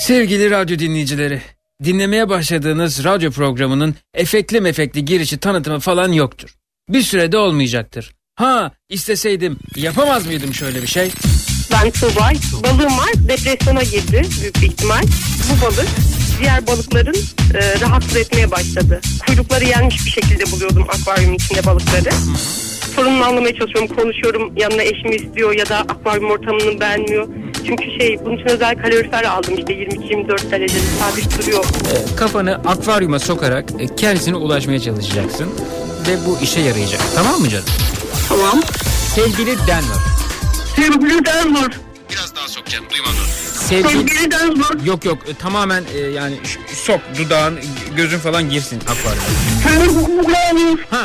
Sevgili radyo dinleyicileri, dinlemeye başladığınız radyo programının efektli mefekli girişi tanıtımı falan yoktur. Bir sürede olmayacaktır. Ha isteseydim yapamaz mıydım şöyle bir şey? Ben Tuğbay. Balığım var. Depresyona girdi büyük bir ihtimal. Bu balık diğer balıkların e, rahatsız etmeye başladı. Kuyrukları yenmiş bir şekilde buluyordum akvaryumun içinde balıkları. Sorununu anlamaya çalışıyorum. Konuşuyorum. Yanına eşimi istiyor ya da akvaryum ortamını beğenmiyor. Çünkü şey bunun için özel kalorifer aldım işte 22-24 derecede sabit duruyor. E, kafanı akvaryuma sokarak e, kendisine ulaşmaya çalışacaksın. Ve bu işe yarayacak. Tamam mı canım? Tamam. Sevgili Denver. Sevgili Denver. Biraz daha sok canım duymadım. Sevgili... Sevgili Denver. Yok yok e, tamamen e, yani sok dudağın gözün falan girsin akvaryuma. Sevgili Denver. Ha.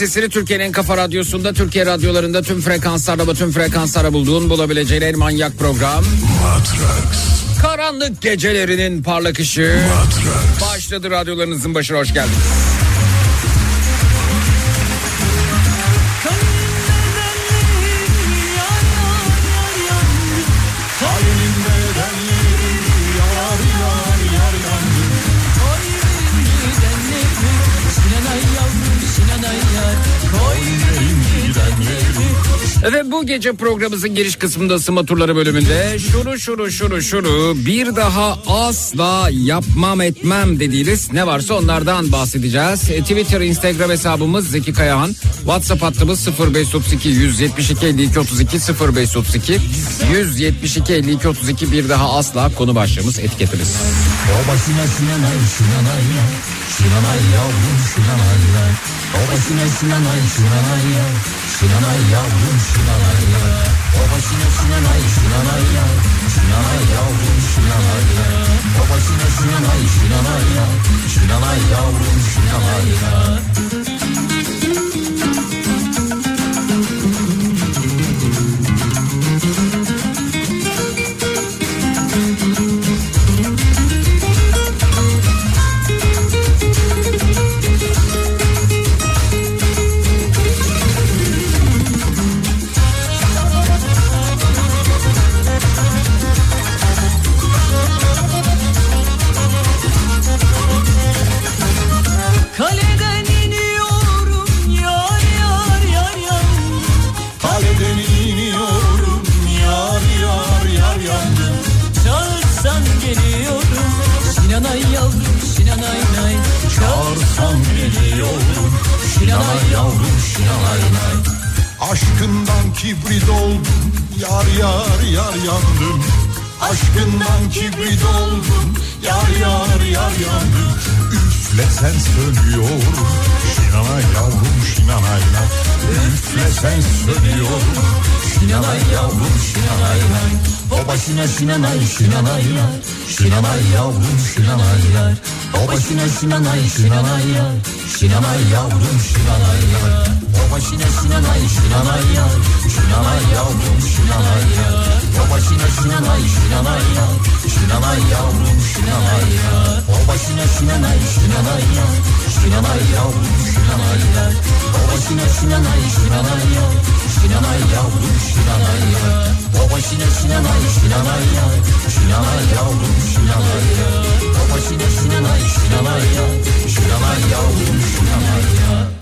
Sesini Türkiye'nin kafa radyosunda, Türkiye radyolarında tüm frekanslarda, tüm frekanslara bulduğun bulabileceğin en manyak program. Matrax. Karanlık gecelerinin parlak ışığı. Matrax. Başladı radyolarınızın başına hoş geldiniz. Evet bu gece programımızın giriş kısmında ısınma turları bölümünde şunu şunu şunu şunu bir daha asla yapmam etmem dediğiniz ne varsa onlardan bahsedeceğiz. E, Twitter, Instagram hesabımız Zeki Kayahan. WhatsApp hattımız 0532 172 52 32 0532 172 52 32 bir daha asla konu başlığımız etiketimiz. Babasına Sinanay Sinanay Sinanay yavrum Sinanay Babasına Sinanay Sinanay Sinanay yavrum Sinanay Babasına Sinanay Sinanay Sinanay yavrum Sinanay Babasına Sinanay Sinanay Sinanay yavrum Sinanay Kaleden Şinanay yavrum şinanay nay Aşkından kibrit oldum Yar yar yar yandım. Aşkından kibrit oldum Yar yar yar yandım. Üflesen sönüyorum Şinanay yavrum şinanay nay Üflesen sönüyorum Şinanay yavrum şinanay nay Babasına şinanay şinanay yar Şinanay yavrum şinanay yar Babasına şinanay şinanay yar Şinanay yavrum şinanay yar Babasına şinanay şinanay yar Şinanay yavrum şinanay yar Babasına şinanay şinanay yar Şinanay yavrum şinanay yar Babasına şinanay şinanay yar Şinanay yavrum şinanay yar Babasına şinanay şinanay yar Şinanay yavrum şinanay yar Babasına şinanay şinanay yar Şinanay yavrum şinanay yar. Babasına şinanay şinanay yar Şinanay yavrum şinanay yar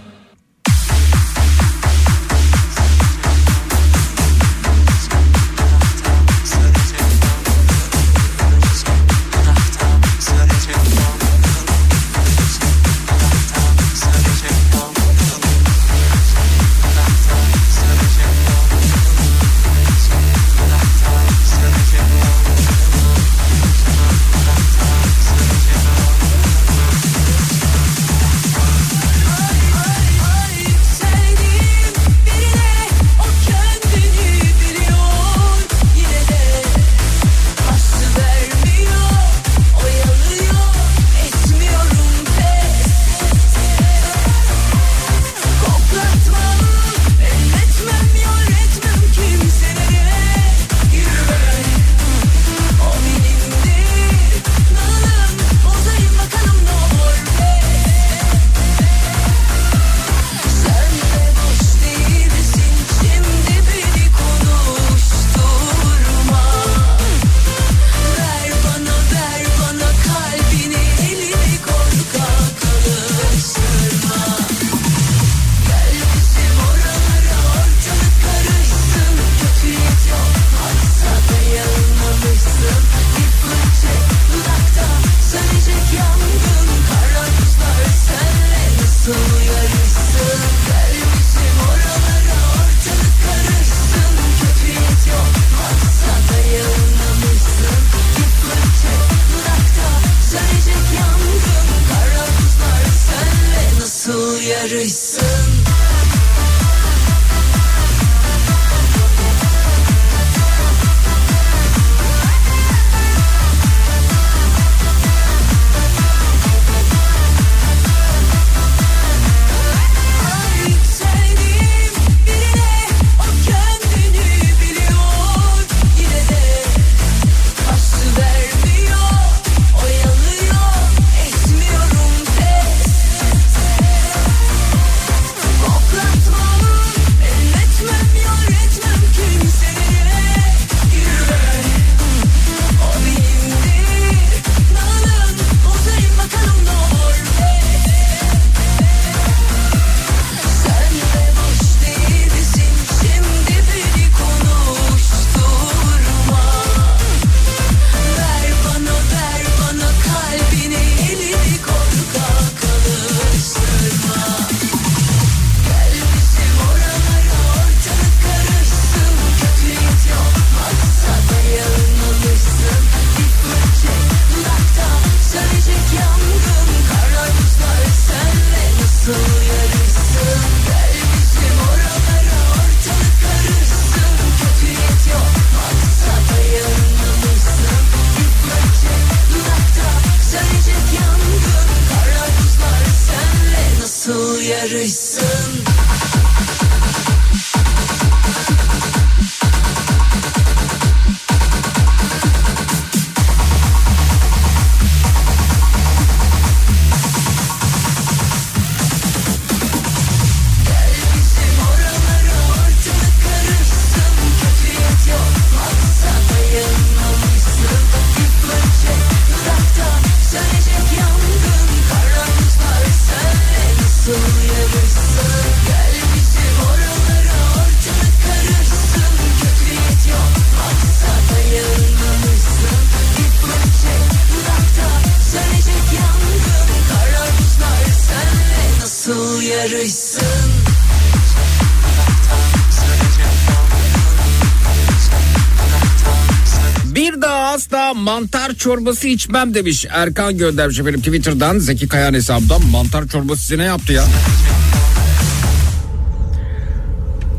çorbası içmem demiş. Erkan göndermiş efendim Twitter'dan Zeki Kayan hesabından. Mantar çorbası size ne yaptı ya?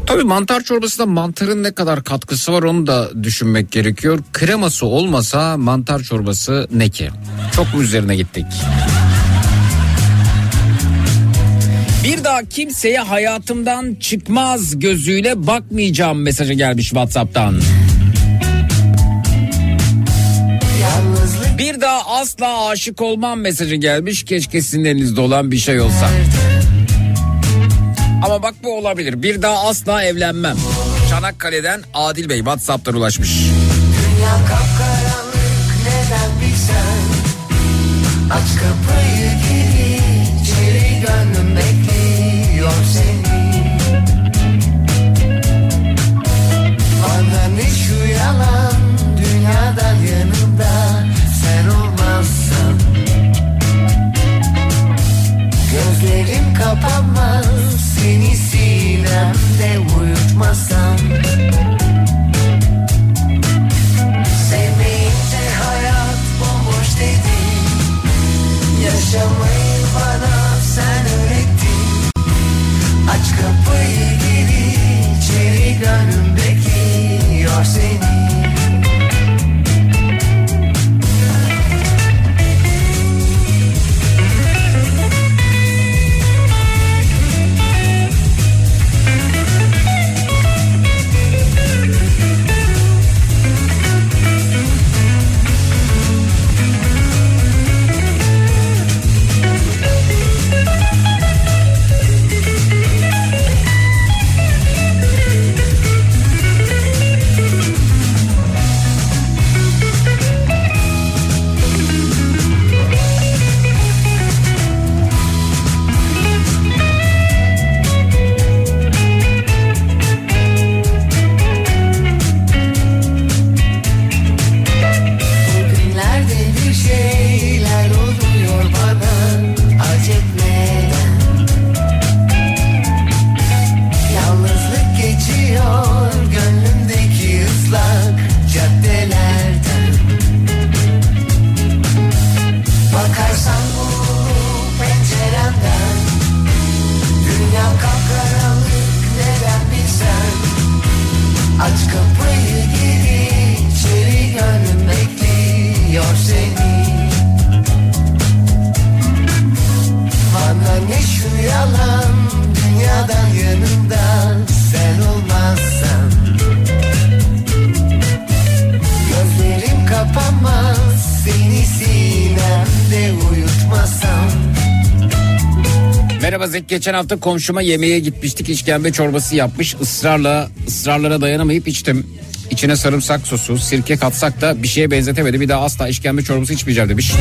Tabii mantar çorbasında mantarın ne kadar katkısı var onu da düşünmek gerekiyor. Kreması olmasa mantar çorbası ne ki? Çok mu üzerine gittik? Bir daha kimseye hayatımdan çıkmaz gözüyle bakmayacağım mesajı gelmiş WhatsApp'tan. Daha asla aşık olmam mesajı gelmiş. Keşke sizin elinizde olan bir şey olsa. Ama bak bu olabilir. Bir daha asla evlenmem. Çanakkale'den Adil Bey WhatsApp'tan ulaşmış. Dünya kapkaranlık neden bilsen Aç kapıyı mascar. Geçen hafta komşuma yemeğe gitmiştik işkembe çorbası yapmış ısrarla ısrarlara dayanamayıp içtim. İçine sarımsak sosu sirke katsak da bir şeye benzetemedi bir daha asla işkembe çorbası içmeyeceğim demiş.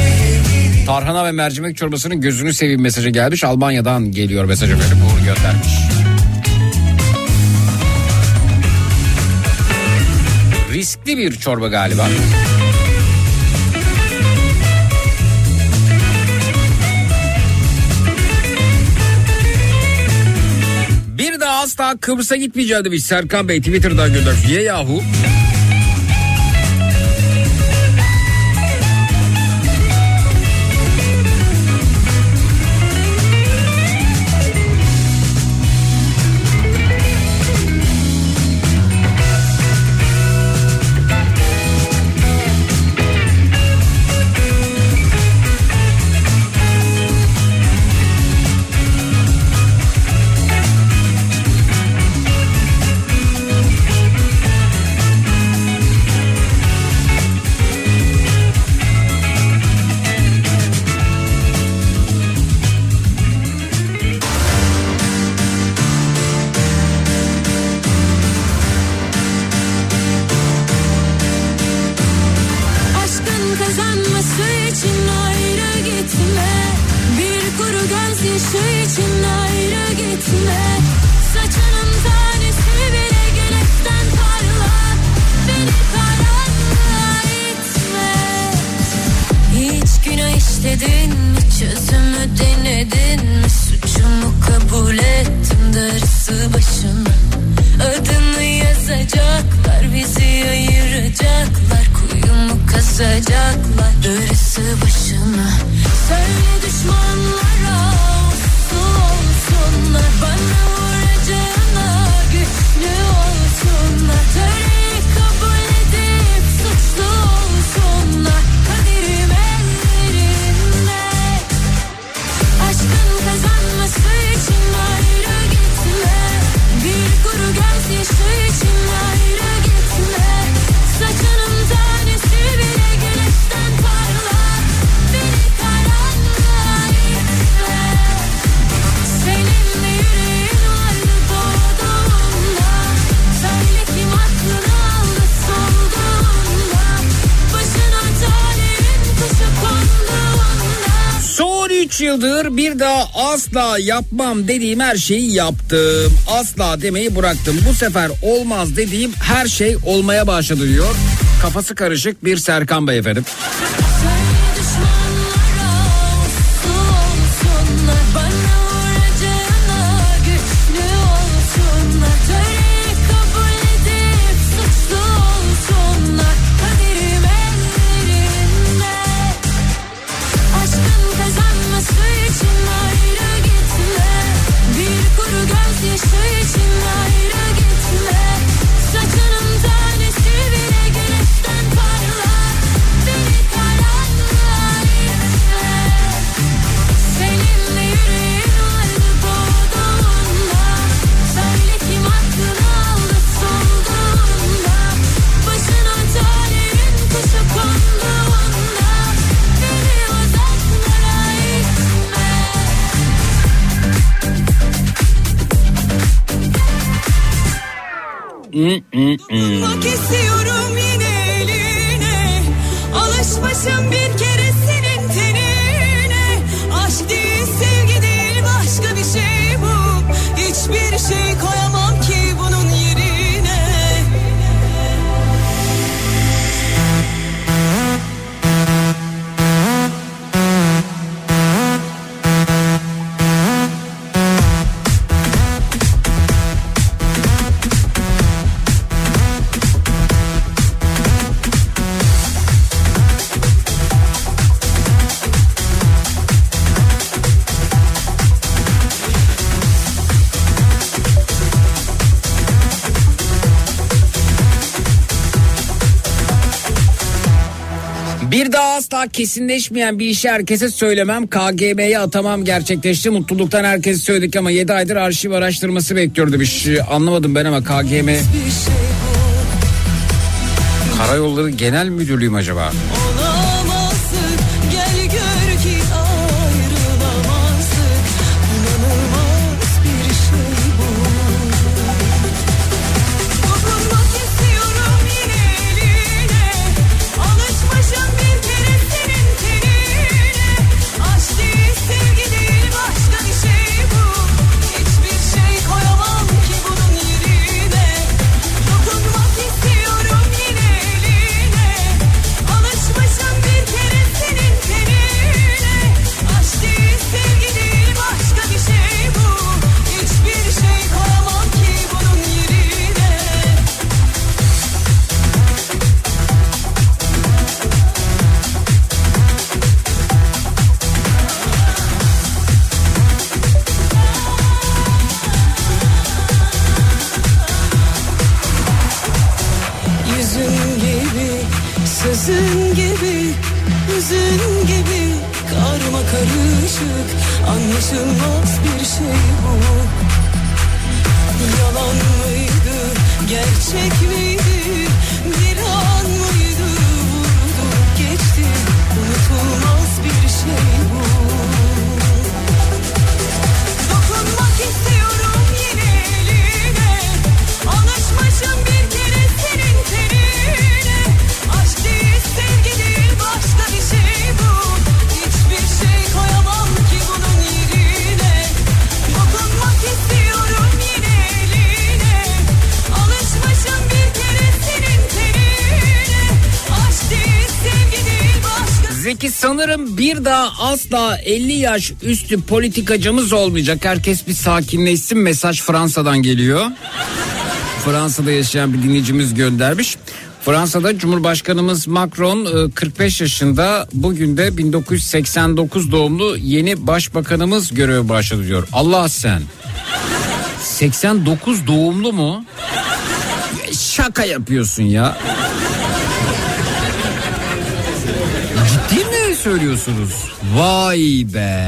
Tarhana ve mercimek çorbasının gözünü seveyim mesajı gelmiş Almanya'dan geliyor mesaj efendim Uğur göndermiş. Riskli bir çorba galiba. Kıbrıs'a gitmeyeceğim demiş Serkan Bey Twitter'dan göndermiş. Niye yahu? asla yapmam dediğim her şeyi yaptım. Asla demeyi bıraktım. Bu sefer olmaz dediğim her şey olmaya başladı diyor. Kafası karışık bir Serkan Bey efendim. Dokunmak istiyorum yine eline. Alışmışım bir kere senin tenine. Aşk değil sevgi değil başka bir şey bu. Hiçbir şey koy asla kesinleşmeyen bir işi herkese söylemem. KGM'ye atamam gerçekleşti. Mutluluktan herkes söyledik ama 7 aydır arşiv araştırması bekliyordu bir şey. Anlamadım ben ama KGM... Karayolları Genel Müdürlüğü mü acaba? Bir daha asla 50 yaş üstü politikacımız olmayacak. Herkes bir sakinleşsin. Mesaj Fransa'dan geliyor. Fransa'da yaşayan bir dinleyicimiz göndermiş. Fransa'da Cumhurbaşkanımız Macron e, 45 yaşında bugün de 1989 doğumlu yeni başbakanımız göreve başladı diyor. Allah sen. 89 doğumlu mu? Şaka yapıyorsun ya. Söylüyorsunuz? Vay be.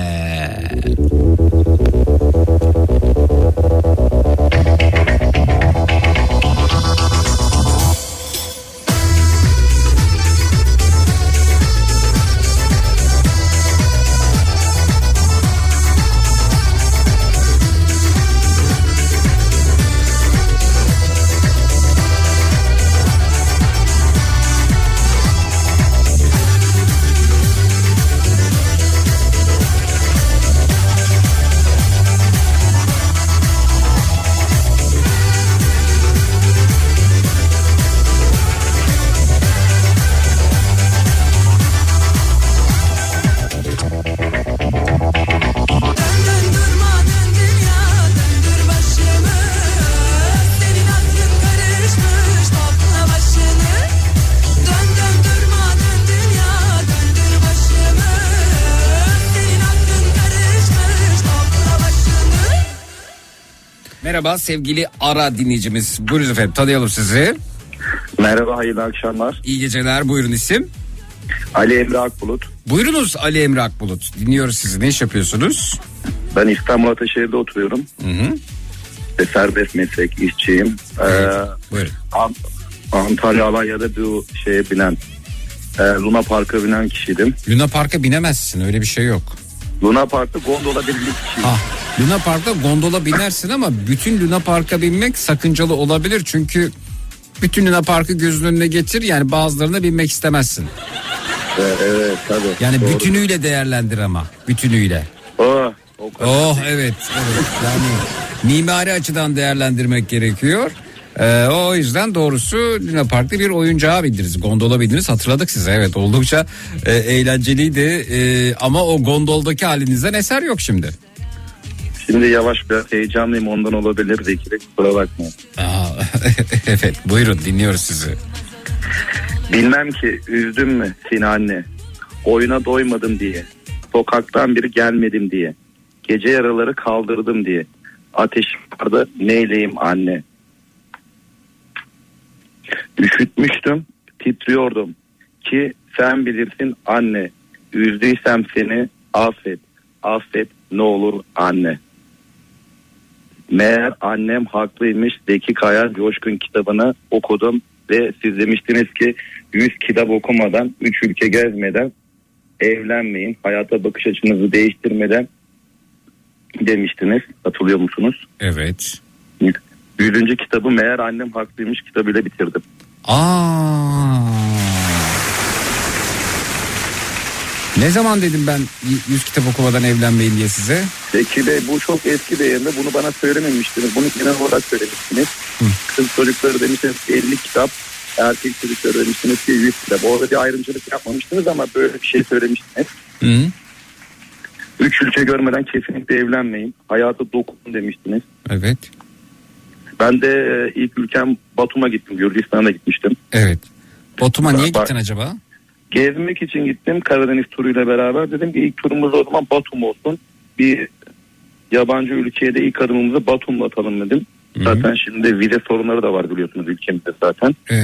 Merhaba sevgili ara dinleyicimiz. Buyurun efendim tanıyalım sizi. Merhaba hayırlı akşamlar. İyi geceler buyurun isim. Ali Emre Akbulut. Buyurunuz Ali Emre Akbulut. Dinliyoruz sizi. Ne iş yapıyorsunuz? Ben İstanbul Ataşehir'de oturuyorum. Hı hı. Ve serbest meslek işçiyim. Evet. Ee, Buyurun. An- Antalya Alanya'da bu şeye binen e, Luna Park'a binen kişiydim. Luna Park'a binemezsin öyle bir şey yok. Luna Park'ta gondola bindik kişiyim. Ah, Luna Park'ta gondola binersin ama bütün Luna Park'a binmek sakıncalı olabilir. Çünkü bütün Luna Park'ı gözünün önüne getir yani bazılarına binmek istemezsin. Evet, evet tabii. Yani Doğru. bütünüyle değerlendir ama bütünüyle. Oh. Oh evet evet yani mimari açıdan değerlendirmek gerekiyor. Ee, o yüzden doğrusu Luna Park'ta bir oyuncağa bindiniz. Gondola bindiniz hatırladık size evet oldukça e, eğlenceliydi. E, ama o gondoldaki halinizden eser yok şimdi. Şimdi yavaş biraz heyecanlıyım ondan olabilir Zekire kusura bakmayın. Aa, evet buyurun dinliyoruz sizi. Bilmem ki üzdüm mü seni anne. Oyuna doymadım diye. Sokaktan biri gelmedim diye. Gece yaraları kaldırdım diye. Ateş vardı neyleyim anne. Üşütmüştüm titriyordum. Ki sen bilirsin anne. Üzdüysem seni affet. Affet ne olur anne. Meğer annem haklıymış Zeki Kaya Coşkun kitabını okudum ve siz demiştiniz ki 100 kitap okumadan 3 ülke gezmeden evlenmeyin hayata bakış açınızı değiştirmeden demiştiniz hatırlıyor musunuz? Evet. 100. kitabı meğer annem haklıymış kitabıyla bitirdim. Aa. Ne zaman dedim ben 100 kitap okumadan evlenmeyin diye size? Zeki Bey bu çok eski bir yayında bunu bana söylememiştiniz. Bunu genel olarak söylemiştiniz. Kız çocukları demiştiniz ki 50 kitap. Erkek çocukları demiştiniz ki 100 kitap. Orada bir ayrımcılık yapmamıştınız ama böyle bir şey söylemiştiniz. Hı. Üç ülke görmeden kesinlikle evlenmeyin. Hayata dokunun demiştiniz. Evet. Ben de e, ilk ülkem Batum'a gittim. Gürcistan'a gitmiştim. Evet. Batum'a niye gittin acaba? Gezmek için gittim Karadeniz turuyla beraber. Dedim ki ilk turumuz o zaman Batum olsun. Bir yabancı ülkeye de ilk adımımızı Batum'la atalım dedim. Zaten şimdi vize sorunları da var biliyorsunuz ülkemizde zaten. Ee,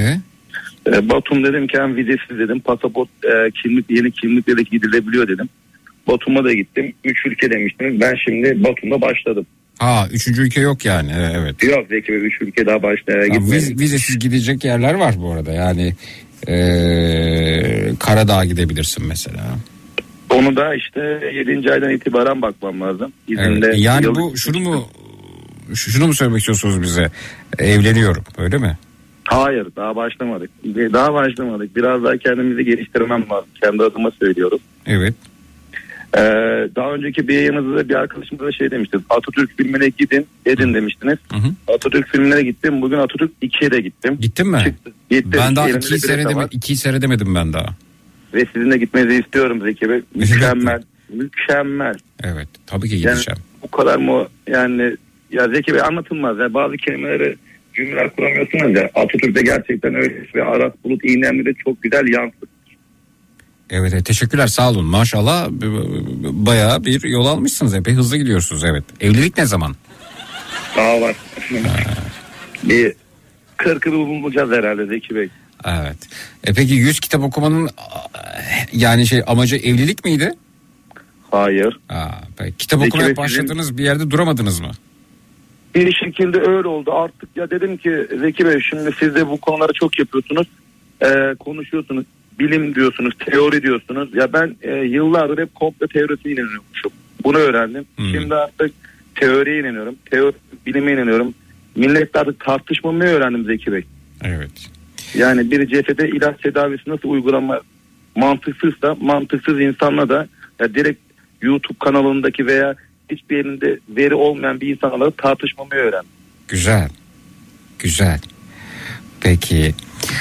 E, Batum dedim ki hem vizesiz dedim pasaport e, kimlik yeni kimlikle de gidilebiliyor dedim. Batum'a da gittim. Üç ülke demiştiniz. Ben şimdi Batum'da başladım. Ha üçüncü ülke yok yani Ee, evet. Yok Zeki Bey üç ülke daha başlaya Ya, gitmedim. viz- vizesiz gidecek yerler var bu arada yani ee, Karadağ'a gidebilirsin mesela. Onu da işte 7. aydan itibaren bakmam lazım. İzinde Evet. Yani bu şunu mu şunu mu söylemek istiyorsunuz bize? Evleniyorum öyle mi? Hayır daha başlamadık. Daha başlamadık. Biraz daha kendimizi geliştirmem lazım. Kendi adıma söylüyorum. Evet. Ee, daha önceki bir yayınınızda bir arkadaşımız da şey demişti. Atatürk filmine gidin edin demiştiniz. Hı hı. Atatürk filmine gittim. Bugün Atatürk 2'ye de gittim. Gittin mi? Çıktı. Gittim. Ben daha Elimde ikiyi, bileti seyredeme, var. ikiyi seyredemedim ben daha. ve sizin de gitmenizi istiyorum Zeki Bey. Mükemmel. Mükemmel. Evet tabii ki Yani gideceğim. bu kadar mı yani ya Zeki Bey anlatılmaz ya bazı kelimeleri cümleler kuramıyorsunuz ya Atatürk'te gerçekten öyle ve Aras Bulut İğnemli de çok güzel yansıtıyor. Evet, teşekkürler sağ olun maşallah bayağı bir yol almışsınız epey hızlı gidiyorsunuz evet. Evlilik ne zaman? Daha var. bir kırkını bulacağız herhalde Zeki Bey. Evet. E peki 100 kitap okumanın yani şey amacı evlilik miydi? Hayır. Aa, peki. Kitap Zeki okumaya Bey, sizin- başladınız bir yerde duramadınız mı? Bir şekilde öyle oldu. Artık ya dedim ki Zeki Bey şimdi siz de bu konuları çok yapıyorsunuz. Ee, konuşuyorsunuz. Bilim diyorsunuz, teori diyorsunuz. Ya ben e, yıllardır hep komplo teorisine inanıyormuşum. Bunu öğrendim. Hmm. Şimdi artık teoriye inanıyorum. Teori, bilime inanıyorum. Milletle artık tartışmamayı öğrendim Zeki Bey. Evet. Yani bir cephede ilaç tedavisi nasıl uygulama mantıksızsa mantıksız insanla da ya direkt YouTube kanalındaki veya hiçbir yerinde veri olmayan bir insanla tartışmamayı öğrendim. Güzel. Güzel. Peki.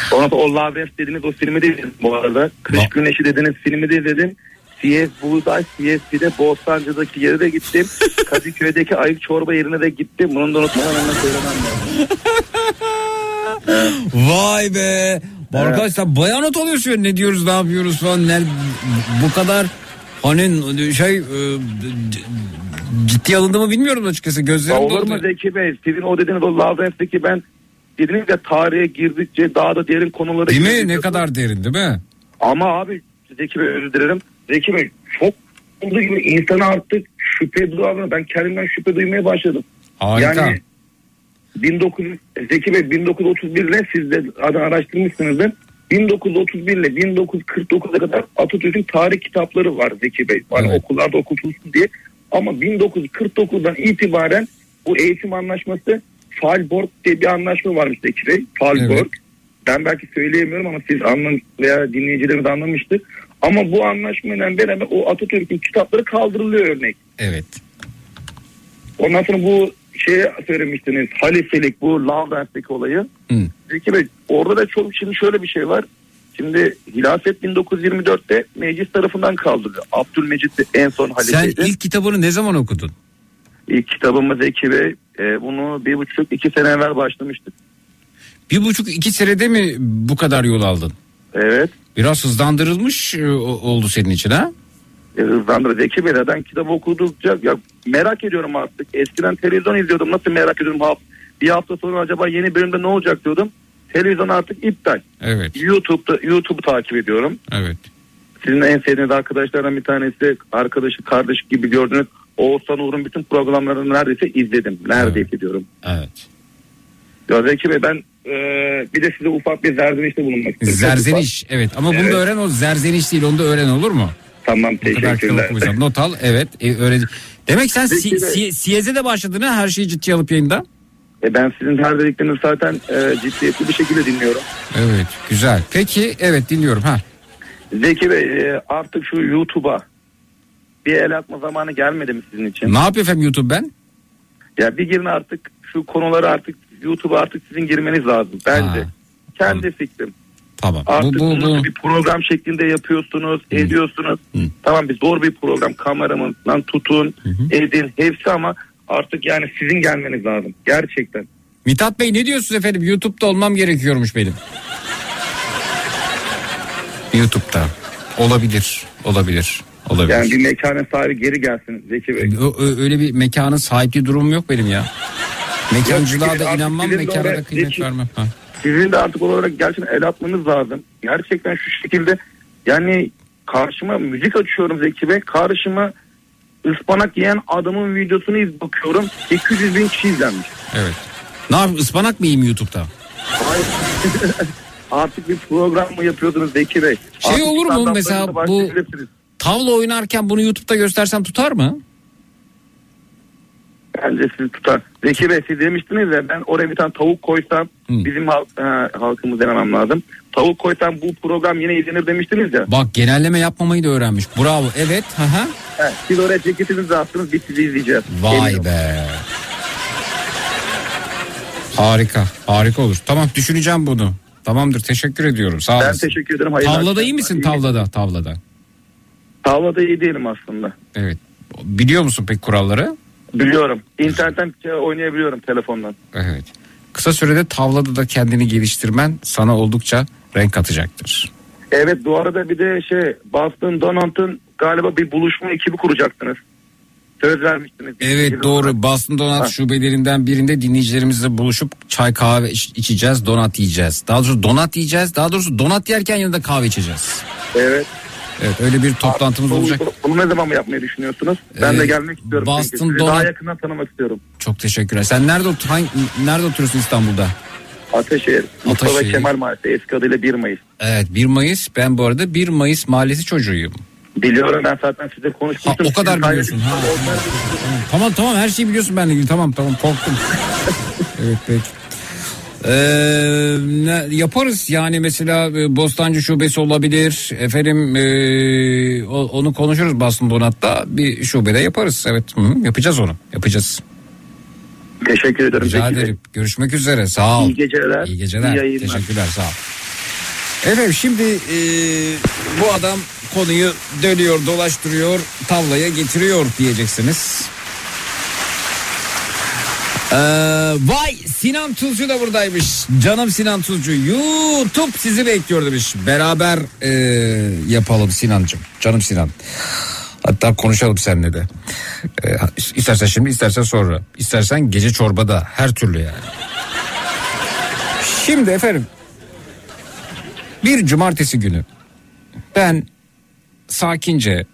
Sonra da o Lawrence dediğiniz o filmi de izledim bu arada. Kış Va- Güneşi dediğiniz filmi de izledim. CS Buğday, CSP'de Bostancı'daki yere de gittim. Kadıköy'deki ayık çorba yerine de gittim. Bunu da unutmadan hemen söylemem lazım. Vay be. Arkadaşlar bayağı not alıyorsun ne diyoruz ne yapıyoruz falan. Ne, bu kadar hani şey e, ciddi alındığımı bilmiyorum açıkçası. Gözlerim Olur mu Zeki Bey? Sizin o dediğiniz o Lawrence'deki ben ya tarihe girdikçe daha da derin konulara Değil mi? Ne kadar derin değil mi? Ama abi Zeki Bey özür dilerim. Zeki Bey çok olduğu gibi insana artık şüphe duyarlar. Ben kendimden şüphe duymaya başladım. Harika. Yani 1900 Zeki Bey 1931 ile siz de araştırmışsınızdır. 1931 ile 1949'a kadar Atatürk'ün tarih kitapları var Zeki Bey. Hani Evet. okullarda okutulsun diye. Ama 1949'dan itibaren bu eğitim anlaşması Falborg diye bir anlaşma varmış Zeki Bey. Falborg. Evet. Ben belki söyleyemiyorum ama siz anlam veya dinleyicilerimiz anlamıştır. Ama bu anlaşmayla beraber o Atatürk'ün kitapları kaldırılıyor örnek. Evet. Ondan sonra bu şeye söylemiştiniz halifelik bu Lavrents'teki olayı. Hı. Zeki Bey orada da çok şimdi şöyle bir şey var. Şimdi hilafet 1924'te meclis tarafından kaldırılıyor. Abdülmecit de en son Sen halifeydi. ilk kitabını ne zaman okudun? İlk kitabımız Zeki Bey e, bunu bir buçuk iki sene evvel başlamıştık. Bir buçuk iki senede mi bu kadar yol aldın? Evet. Biraz hızlandırılmış e, oldu senin için ha? E, hızlandır Zeki Bey neden kitabı okudukça ya merak ediyorum artık. Eskiden televizyon izliyordum nasıl merak ediyorum. Ha- Bir hafta sonra acaba yeni bölümde ne olacak diyordum. Televizyon artık iptal. Evet. YouTube'da YouTube'u takip ediyorum. Evet. Sizin en sevdiğiniz arkadaşlardan bir tanesi arkadaşı kardeş gibi gördüğünüz Oğuzhan Uğur'un bütün programlarını neredeyse izledim. Neredeyse diyorum. Evet. Ya Zeki Bey ben e, bir de size ufak bir zerzenişte bulunmak istiyorum. Zerzeniş evet ama bunu Evet. da öğren o zerzeniş değil onu da öğren olur mu? Tamam teşekkürler. Not al evet e, öğren. Demek sen si, Peki de- si, Siyez'e de başladın ha her şeyi ciddiye alıp yayında. E, ben sizin her dediklerinizi zaten e, ciddiyetli bir şekilde dinliyorum. Evet güzel. Peki evet dinliyorum ha. Zeki Bey e, artık şu YouTube'a bir el atma zamanı gelmedi mi sizin için? Ne yapıyor efendim YouTube ben? Ya bir girin artık şu konuları artık YouTube'a artık sizin girmeniz lazım bence. Ha, Kendi fikrim. Tamam. Artık bu, bu, bu. bir program şeklinde yapıyorsunuz, ediyorsunuz. Hı. Tamam bir zor bir program. Kameramandan tutun, edin hepsi ama artık yani sizin gelmeniz lazım. Gerçekten. Mithat Bey ne diyorsunuz efendim? YouTube'da olmam gerekiyormuş benim. YouTube'da. Olabilir. Olabilir. Olabilir. Yani bir mekanın sahibi geri gelsin Zeki Bey. Ö- öyle bir mekanın sahipliği durumum yok benim ya. Mekancılığa da inanmam, mekana da kıymet Zeki- vermem. Ha. Sizin de artık olarak gerçekten el atmanız lazım. Gerçekten şu şekilde yani karşıma müzik açıyorum Zeki Bey. Karşıma ıspanak yiyen adamın videosunu iz bakıyorum. 200 bin kişi izlenmiş. Evet. Ne yapayım ıspanak mı yiyeyim YouTube'da? Hayır. Artık bir program mı yapıyordunuz Zeki Bey? Şey Artık olur mu mesela bu-. Tavla oynarken bunu YouTube'da göstersem tutar mı? Bence sizi tutar. Zeki Bey siz demiştiniz ya ben oraya bir tane tavuk koysam Hı. bizim halk, ha, halkımız demem lazım. Tavuk koysam bu program yine izlenir demiştiniz ya. Bak genelleme yapmamayı da öğrenmiş. Bravo. Evet. Hı. He, siz oraya ceketinizi attınız biz sizi izleyeceğiz. Vay Eminim. be. Harika. Harika olur. Tamam düşüneceğim bunu. Tamamdır teşekkür ediyorum sağ Ben olasın. teşekkür ederim. Hayırlı Tavlada iyi misin İyi- tavlada tavlada? Tavlada iyi değilim aslında. Evet. Biliyor musun pek kuralları? Biliyorum. İnternetten oynayabiliyorum telefondan. Evet. Kısa sürede tavlada da kendini geliştirmen sana oldukça renk katacaktır. Evet bu arada bir de şey Boston Donald'ın galiba bir buluşma ekibi kuracaktınız. Söz vermiştiniz. Evet doğru. Boston Donat Ha. şubelerinden birinde dinleyicilerimizle buluşup çay kahve iç- içeceğiz, donat yiyeceğiz. Daha doğrusu donat yiyeceğiz. Daha doğrusu donat yerken yanında kahve içeceğiz. Evet. Evet öyle bir toplantımız Bunu- olacak. Bunu ne zaman yapmayı düşünüyorsunuz? Ben Ee, de gelmek istiyorum. Boston Sizi daha yakından tanımak istiyorum. Çok teşekkürler. Sen nerede otur hangi, nerede oturuyorsun İstanbul'da? Ataşehir. Mustafa. Kemal Mahallesi eski adıyla 1 Mayıs. Evet 1 Mayıs. Ben bu arada 1 Mayıs mahallesi çocuğuyum. Biliyorum ben zaten size Ha, konuşmuştum. o kadar Sizin biliyorsun. Ha, tamam. tamam her şeyi biliyorsun benimle ilgili. Tamam tamam korktum. evet peki. Ee, ne, yaparız. Yani mesela e, Bostancı şubesi olabilir. Efendim e, o- onu konuşuruz Boston Donat'ta. Bir şubede yaparız. Evet hı, yapacağız onu. Yapacağız. Teşekkür ederim. rica Peki. ederim. Görüşmek üzere. Sağ ol. İyi geceler. iyi geceler. İyi yayınlar. teşekkürler. Sağ ol. Efendim şimdi e, bu adam konuyu dönüyor dolaştırıyor tavlaya getiriyor diyeceksiniz Ee, vay Sinan Tuzcu da buradaymış. Canım Sinan Tuzcu. YouTube sizi bekliyor demiş. Beraber e, yapalım Sinancım. Canım Sinan. Hatta konuşalım seninle de. E, istersen şimdi istersen sonra. İstersen gece çorbada her türlü yani. Şimdi efendim. Bir cumartesi günü ben sakince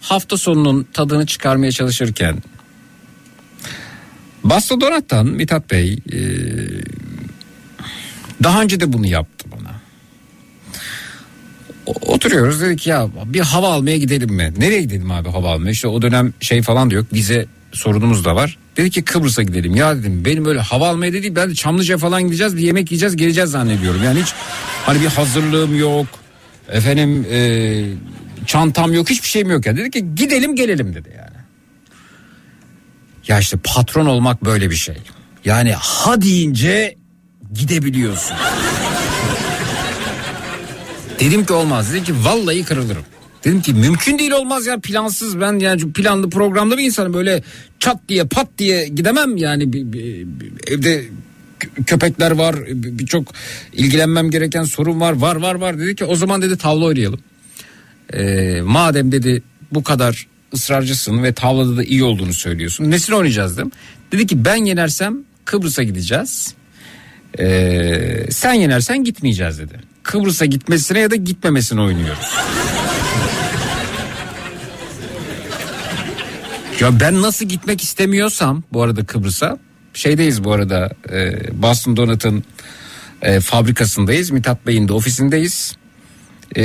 hafta sonunun tadını çıkarmaya çalışırken Basta Donat'tan Mithat Bey e, daha önce de bunu yaptı bana. Oturuyoruz dedik ya bir hava almaya gidelim mi? Nereye gidelim abi hava almaya? İşte o dönem şey falan da yok vize sorunumuz da var. Dedi ki Kıbrıs'a gidelim. Ya dedim benim öyle hava almaya değil ben de Çamlıca falan gideceğiz bir yemek yiyeceğiz geleceğiz zannediyorum. Yani hiç hani bir hazırlığım yok. Efendim e, çantam yok hiçbir şeyim yok ya. Dedi ki gidelim gelelim dedi yani. Ya işte patron olmak böyle bir şey. Yani ha deyince gidebiliyorsun. Dedim ki olmaz. Dedi ki vallahi kırılırım. Dedim ki mümkün değil olmaz ya plansız ben yani planlı programlı bir insanım böyle çat diye pat diye gidemem yani bir- bir- bir- evde kö- köpekler var bir- birçok ilgilenmem gereken sorun var var var var dedi ki o zaman dedi tavla oynayalım. Ee, madem dedi bu kadar ısrarcısın ve tavlada da iyi olduğunu söylüyorsun. Nesini oynayacağız dedim. Dedi ki ben yenersem Kıbrıs'a gideceğiz. Ee, sen yenersen gitmeyeceğiz dedi. Kıbrıs'a gitmesine ya da gitmemesine oynuyoruz. ya ben nasıl gitmek istemiyorsam bu arada Kıbrıs'a şeydeyiz bu arada e, Boston Donut'ın e, fabrikasındayız. Mithat Bey'in de ofisindeyiz. E,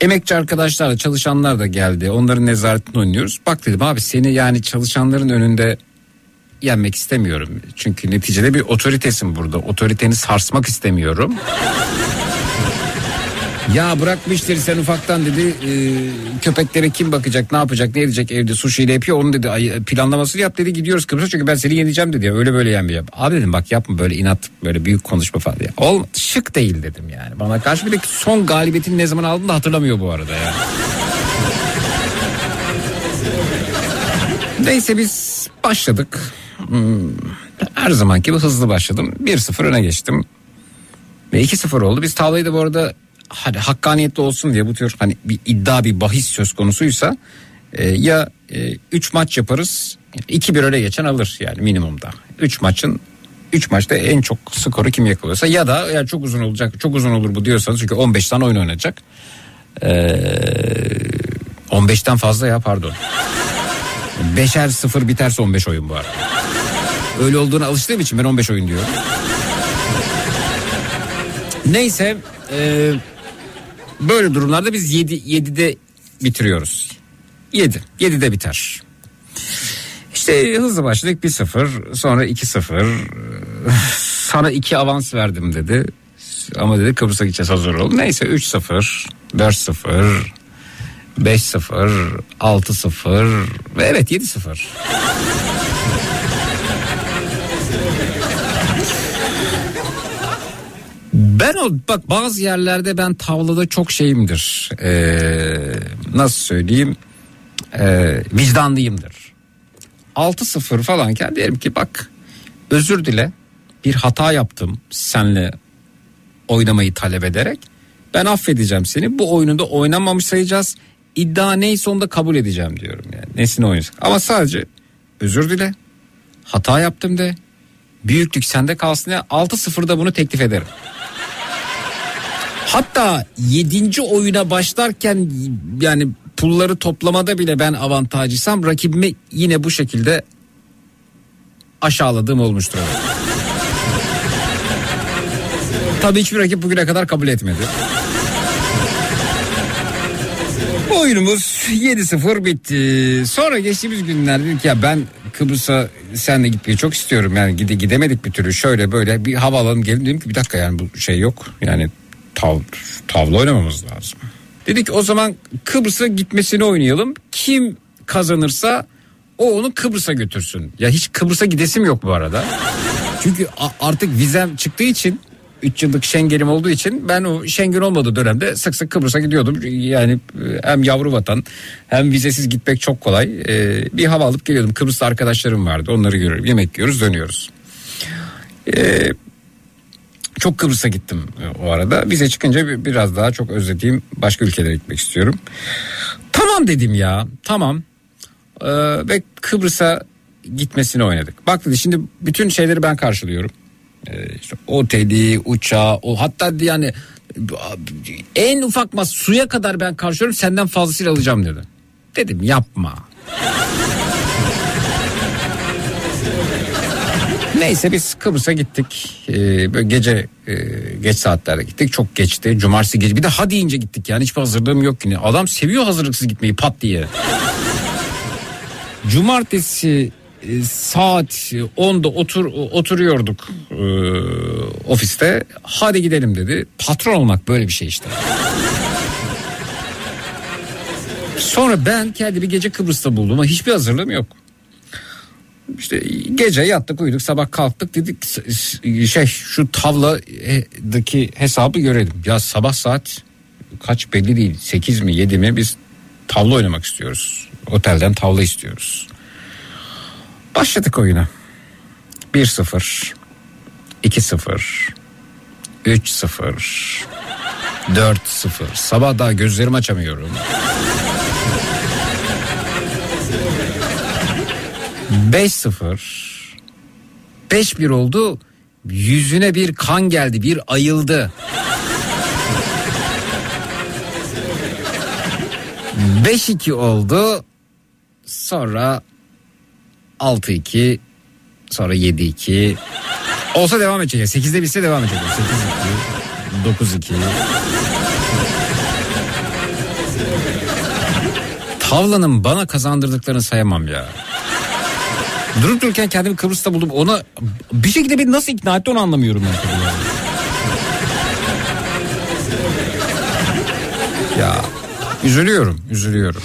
emekçi arkadaşlar da çalışanlar da geldi. Onların nezaretini oynuyoruz. Bak dedim abi seni yani çalışanların önünde yenmek istemiyorum. Çünkü neticede bir otoritesin burada. Otoriteni sarsmak istemiyorum. Ya bırakmıştır sen ufaktan dedi e, köpeklere kim bakacak ne yapacak ne edecek evde sushi ile yapıyor onu dedi planlamasını yap dedi gidiyoruz Kıbrıs'a çünkü ben seni yeneceğim dedi ya öyle böyle yenmeyeceğim. Abi dedim bak yapma böyle inat böyle büyük konuşma falan ya. Ol, şık değil dedim yani bana karşı bir de son galibiyetini ne zaman aldın da hatırlamıyor bu arada ya. Neyse biz başladık. Hmm, her zamanki gibi hızlı başladım. 1-0 öne geçtim. Ve 2-0 oldu. Biz tavlayı da bu arada hani hakkaniyetli olsun diye bu tür hani bir iddia bir bahis söz konusuysa e, ya 3 maç yaparız 2-1 öne geçen alır yani minimumda. 3 maçın 3 maçta en çok skoru kim yakalıyorsa ya da eğer çok uzun olacak çok uzun olur bu diyorsanız çünkü 15 tane oyun oynayacak. E, 15'ten fazla ya pardon. Beşer sıfır biterse 15 oyun bu arada. Öyle olduğuna alıştığım için ben 15 oyun diyorum. Neyse e, böyle durumlarda biz 7 7'de bitiriyoruz. 7 7'de biter. İşte hızlı başladık 1-0 sonra 2-0 sana 2 avans verdim dedi. Ama dedi Kıbrıs'a gideceğiz hazır ol. Neyse 3-0 4-0 5-0 6-0 ve evet 7-0. Ben o bak bazı yerlerde ben tavlada çok şeyimdir. Ee, nasıl söyleyeyim? Ee, vicdanlıyımdır. 6-0 falanken derim ki bak özür dile bir hata yaptım senle oynamayı talep ederek. Ben affedeceğim seni bu oyunu da oynamamış sayacağız. İddia neyse onu da kabul edeceğim diyorum yani. Nesini oynasak. Ama sadece özür dile hata yaptım de büyüklük sende kalsın ya 6-0'da bunu teklif ederim. Hatta 7. oyuna başlarken yani pulları toplamada bile ben avantajlısam rakibimi yine bu şekilde aşağıladığım olmuştur. Tabii hiçbir rakip bugüne kadar kabul etmedi. Oyunumuz 7-0 bitti. Sonra geçtiğimiz günlerde dedik ya ben Kıbrıs'a senle gitmeyi çok istiyorum. Yani gide, gidemedik bir türlü şöyle böyle bir hava alalım gelin dedim ki bir dakika yani bu şey yok. Yani tav, tavla oynamamız lazım. Dedik o zaman Kıbrıs'a gitmesini oynayalım. Kim kazanırsa o onu Kıbrıs'a götürsün. Ya hiç Kıbrıs'a gidesim yok bu arada. Çünkü artık vizem çıktığı için 3 yıllık Schengen'im olduğu için ben o Schengen olmadığı dönemde sık sık Kıbrıs'a gidiyordum. Yani hem yavru vatan hem vizesiz gitmek çok kolay. Ee, bir hava alıp geliyordum. Kıbrıs'ta arkadaşlarım vardı. Onları görüyorum. Yemek yiyoruz dönüyoruz. Ee, çok Kıbrıs'a gittim e, o arada. Vize çıkınca bir- biraz daha çok özlediğim başka ülkelere gitmek istiyorum. Tamam dedim ya tamam. Ee, ve Kıbrıs'a gitmesini oynadık. Bak dedi şimdi bütün şeyleri ben karşılıyorum. Ee, işte oteli, uçağı, o hatta yani en ufak mas suya kadar ben karşılıyorum senden fazlasıyla alacağım dedi. Dedim yapma. Neyse biz Kıbrıs'a gittik. Ee, böyle gece e, geç saatlerde gittik. Çok geçti. Cumartesi gece bir de hadi ince gittik yani hiçbir hazırlığım yok yine. Adam seviyor hazırlıksız gitmeyi pat diye. Cumartesi e, saat 10'da otur oturuyorduk e, ofiste. Hadi gidelim dedi. Patron olmak böyle bir şey işte. Sonra ben kendimi gece Kıbrıs'ta buldum ama hiçbir hazırlığım yok. İşte gece yattık uyuduk sabah kalktık dedik şey şu tavladaki hesabı görelim. Ya sabah saat kaç belli değil 8 mi 7 mi biz tavla oynamak istiyoruz. Otelden tavla istiyoruz. Başladık oyuna. 1-0 2-0 3-0 4-0 Sabah daha gözlerimi açamıyorum. 5-0 5-1 oldu. Yüzüne bir kan geldi, bir ayıldı. 5-2 oldu. Sonra 6-2 sonra 7-2 olsa devam edecek. 8'de bitse devam edecek. 8-2 9-2 Tavlanın bana kazandırdıklarını sayamam ya. Durup dururken kendimi Kıbrıs'ta buldum. Ona bir şekilde beni nasıl ikna etti onu anlamıyorum. Yani. ya üzülüyorum, üzülüyorum.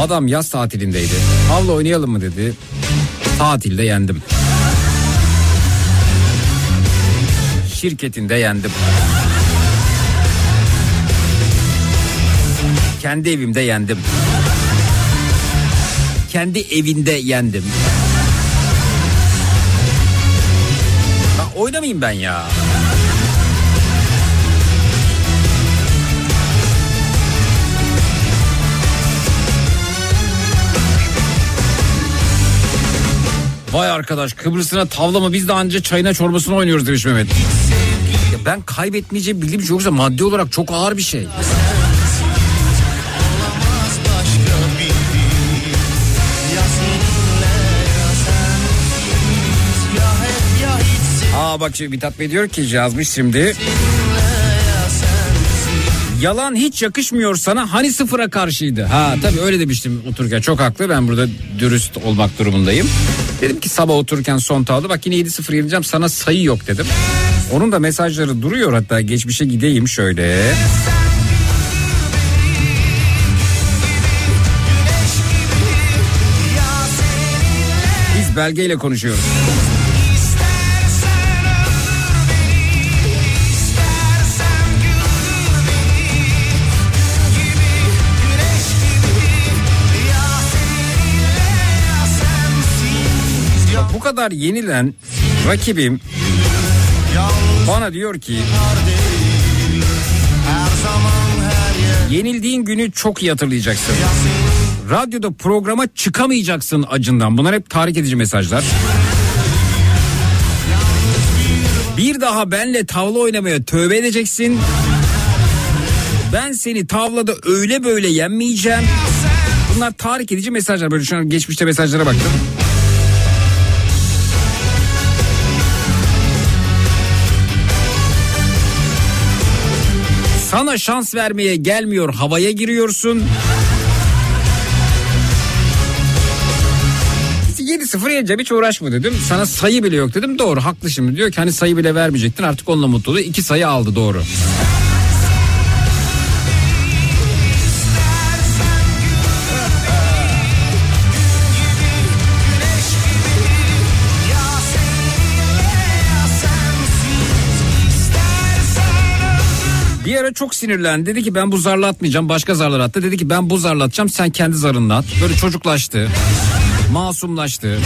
Adam yaz tatilindeydi. Havla oynayalım mı dedi. Tatilde yendim. Şirketinde yendim. Kendi evimde yendim. Kendi evinde yendim. Ya oynamayayım ben ya. Vay arkadaş Kıbrıs'ına tavla mı biz de anca çayına çorbasına oynuyoruz demiş Mehmet. Ya ben kaybetmeyeceğim bildiğim şey yoksa maddi olarak çok ağır bir şey. Aa bak şimdi Mithat Bey diyor ki yazmış şimdi. Yalan hiç yakışmıyor sana hani sıfıra karşıydı. Ha tabii öyle demiştim otururken çok haklı ben burada dürüst olmak durumundayım. Dedim ki sabah otururken son tavla bak yine 7-0 yeneceğim sana sayı yok dedim. Onun da mesajları duruyor hatta geçmişe gideyim şöyle. belgeyle konuşuyoruz. Kadar yenilen rakibim bana diyor ki yenildiğin günü çok iyi hatırlayacaksın. Radyoda programa çıkamayacaksın acından. Bunlar hep tahrik edici mesajlar. Bir daha benle tavla oynamaya tövbe edeceksin. Ben seni tavlada öyle böyle yenmeyeceğim. Bunlar tahrik edici mesajlar. Böyle şu an geçmişte mesajlara baktım. Sana şans vermeye gelmiyor havaya giriyorsun. 7-0 yeneceğim hiç uğraşma dedim. Sana sayı bile yok dedim. Doğru haklı şimdi diyor ki hani sayı bile vermeyecektin artık onunla mutlu. İki sayı aldı doğru. Çok sinirlendi. Dedi ki ben bu zarla atmayacağım. Başka zarlar attı. Dedi ki ben bu zarla atacağım. Sen kendi zarınla at. Böyle çocuklaştı. Masumlaştı.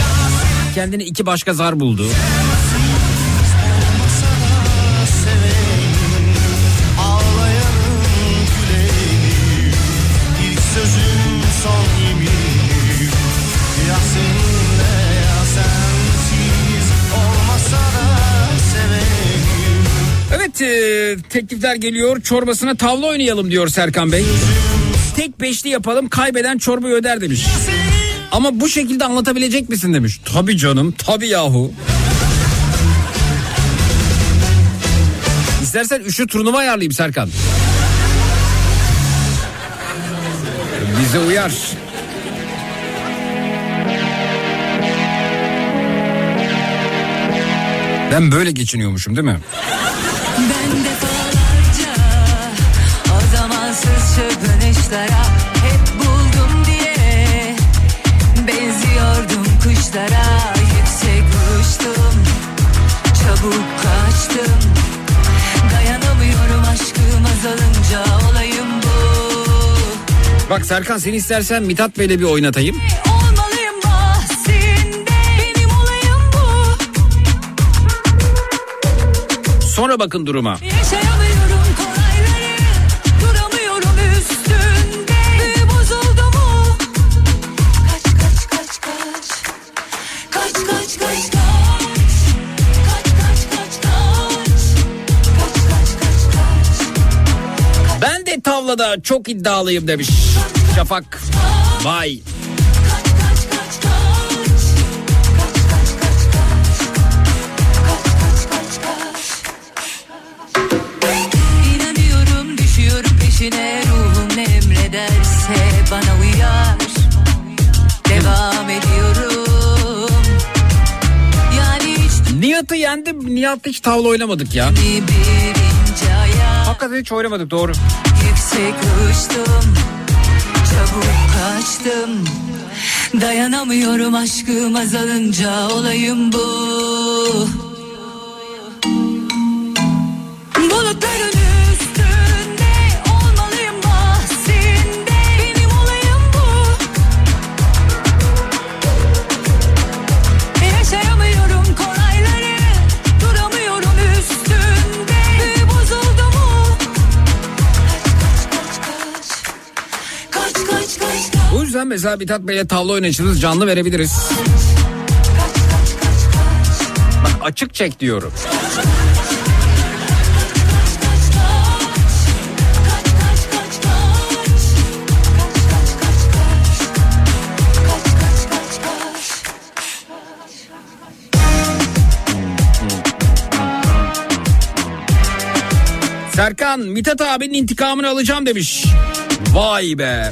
Kendine iki başka zar buldu. Teklifler geliyor. Çorbasına tavla oynayalım diyor Serkan Bey. Tek beşli yapalım kaybeden çorbayı öder demiş. Ama bu şekilde anlatabilecek misin demiş. Tabii canım tabii yahu. İstersen üçlü turnuva ayarlayayım Serkan. Bize uyar. Ben böyle geçiniyormuşum değil mi? Ben defalarca o zamansız hep buldum diye benziyordum kuşlara. Yüksek uçtum çabuk kaçtım. Dayanamıyorum aşkım azalınca olayım bu. Bak Serkan seni istersen Mithat Bey'le bir oynatayım. Sonra bakın duruma. Yaşayamıyorum kolayları Duramıyorum üstünde Büyü bozuldu mu Kaç kaç kaç kaç Kaç kaç kaç kaç Kaç kaç kaç kaç Kaç kaç kaç kaç Ben de tavlada çok iddialıyım demiş. Şafak. Vay. Peşine ruhum emrederse bana uyar Devam ediyorum Yani hiç Nihat'ı yendim. Nihat'la hiç tavla oynamadık ya. Hakikaten hiç oynamadık doğru. Yüksek uçtum Çabuk kaçtım Dayanamıyorum aşkım azalınca olayım bu yüzden mesela Mithat Bey'le tavla oynayışınız canlı verebiliriz. Bak açık çek diyorum. Serkan Mithat abinin intikamını alacağım demiş. Vay be.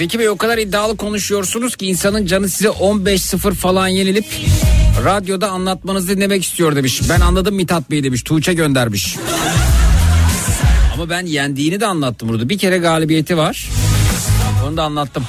Zeki Bey o kadar iddialı konuşuyorsunuz ki insanın canı size 15-0 falan yenilip radyoda anlatmanızı dinlemek istiyor demiş. Ben anladım Mithat Bey demiş. Tuğçe göndermiş. Ama ben yendiğini de anlattım burada. Bir kere galibiyeti var. Onu da anlattım.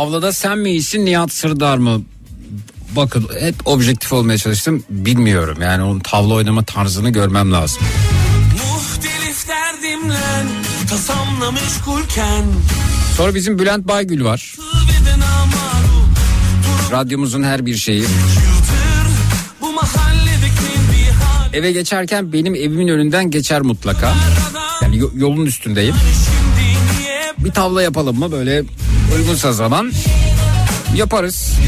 Tavlada sen mi iyisin Nihat Sırdar mı? Bakın hep objektif olmaya çalıştım. Bilmiyorum yani onun tavla oynama tarzını görmem lazım. Muhtelif derdimle tasamla meşgulken Sonra bizim Bülent Baygül var. Radyomuzun her bir şeyi. Eve geçerken benim evimin önünden geçer mutlaka. Yani yo- yolun üstündeyim. Bir tavla yapalım mı böyle uygunsa zaman yaparız.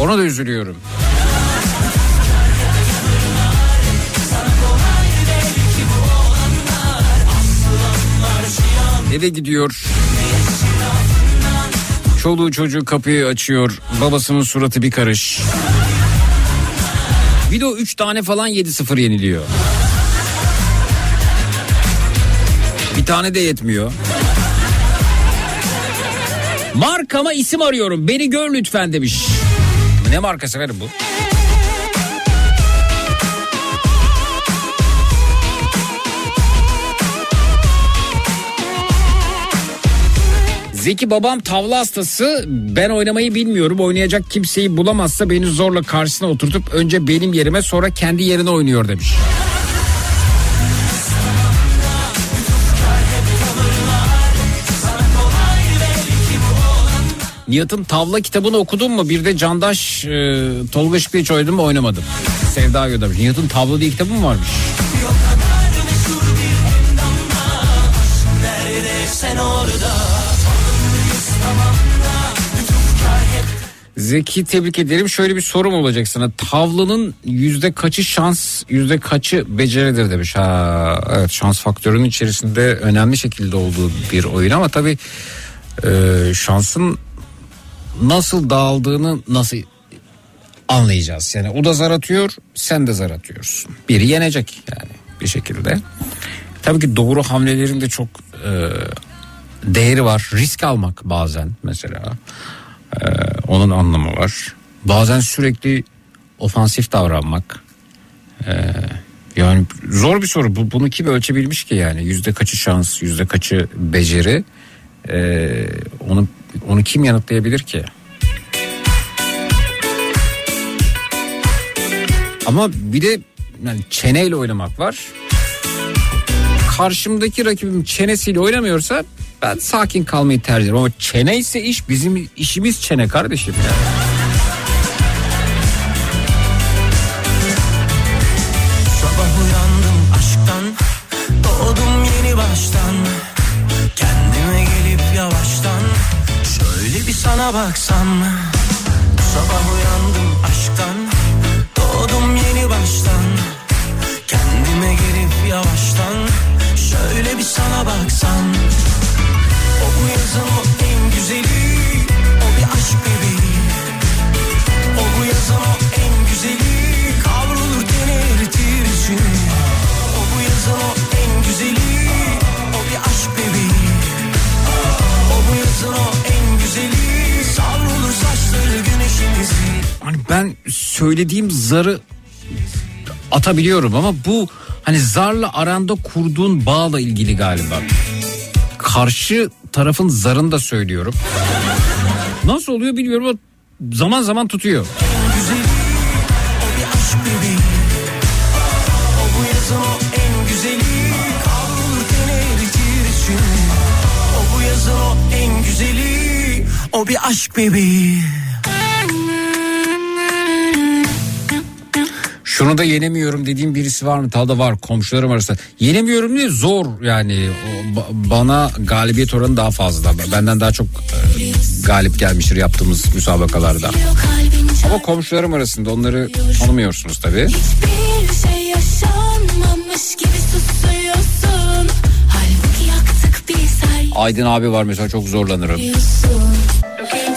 Ona da üzülüyorum. Eve gidiyor. Çoluğu çocuğu kapıyı açıyor. Babasının suratı bir karış. Video 3 tane falan 7-0 yeniliyor. Bir tane de yetmiyor. Markama isim arıyorum. Beni gör lütfen demiş. Ne markası verin bu? Zeki babam tavla hastası. Ben oynamayı bilmiyorum. Oynayacak kimseyi bulamazsa beni zorla karşısına oturtup önce benim yerime sonra kendi yerine oynuyor demiş. Nihat'ın tavla kitabını okudun mu? Bir de Candaş e, Tolga Işık'la hiç oynadın mı? Oynamadım. Sevda göndermiş. Nihat'ın tavla diye kitabı mı varmış? Zeki tebrik ederim. Şöyle bir sorum olacak sana. Tavlanın yüzde kaçı şans, yüzde kaçı beceridir demiş. Ha, evet şans faktörünün içerisinde önemli şekilde olduğu bir oyun ama tabii e, şansın nasıl dağıldığını nasıl anlayacağız. Yani o da zar atıyor, sen de zar atıyorsun. Biri yenecek yani bir şekilde. Tabii ki doğru hamlelerin de çok e, değeri var. Risk almak bazen mesela. Ee, onun anlamı var. Bazen sürekli ofansif davranmak. Ee, yani zor bir soru. Bu, bunu kim ölçebilmiş ki yani? Yüzde kaçı şans, yüzde kaçı beceri? Ee, onu onu kim yanıtlayabilir ki? Ama bir de yani çeneyle oynamak var. Karşımdaki rakibim çenesiyle oynamıyorsa ben sakin kalmayı tercih ederim. Ama çene ise iş bizim işimiz çene kardeşim ya. Sana baksam Hani ben söylediğim zarı atabiliyorum ama bu hani zarla aranda kurduğun bağla ilgili galiba. Karşı tarafın zarını da söylüyorum. Nasıl oluyor bilmiyorum ama zaman zaman tutuyor. O bir aşk şunu da yenemiyorum dediğim birisi var mı? Talda var komşularım arasında. Yenemiyorum diye zor yani bana galibiyet oranı daha fazla. Benden daha çok e, galip gelmiştir yaptığımız müsabakalarda. Ama komşularım arasında onları tanımıyorsunuz tabii. Hiçbir şey yaşanmamış gibi susuyorsun. Halbuki yaktık biz her... Aydın abi var mesela çok zorlanırım.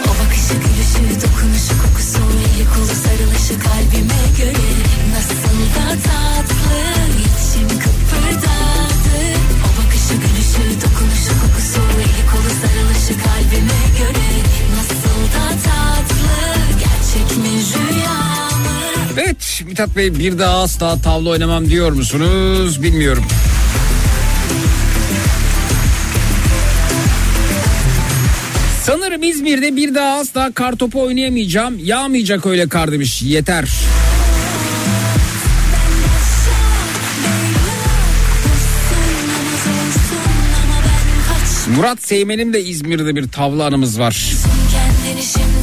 O bakışı gülüşü dokunuşu kokusu eli kolu sarılışı Evet Mithat Bey bir daha asla tavla oynamam diyor musunuz bilmiyorum. Sanırım İzmir'de bir daha asla kartopu oynayamayacağım. Yağmayacak öyle kar demiş. Yeter. Murat Seymen'in de İzmir'de bir tavla anımız var. Kendini şimdi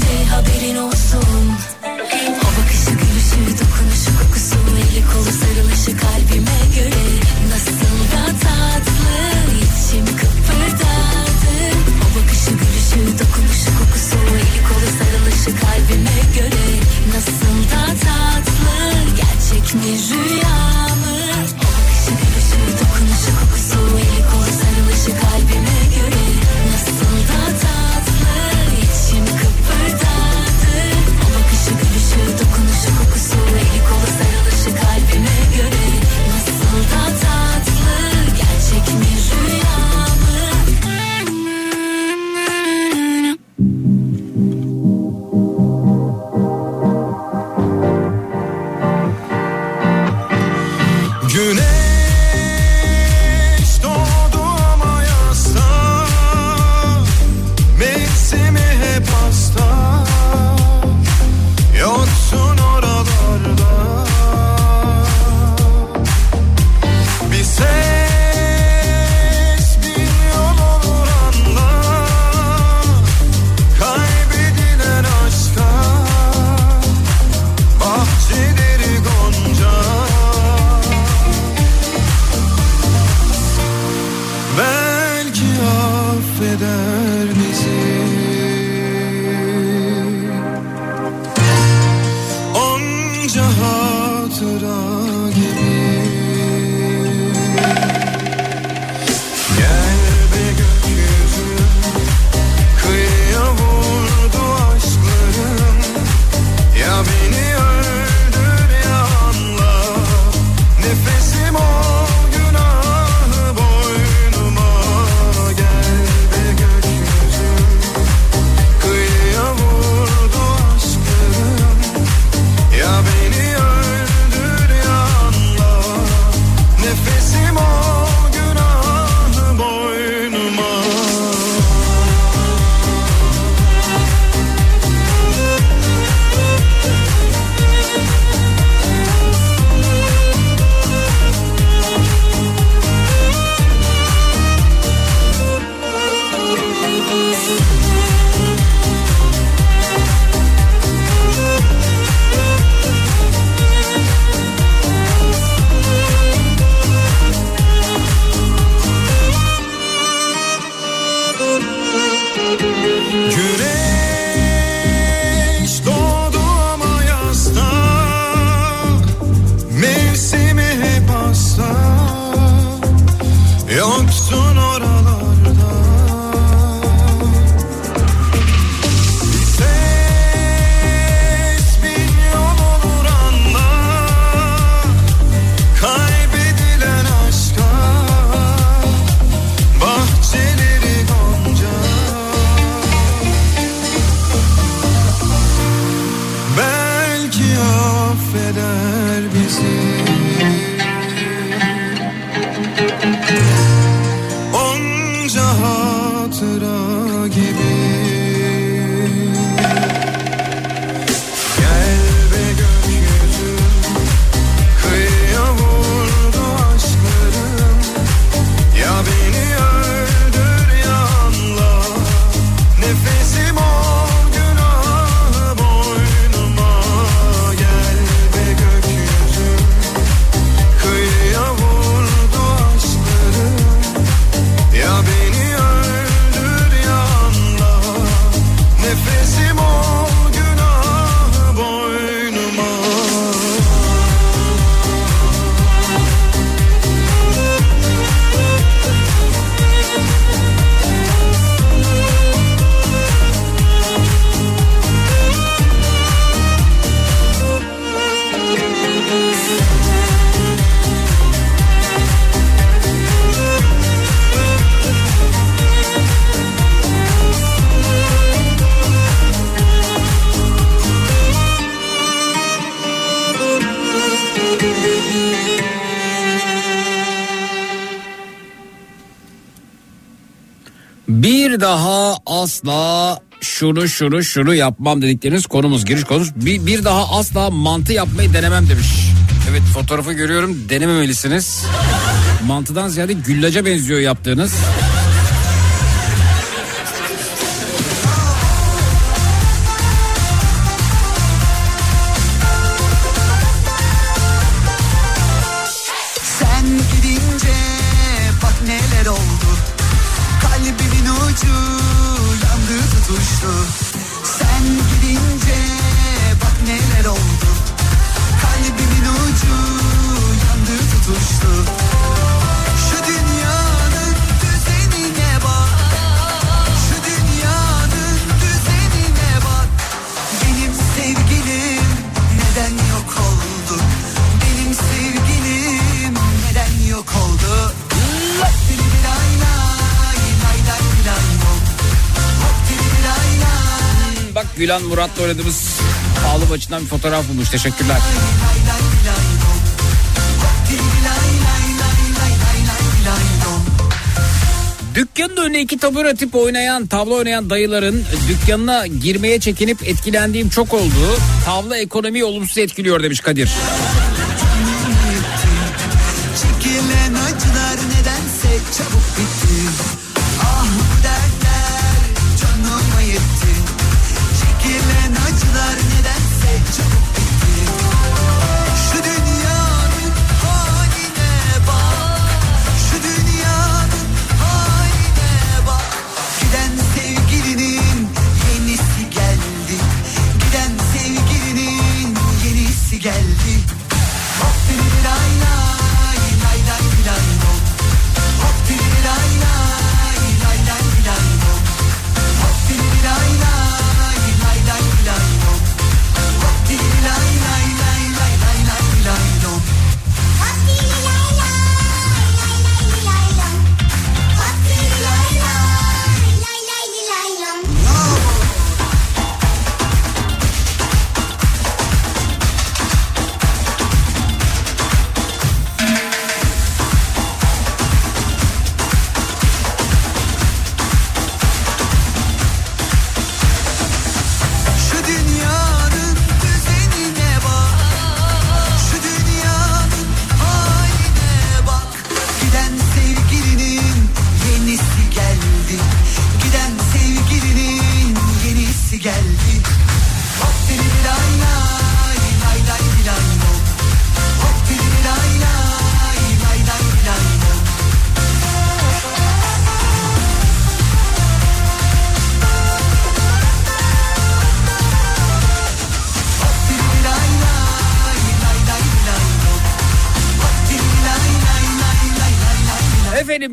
şunu şunu şunu yapmam dedikleriniz konumuz giriş konumuz. Bir, bir daha asla mantı yapmayı denemem demiş. Evet fotoğrafı görüyorum denememelisiniz. Mantıdan ziyade güllaca benziyor yaptığınız. Gülan Murat'la oynadığımız pahalı maçından bir fotoğraf bulmuş teşekkürler. Dükkanın önüne iki tabur atıp oynayan, tavla oynayan dayıların dükkanına girmeye çekinip etkilendiğim çok oldu. Tavla ekonomiyi olumsuz etkiliyor demiş Kadir. Çekilen acılar nedense çabuk bitti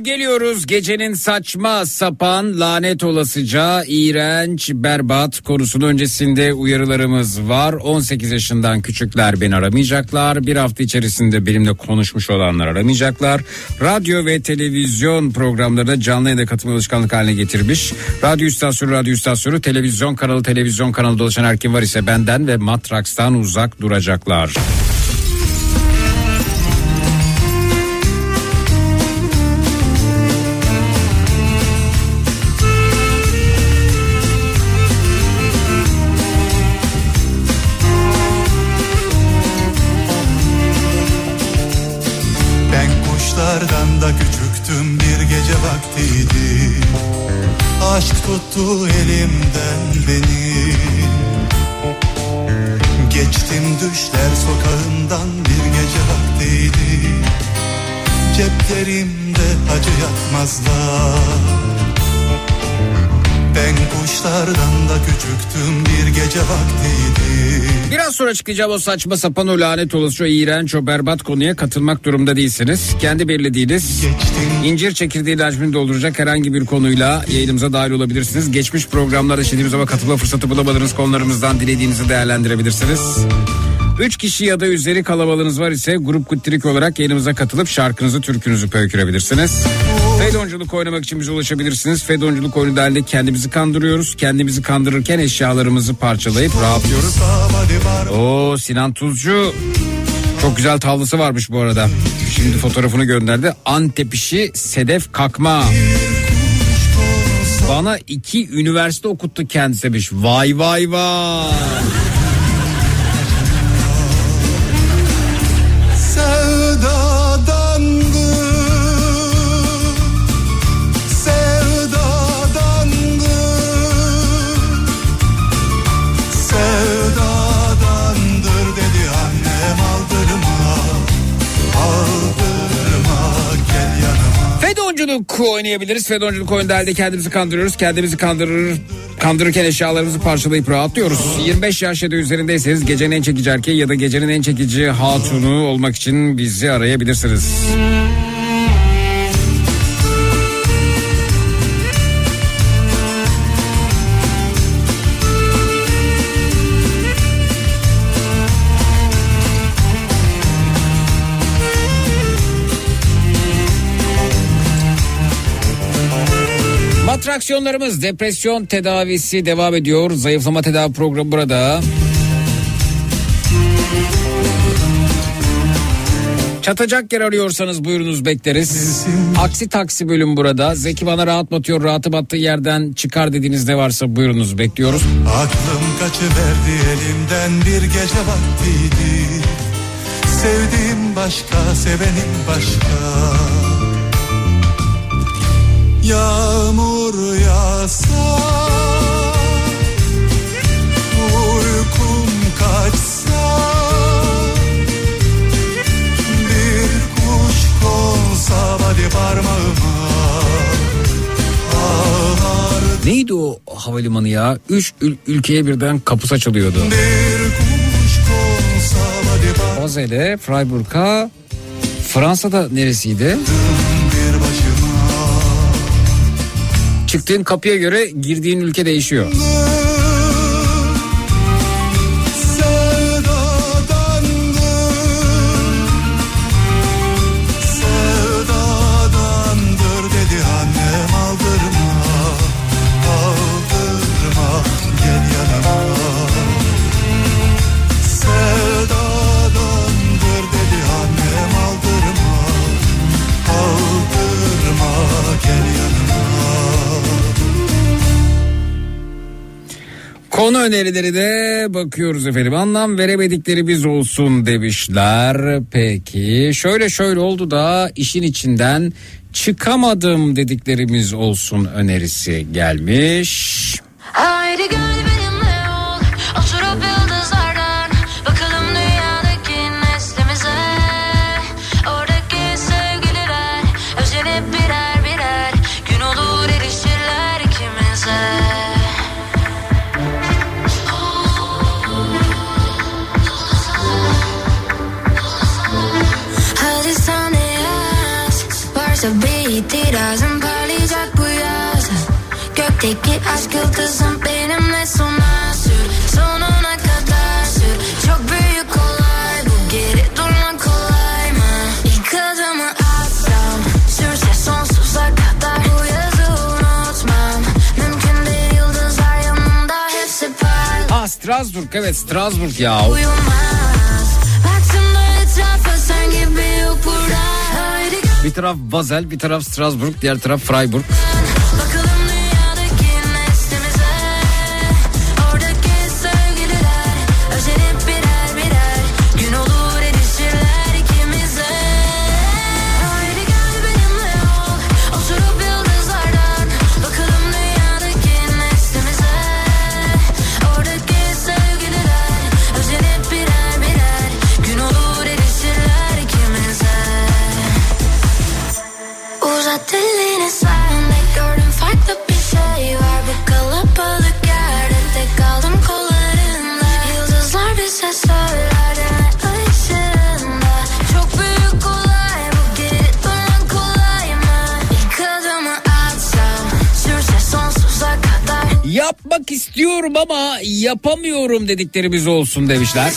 Geliyoruz gecenin saçma sapan lanet olasıca iğrenç berbat konusunun öncesinde uyarılarımız var. 18 yaşından küçükler beni aramayacaklar. Bir hafta içerisinde benimle konuşmuş olanlar aramayacaklar. Radyo ve televizyon programlarına canlı yayına katılma alışkanlık haline getirmiş. Radyo istasyonu, radyo istasyonu, televizyon kanalı, televizyon kanalı dolaşan her kim var ise benden ve Matraks'tan uzak duracaklar. Tuttu elimden beni. Geçtim düşler sokağından bir gece vaktiydi. Ceplerimde acı yatmazlar. Ben kuşlardan da küçüktüm bir gece vaktiydi Biraz sonra çıkacağım o saçma sapan o lanet olası o iğrenç o berbat konuya katılmak durumda değilsiniz. Kendi belirlediğiniz incir çekirdeği hacmini dolduracak herhangi bir konuyla yayınımıza dahil olabilirsiniz. Geçmiş programlarda işlediğimiz ama katılma fırsatı bulamadığınız konularımızdan dilediğinizi değerlendirebilirsiniz. Üç kişi ya da üzeri kalabalığınız var ise grup kuttirik olarak yayınımıza katılıp şarkınızı türkünüzü pöykürebilirsiniz. Fedonculuk oynamak için bize ulaşabilirsiniz. Fedonculuk oyunu dahilinde kendimizi kandırıyoruz. Kendimizi kandırırken eşyalarımızı parçalayıp rahatlıyoruz. Oo Sinan Tuzcu çok güzel tavlası varmış bu arada. Şimdi fotoğrafını gönderdi. Antep işi sedef kakma. Bana iki üniversite okuttu kendisi demiş. Vay vay vay. Fedonculuk oynayabiliriz. Fedonculuk oyunda elde kendimizi kandırıyoruz. Kendimizi kandırır kandırırken eşyalarımızı parçalayıp rahatlıyoruz. 25 yaş ya da üzerindeyseniz gecenin en çekici erkeği ya da gecenin en çekici hatunu olmak için bizi arayabilirsiniz. Atraksiyonlarımız depresyon tedavisi devam ediyor. Zayıflama tedavi programı burada. Çatacak yer arıyorsanız buyurunuz bekleriz. Aksi taksi bölüm burada. Zeki bana rahat batıyor rahatı battığı yerden çıkar dediğiniz ne varsa buyurunuz bekliyoruz. Aklım kaçıverdi elimden bir gece vaktiydi Sevdiğim başka, sevenim başka Yağmur yağsa Uykum kaçsa Bir kuş konsa hadi parmağıma Ağlar Neydi o havalimanı ya? Üç ül- ülkeye birden kapı açılıyordu. Bazel'e, Freiburg'a, Fransa'da neresiydi? Çıktığın kapıya göre girdiğin ülke değişiyor. Konu önerileri de bakıyoruz efendim. Anlam veremedikleri biz olsun demişler. Peki şöyle şöyle oldu da işin içinden çıkamadım dediklerimiz olsun önerisi gelmiş. Haydi gel Gökteki aşk yıldızım benimle sona sür. Sonuna kadar sür. Çok büyük olay bu. Geri durmak kolay mı? İlk adımı atsam Sürse sonsuza kadar Bu yazı unutmam. Mümkün değil yıldızlar yanımda hepsi parlak Ah Strasbourg evet Strasbourg ya. Uyumaz. Baktım da etrafa sen gibi yok burada. Haydi gel Bir taraf Basel bir taraf Strasbourg diğer taraf Freiburg. Yapmak istiyorum ama yapamıyorum dediklerimiz olsun demişler.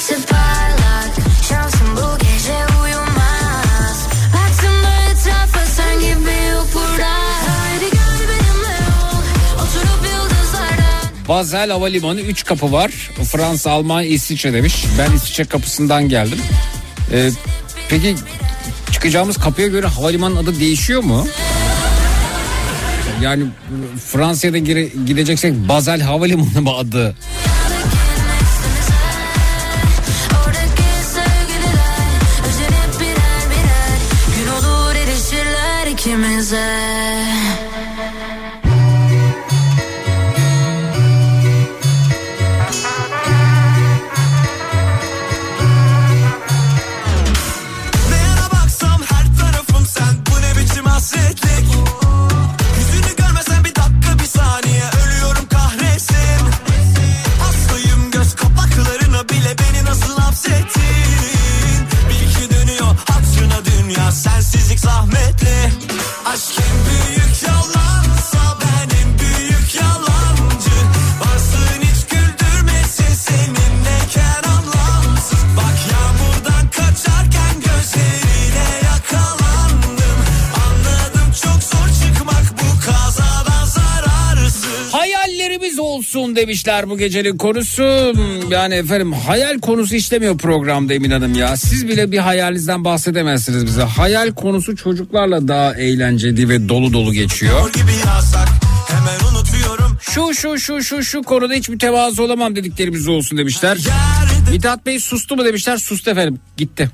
Basel Havalimanı 3 kapı var. Fransa, Almanya, İsviçre demiş. Ben İsviçre kapısından geldim. Ee, peki çıkacağımız kapıya göre havalimanın adı değişiyor mu? Yani Fransa'ya gire- gideceksek Basel Havalimanı mı adı? Oradaki demişler bu gecenin konusu. Yani efendim hayal konusu işlemiyor programda Emin Hanım ya. Siz bile bir hayalinizden bahsedemezsiniz bize. Hayal konusu çocuklarla daha eğlenceli ve dolu dolu geçiyor. Şu şu şu şu şu konuda hiç mütevazı olamam dediklerimiz olsun demişler. Mithat Bey sustu mu demişler. Sustu efendim. Gitti.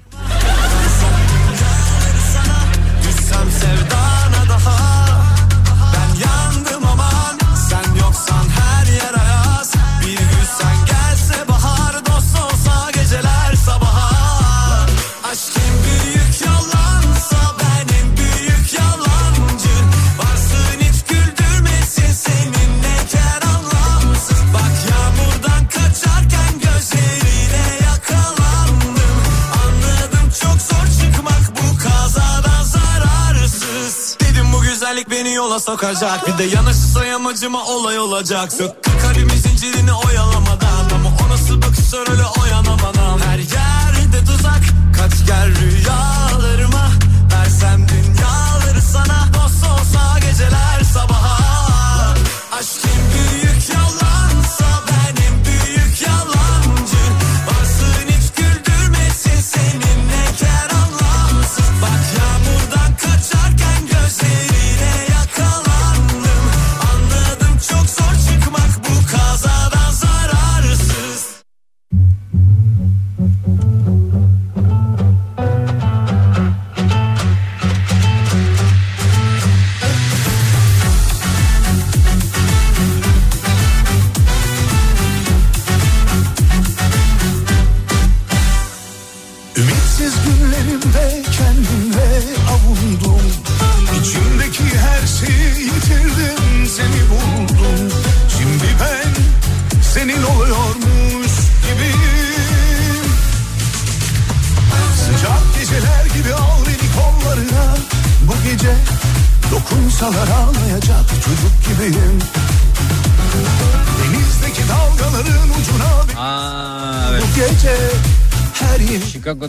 Sokacak Bir de yanaşırsa yamacıma olay olacak. Sök kalbimin zincirini oyalamadan Ama o nasıl bakışlar öyle oyanamadan. Her yerde tuzak kaç gel rüyalarıma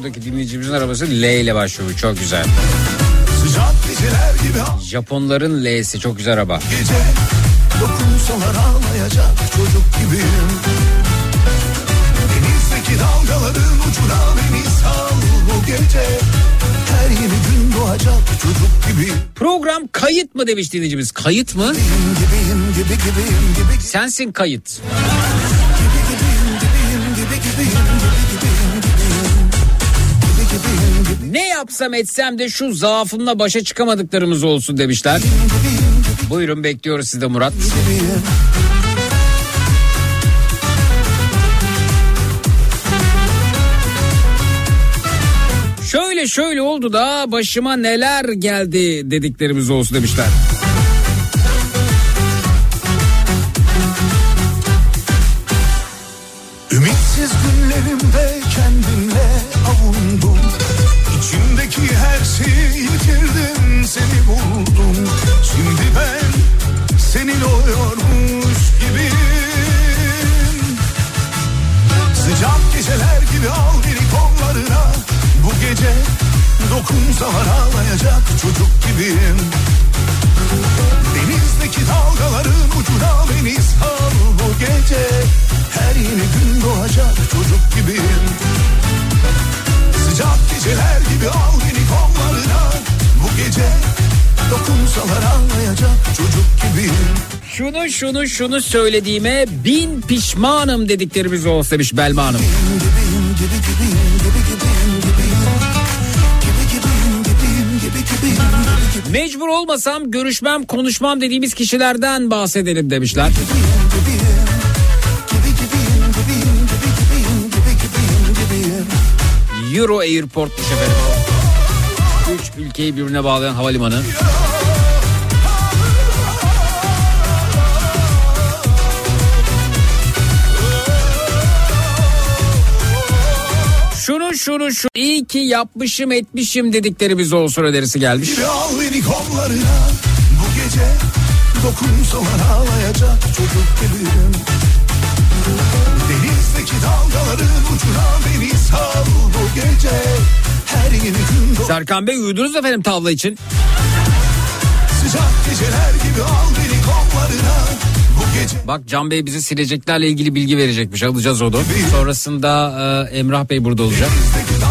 Chicago'daki dinleyicimizin arabası L ile başlıyor. Çok güzel. Gibi Japonların L'si çok güzel araba. gece Dokunsalar ağlayacak çocuk gibiyim Denizdeki dalgaların ucuna beni sal bu gece Her yeni gün doğacak çocuk gibiyim Program kayıt mı demiş dinleyicimiz. Kayıt mı? Gibiyim gibiyim gibi gibiyim gibi gibi Sensin kayıt. Yapsam etsem de şu zaafımla başa çıkamadıklarımız olsun demişler. Buyurun bekliyoruz sizde Murat. Şöyle şöyle oldu da başıma neler geldi dediklerimiz olsun demişler. Dokunsalar ağlayacak çocuk gibiyim. Denizdeki dalgaların ucuna beni sal bu gece Her yeni gün doğacak çocuk gibiyim. Sıcak geceler gibi al beni kollarına. Bu gece dokunsalar ağlayacak çocuk gibiyim. Şunu şunu şunu söylediğime bin pişmanım dediklerimiz olsa demiş Belma Hanım. Gibiyim gibi Mecbur olmasam görüşmem konuşmam dediğimiz kişilerden bahsedelim demişler. Euro Airport'muş efendim. Üç ülkeyi birbirine bağlayan havalimanı. Şunu şunu şu iyi ki yapmışım etmişim dediklerimiz olsun önerisi gelmiş. Bir al beni kollarına. Bu gece Dokunsalar ağlayacak çocuk gibiyim. Denizdeki dalgaların ucuna beni sal bu gece. Her yeni gün Serkan Bey uyudunuz efendim tavla için. sıcak geceler gibi al beni kollarına Bak Can Bey bize sileceklerle ilgili bilgi verecekmiş. Alacağız onu. Sonrasında e, Emrah Bey burada olacak. Denizdeki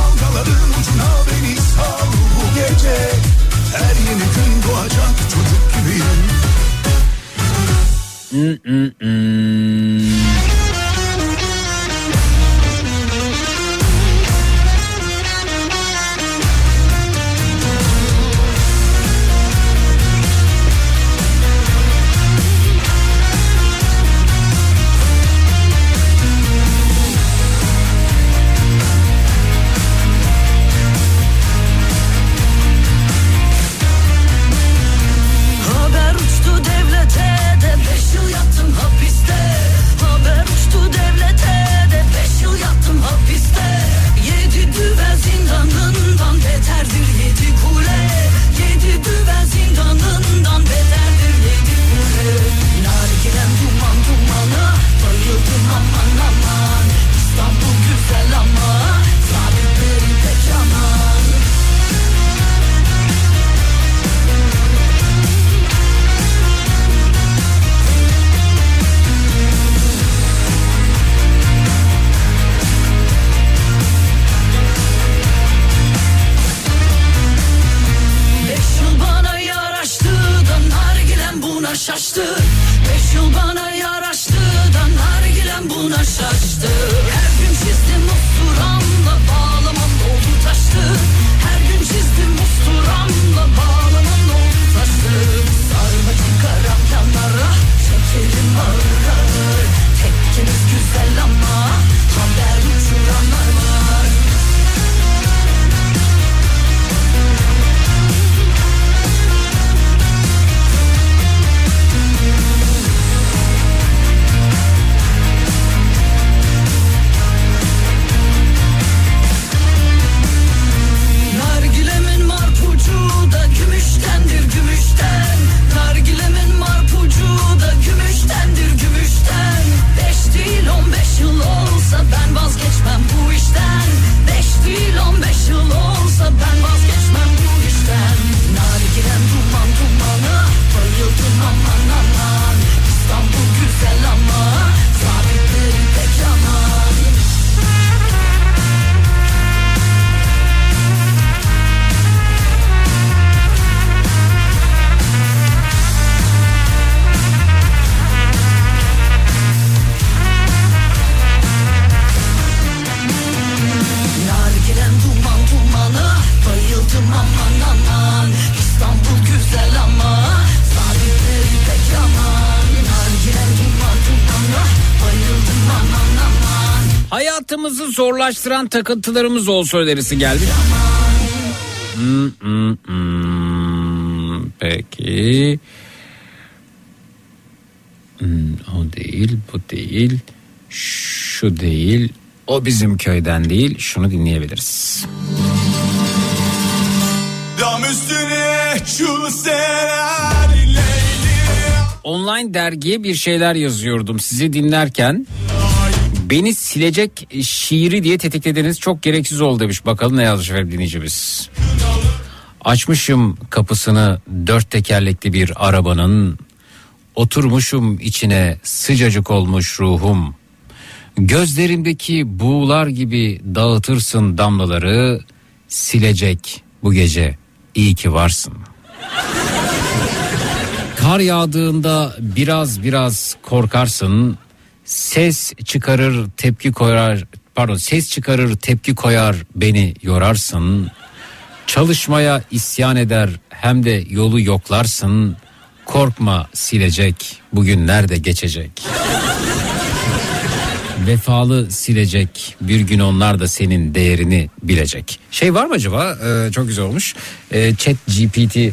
Zorlaştıran takıntılarımız olsa önerisi gelmiş. Hmm, hmm, hmm. Peki. Hmm, o değil, bu değil, şu değil, o bizim köyden değil. Şunu dinleyebiliriz. Dam üstüne şu Online dergiye bir şeyler yazıyordum sizi dinlerken. Beni silecek şiiri diye tetiklediniz çok gereksiz oldu demiş. Bakalım ne yazmış efendim dinleyicimiz. Açmışım kapısını dört tekerlekli bir arabanın. Oturmuşum içine sıcacık olmuş ruhum. Gözlerimdeki buğular gibi dağıtırsın damlaları. Silecek bu gece iyi ki varsın. Kar yağdığında biraz biraz korkarsın. Ses çıkarır tepki koyar pardon ses çıkarır tepki koyar beni yorarsın. Çalışmaya isyan eder hem de yolu yoklarsın. Korkma silecek bugün nerede geçecek. Vefalı silecek bir gün onlar da senin değerini bilecek. Şey var mı acaba Ee, çok güzel olmuş. Ee, Chat GPT e,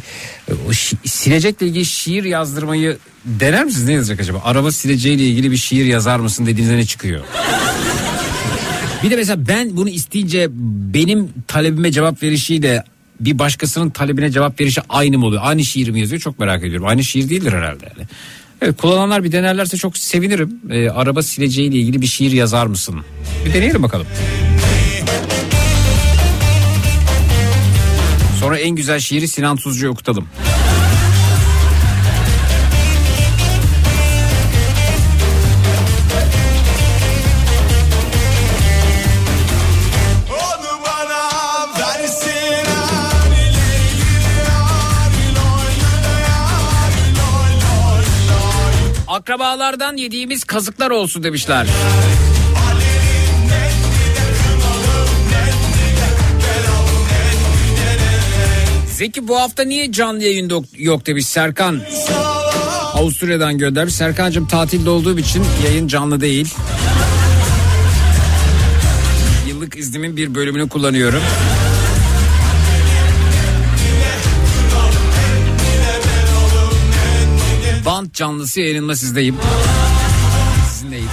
silecekle ilgili şiir yazdırmayı dener misiniz ne yazacak acaba? Araba sileceğiyle ilgili bir şiir yazar mısın dediğinizde ne çıkıyor? Bir de mesela ben bunu isteyince benim talebime cevap verişiyle bir başkasının talebine cevap verişi aynı mı oluyor? Aynı şiir mi yazıyor? Çok merak ediyorum. Aynı şiir değildir herhalde yani. Evet kullananlar bir denerlerse çok sevinirim. Ee, araba sileceğiyle ilgili bir şiir yazar mısın? Bir deneyelim bakalım. Sonra en güzel şiiri Sinan Tuzcu'ya okutalım. Akrabalardan yediğimiz kazıklar olsun demişler. Zeki bu hafta niye canlı yayın yok, demiş Serkan. Avusturya'dan göndermiş. Serkan'cığım tatilde olduğum için yayın canlı değil. Yıllık iznimin bir bölümünü kullanıyorum. Band canlısı yayınında sizdeyim. Sizinleyim.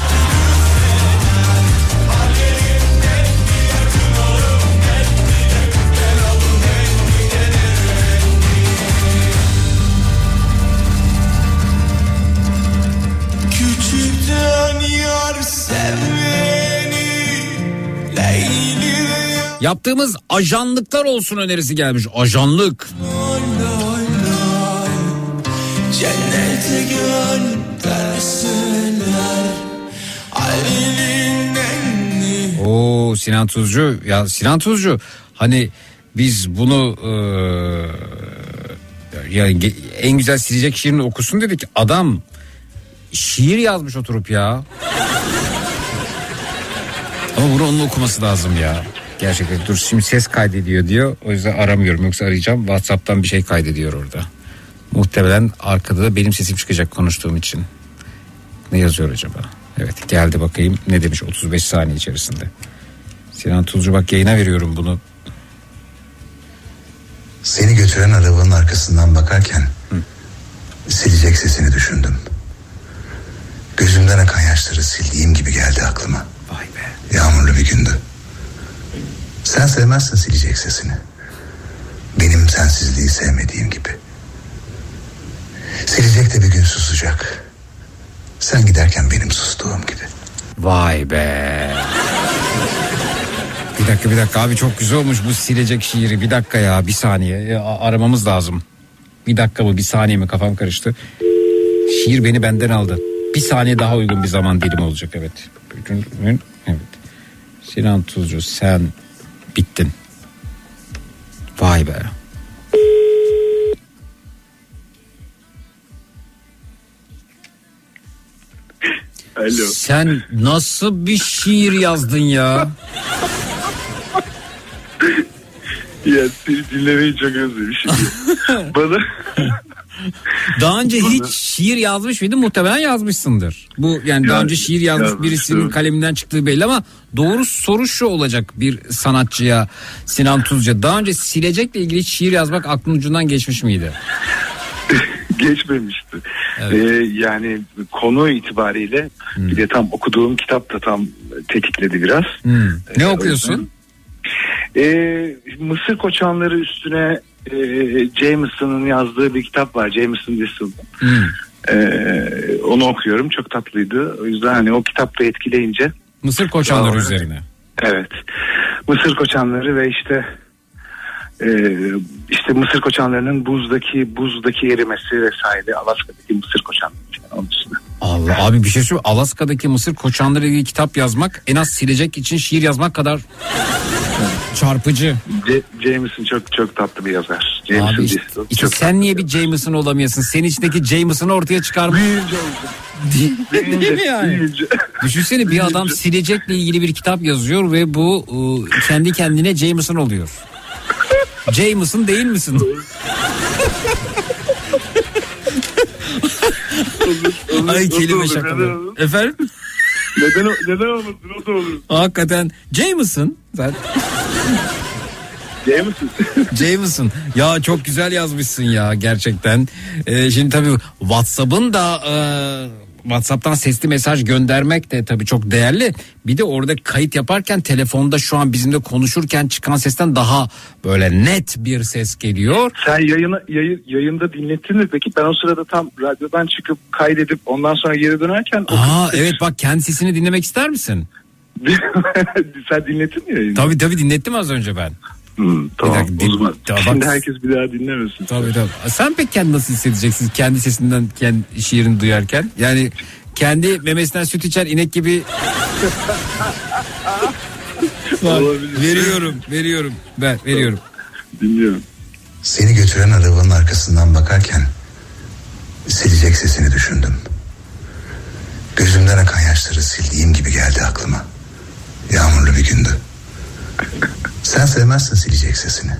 Yaptığımız ajanlıklar olsun önerisi gelmiş. Ajanlık. Cennete Oo Sinan Tuzcu. Ya Sinan Tuzcu hani biz bunu eee, yani en güzel silecek şiirini okusun dedik. Adam şiir yazmış oturup ya. Ama bunu onun okuması lazım ya. Gerçekten dur şimdi ses kaydediyor diyor. O yüzden aramıyorum yoksa arayacağım. Whatsapp'tan bir şey kaydediyor orada. Muhtemelen arkada da benim sesim çıkacak konuştuğum için. Ne yazıyor acaba? Evet geldi bakayım ne demiş 35 saniye içerisinde. Sinan Tuzcu bak yayına veriyorum bunu. Seni götüren arabanın arkasından bakarken silecek sesini düşündüm. Gözümden akan yaşları sildiğim gibi geldi aklıma. Vay be. Yağmurlu bir gündü. Sen sevmezsin silecek sesini. Benim sensizliği sevmediğim gibi. Silecek de bir gün susacak. Sen giderken benim sustuğum gibi. Vay be. Bir dakika bir dakika abi çok güzel olmuş bu silecek şiiri. Bir dakika ya bir saniye a- aramamız lazım. Bir dakika mı bir saniye mi kafam karıştı. Şiir beni benden aldı. Bir saniye daha uygun bir zaman dilimi olacak evet. Evet. Sinan Tuzcu sen bittin. Vay be. Alo. Sen nasıl bir şiir yazdın ya? Ya seni dinlemeyi çok özlemişim. Bana Daha önce hiç şiir yazmış mıydın? Muhtemelen yazmışsındır. Bu yani daha önce şiir yazmış yazmıştım. birisinin kaleminden çıktığı belli ama doğru soru şu olacak bir sanatçıya Sinan Tuzca. Daha önce silecekle ilgili şiir yazmak aklının ucundan geçmiş miydi? geçmemişti. Evet. Ee, yani konu itibariyle bir de tam okuduğum kitap da tam tetikledi biraz. Hmm. Ne Ee, okuyorsun? Ee, Mısır koçanları üstüne e, Jameson'ın yazdığı bir kitap var. Jameson Whistle. Hmm. Ee, onu okuyorum. Çok tatlıydı. O yüzden hani o kitap da etkileyince Mısır koçanları üzerine. Evet. Mısır koçanları ve işte e, işte Mısır koçanlarının buzdaki buzdaki erimesi vesaire Alaska'daki Mısır koçanları falan onun dışında. Allah abi bir şey söyleyeyim. Alaska'daki Mısır koçanları ilgili kitap yazmak en az silecek için şiir yazmak kadar çarpıcı. C- Jameson çok çok tatlı bir yazar. Jameson Abi işte, işte çok sen niye bir Jameson olamıyorsun? Senin içindeki Jameson'ı ortaya çıkarmış. Büyüyünce oldu. Değil, değil mi yani? Büyüyünce. Düşünsene bir adam silecekle ilgili bir kitap yazıyor ve bu e, kendi kendine Jameson oluyor. Jameson değil misin? Ay kelime olur, şakaları. neden olur? Efendim? Neden, neden olmasın o da olur. Hakikaten Jameson. Zaten Jameson. Jameson. Ya çok güzel yazmışsın ya gerçekten. Ee, şimdi tabii WhatsApp'ın da e, WhatsApp'tan sesli mesaj göndermek de tabii çok değerli. Bir de orada kayıt yaparken telefonda şu an bizimle konuşurken çıkan sesten daha böyle net bir ses geliyor. Sen yayını, yayı- yayında dinlettin mi peki? Ben o sırada tam radyodan çıkıp kaydedip ondan sonra geri dönerken Aa evet bak kendi sesini dinlemek ister misin? sen dinlettin mi yayını? Tabii tabii dinlettim az önce ben. Hmm, tamam dakika, din- o zaman. Ya bak- Şimdi herkes bir daha dinlemesin. Tabii tabii. Sen pek kendi nasıl hissedeceksin kendi sesinden kendi şiirini duyarken? Yani kendi memesinden süt içen inek gibi Olabilir. veriyorum, veriyorum. Ben veriyorum. Dinliyorum. Seni götüren arabanın arkasından bakarken silecek sesini düşündüm. Gözümden akan yaşları sildiğim gibi geldi aklıma. Yağmurlu bir gündü. Sen sevmezsin silecek sesini.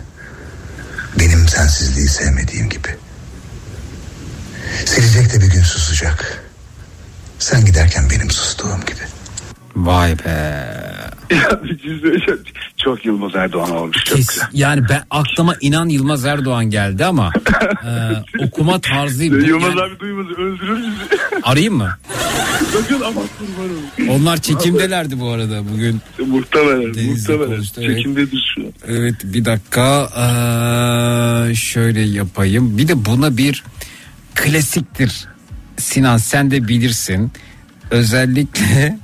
Benim sensizliği sevmediğim gibi. Silecek de bir gün susacak. Sen giderken benim sustuğum gibi. Vay be. Şey çok Yılmaz Erdoğan olmuş çok Kes, güzel. yani ben aklıma inan Yılmaz Erdoğan geldi ama e, okuma tarzı bu. Yılmaz Yani- abi duymaz öldürür bizi. arayayım mı? Bakın ama. Onlar çekimdelerdi bu arada bugün. Muhtemelen. Denizli muhtemelen. konuştu, evet. Çekimdedir şu an. Evet bir dakika Ee, şöyle yapayım. Bir de buna bir klasiktir. Sinan sen de bilirsin. Özellikle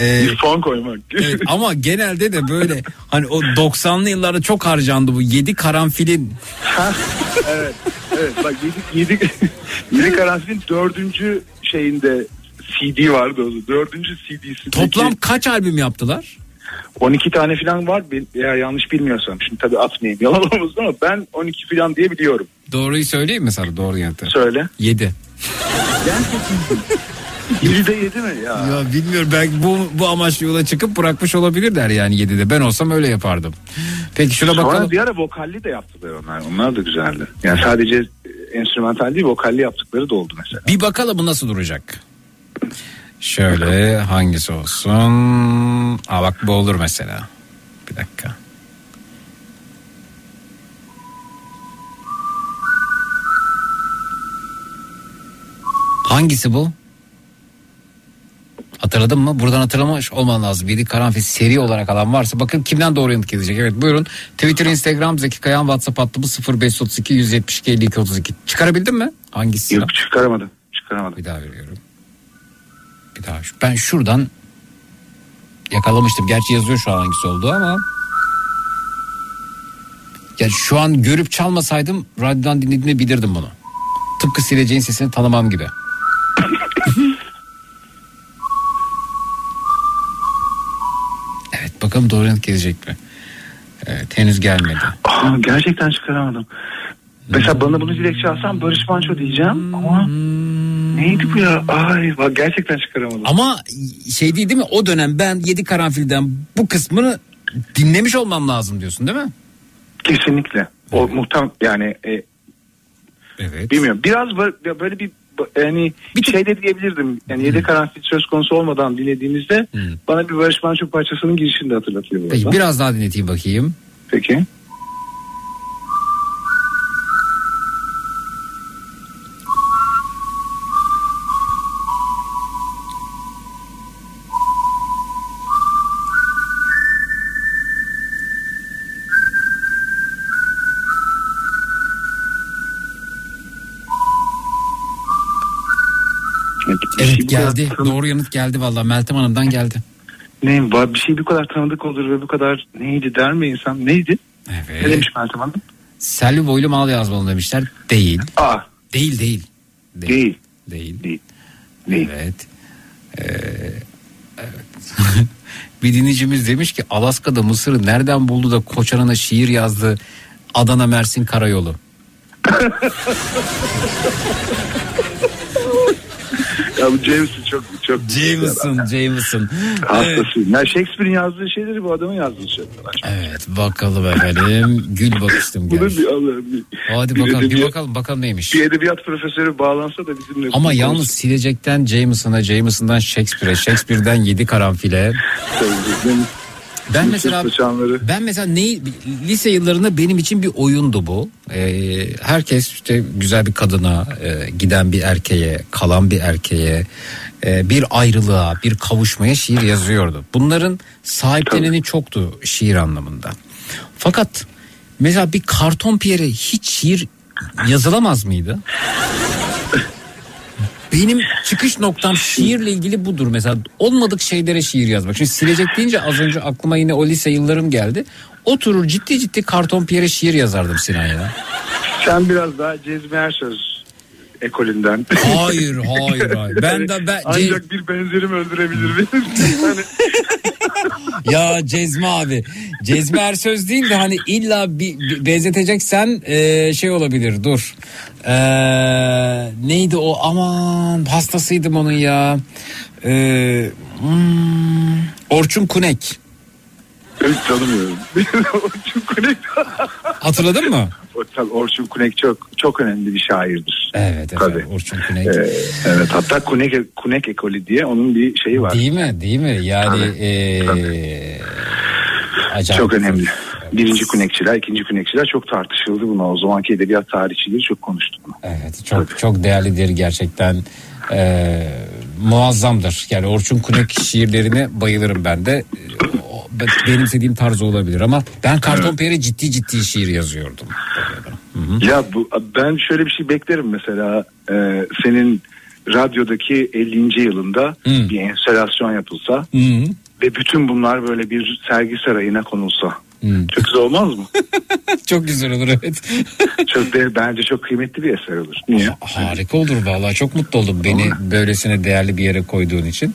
e, Bir fon koymak. evet, ama genelde de böyle hani o 90'lı yıllarda çok harcandı bu 7 karanfilin evet. Evet bak yedi, yedi, yedi karanfilin dördüncü şeyinde CD vardı o. Dördüncü CD'si. toplam kaç albüm yaptılar? 12 tane falan var. Eğer yanlış bilmiyorsam. Şimdi tabii atmayayım yalan olmasın ama ben 12 falan diye biliyorum. Doğruyu söyleyeyim mi sana doğru yanıtı? Söyle. 7. Biri de yedi mi ya? Ya bilmiyorum belki bu, bu amaçlı yola çıkıp bırakmış olabilirler yani 7'de. Ben olsam öyle yapardım. Peki şuna Sonra bakalım. bir ara vokalli de yaptılar onlar. Onlar da güzeldi. Yani sadece e, enstrümantal değil vokalli yaptıkları da oldu mesela. Bir bakalım bu nasıl duracak. Şöyle hangisi olsun? Aa bak bu olur mesela. Bir dakika. Hangisi bu? Hatırladın mı? Buradan hatırlamış olman lazım. 7 karanfil seri olarak alan varsa bakın kimden doğru yanıt gelecek. Evet buyurun. Twitter, Instagram, Zeki Kayan, WhatsApp hattımız 0532 172 52 32. Çıkarabildin mi? Hangisi? Yok çıkaramadım. Çıkaramadım. Bir daha veriyorum. Bir daha. Ben şuradan yakalamıştım. Gerçi yazıyor şu an hangisi olduğu ama. Ya şu an görüp çalmasaydım radyodan dinlediğimde bilirdim bunu. Tıpkı sileceğin sesini tanımam gibi. Bakalım doğru yanıt gelecek mi? Evet henüz gelmedi. Aa, gerçekten çıkaramadım. Mesela bana bunu dilekçe alsam Barış Manço diyeceğim ama neydi bu ya? Ay bak gerçekten çıkaramadım. Ama şey değil değil mi? O dönem ben 7 karanfilden bu kısmını dinlemiş olmam lazım diyorsun değil mi? Kesinlikle. O muhtem yani e, Evet. bilmiyorum. Biraz bö- böyle bir yani bir şey de diyebilirdim. Yani yedek karanfil söz konusu olmadan dinlediğimizde bana bir Barış Manço parçasının girişini de hatırlatıyor. Peki biraz daha dinleteyim bakayım. Peki. Geldi. tanı- Doğru yanıt geldi vallahi Meltem Hanım'dan geldi. Ne var bir şey bu kadar tanıdık olur ve bu kadar neydi der mi insan? Neydi? Ne Evet. demiş Meltem Hanım? Selvi boylu mal yazmalı demişler. Değil. Aa Değil değil. değil. Değil. Değil. Değil. Evet. Ee, bir dinleyicimiz demiş ki Alaska'da Mısır'ı nereden buldu da Koçan'a şiir yazdı Adana Mersin Karayolu. Ya bu James'in çok çok Jameson, Jameson. Evet. hastasıyım. Ya Shakespeare'in yazdığı şeyleri bu adamın yazdığı şeyler. Evet bakalım efendim. Gül bakıştım Bunu bir Allah'ım bir, Hadi bir bakalım bir edebiyat- bakalım bakalım neymiş. bir edebiyat profesörü bağlansa da bizimle. Ama yalnız silecekten Jameson'a, Jameson'dan Shakespeare'e, Shakespeare'den yedi karanfile. Ben mesela saçanları. ben mesela neyi lise yıllarında benim için bir oyundu bu. Ee, herkes işte güzel bir kadına, e, giden bir erkeğe, kalan bir erkeğe, e, bir ayrılığa, bir kavuşmaya şiir yazıyordu. Bunların sahipleneni çoktu şiir anlamında. Fakat mesela bir karton piyere hiç şiir yazılamaz mıydı? Benim çıkış noktam şiirle ilgili budur mesela. Olmadık şeylere şiir yazmak. Şimdi silecek deyince az önce aklıma yine o lise yıllarım geldi. Oturur ciddi ciddi karton piyere şiir yazardım Sinan ya. Sen biraz daha Cezmi Ersöz ekolünden. Hayır hayır hayır. Ben de ben Ancak bir benzerim öldürebilir beni. hani ya Cezmi abi. Cezmi Ersöz değil de hani illa bir, bir benzeteceksen e, şey olabilir dur. E, neydi o aman hastasıydım onun ya. E, hmm, Orçun Kunek. Hiç tanımıyorum. Orçun Kunek. Hatırladın mı? Tabii Orçun Kunek çok çok önemli bir şairdir. Evet Tabii. Orçun Kunek. Ee, evet hatta Kunek Kunek ekolü diye onun bir şeyi var. Değil mi? Değil mi? Yani Tabii, eee, acayip. Çok önemli. Birinci Kunekçiler, ikinci Kunekçiler çok tartışıldı buna. O zamanki edebiyat tarihçileri çok konuştu bunu. Evet çok çok değerlidir gerçekten. Eee, muazzamdır. Yani Orçun Kunek şiirlerine bayılırım ben de. O- ben- Benim istediğim tarz olabilir ama ben Karton Peri ciddi ciddi şiir yazıyordum. Ya bu ben şöyle bir şey beklerim mesela e, senin radyodaki 50. yılında Hı. bir enstalasyon yapılsa Hı. ve bütün bunlar böyle bir sergi sarayına konulsa. Hı. Çok güzel olmaz mı? Çok güzel olur evet. çok de, bence çok kıymetli bir eser olur. Niye? Harika olur vallahi çok mutlu oldum beni böylesine değerli bir yere koyduğun için.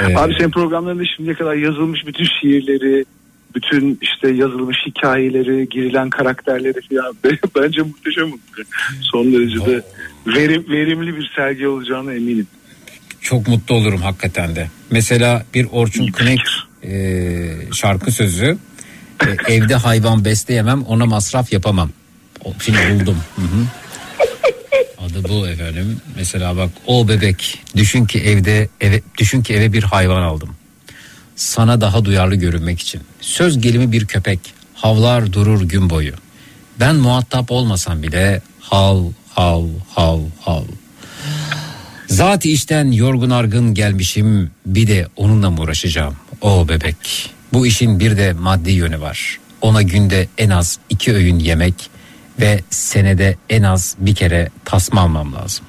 Ee, Abi senin programlarında şimdiye kadar yazılmış bütün şiirleri, bütün işte yazılmış hikayeleri, girilen karakterleri falan bence muhteşem olur. Son derece de verim, verimli bir sergi olacağına eminim. çok mutlu olurum hakikaten de. Mesela bir Orçun Kunek e, şarkı sözü e, evde hayvan besleyemem ona masraf yapamam. Şimdi buldum. Hı hı. Adı bu efendim. Mesela bak o bebek düşün ki evde eve düşün ki eve bir hayvan aldım. Sana daha duyarlı görünmek için. Söz gelimi bir köpek havlar durur gün boyu. Ben muhatap olmasam bile hav hav hav hav. Zat işten yorgun argın gelmişim bir de onunla mı uğraşacağım? O bebek. Bu işin bir de maddi yönü var. Ona günde en az iki öğün yemek ve senede en az bir kere tasma almam lazım.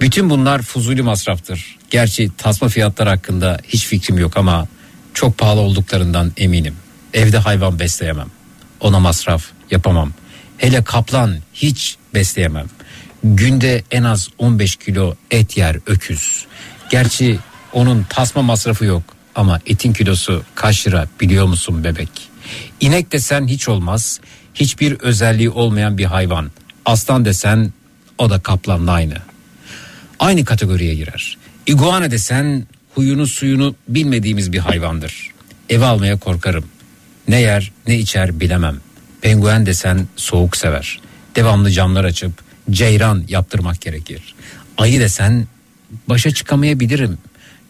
Bütün bunlar fuzuli masraftır. Gerçi tasma fiyatlar hakkında hiç fikrim yok ama çok pahalı olduklarından eminim. Evde hayvan besleyemem. Ona masraf yapamam. Hele kaplan hiç besleyemem. Günde en az 15 kilo et yer öküz. Gerçi onun tasma masrafı yok ama etin kilosu kaç lira biliyor musun bebek? İnek desen hiç olmaz. Hiçbir özelliği olmayan bir hayvan. Aslan desen o da kaplanla aynı. Aynı kategoriye girer. İguana desen huyunu suyunu bilmediğimiz bir hayvandır. Eve almaya korkarım. Ne yer ne içer bilemem. Penguen desen soğuk sever. Devamlı camlar açıp ceyran yaptırmak gerekir. Ayı desen başa çıkamayabilirim.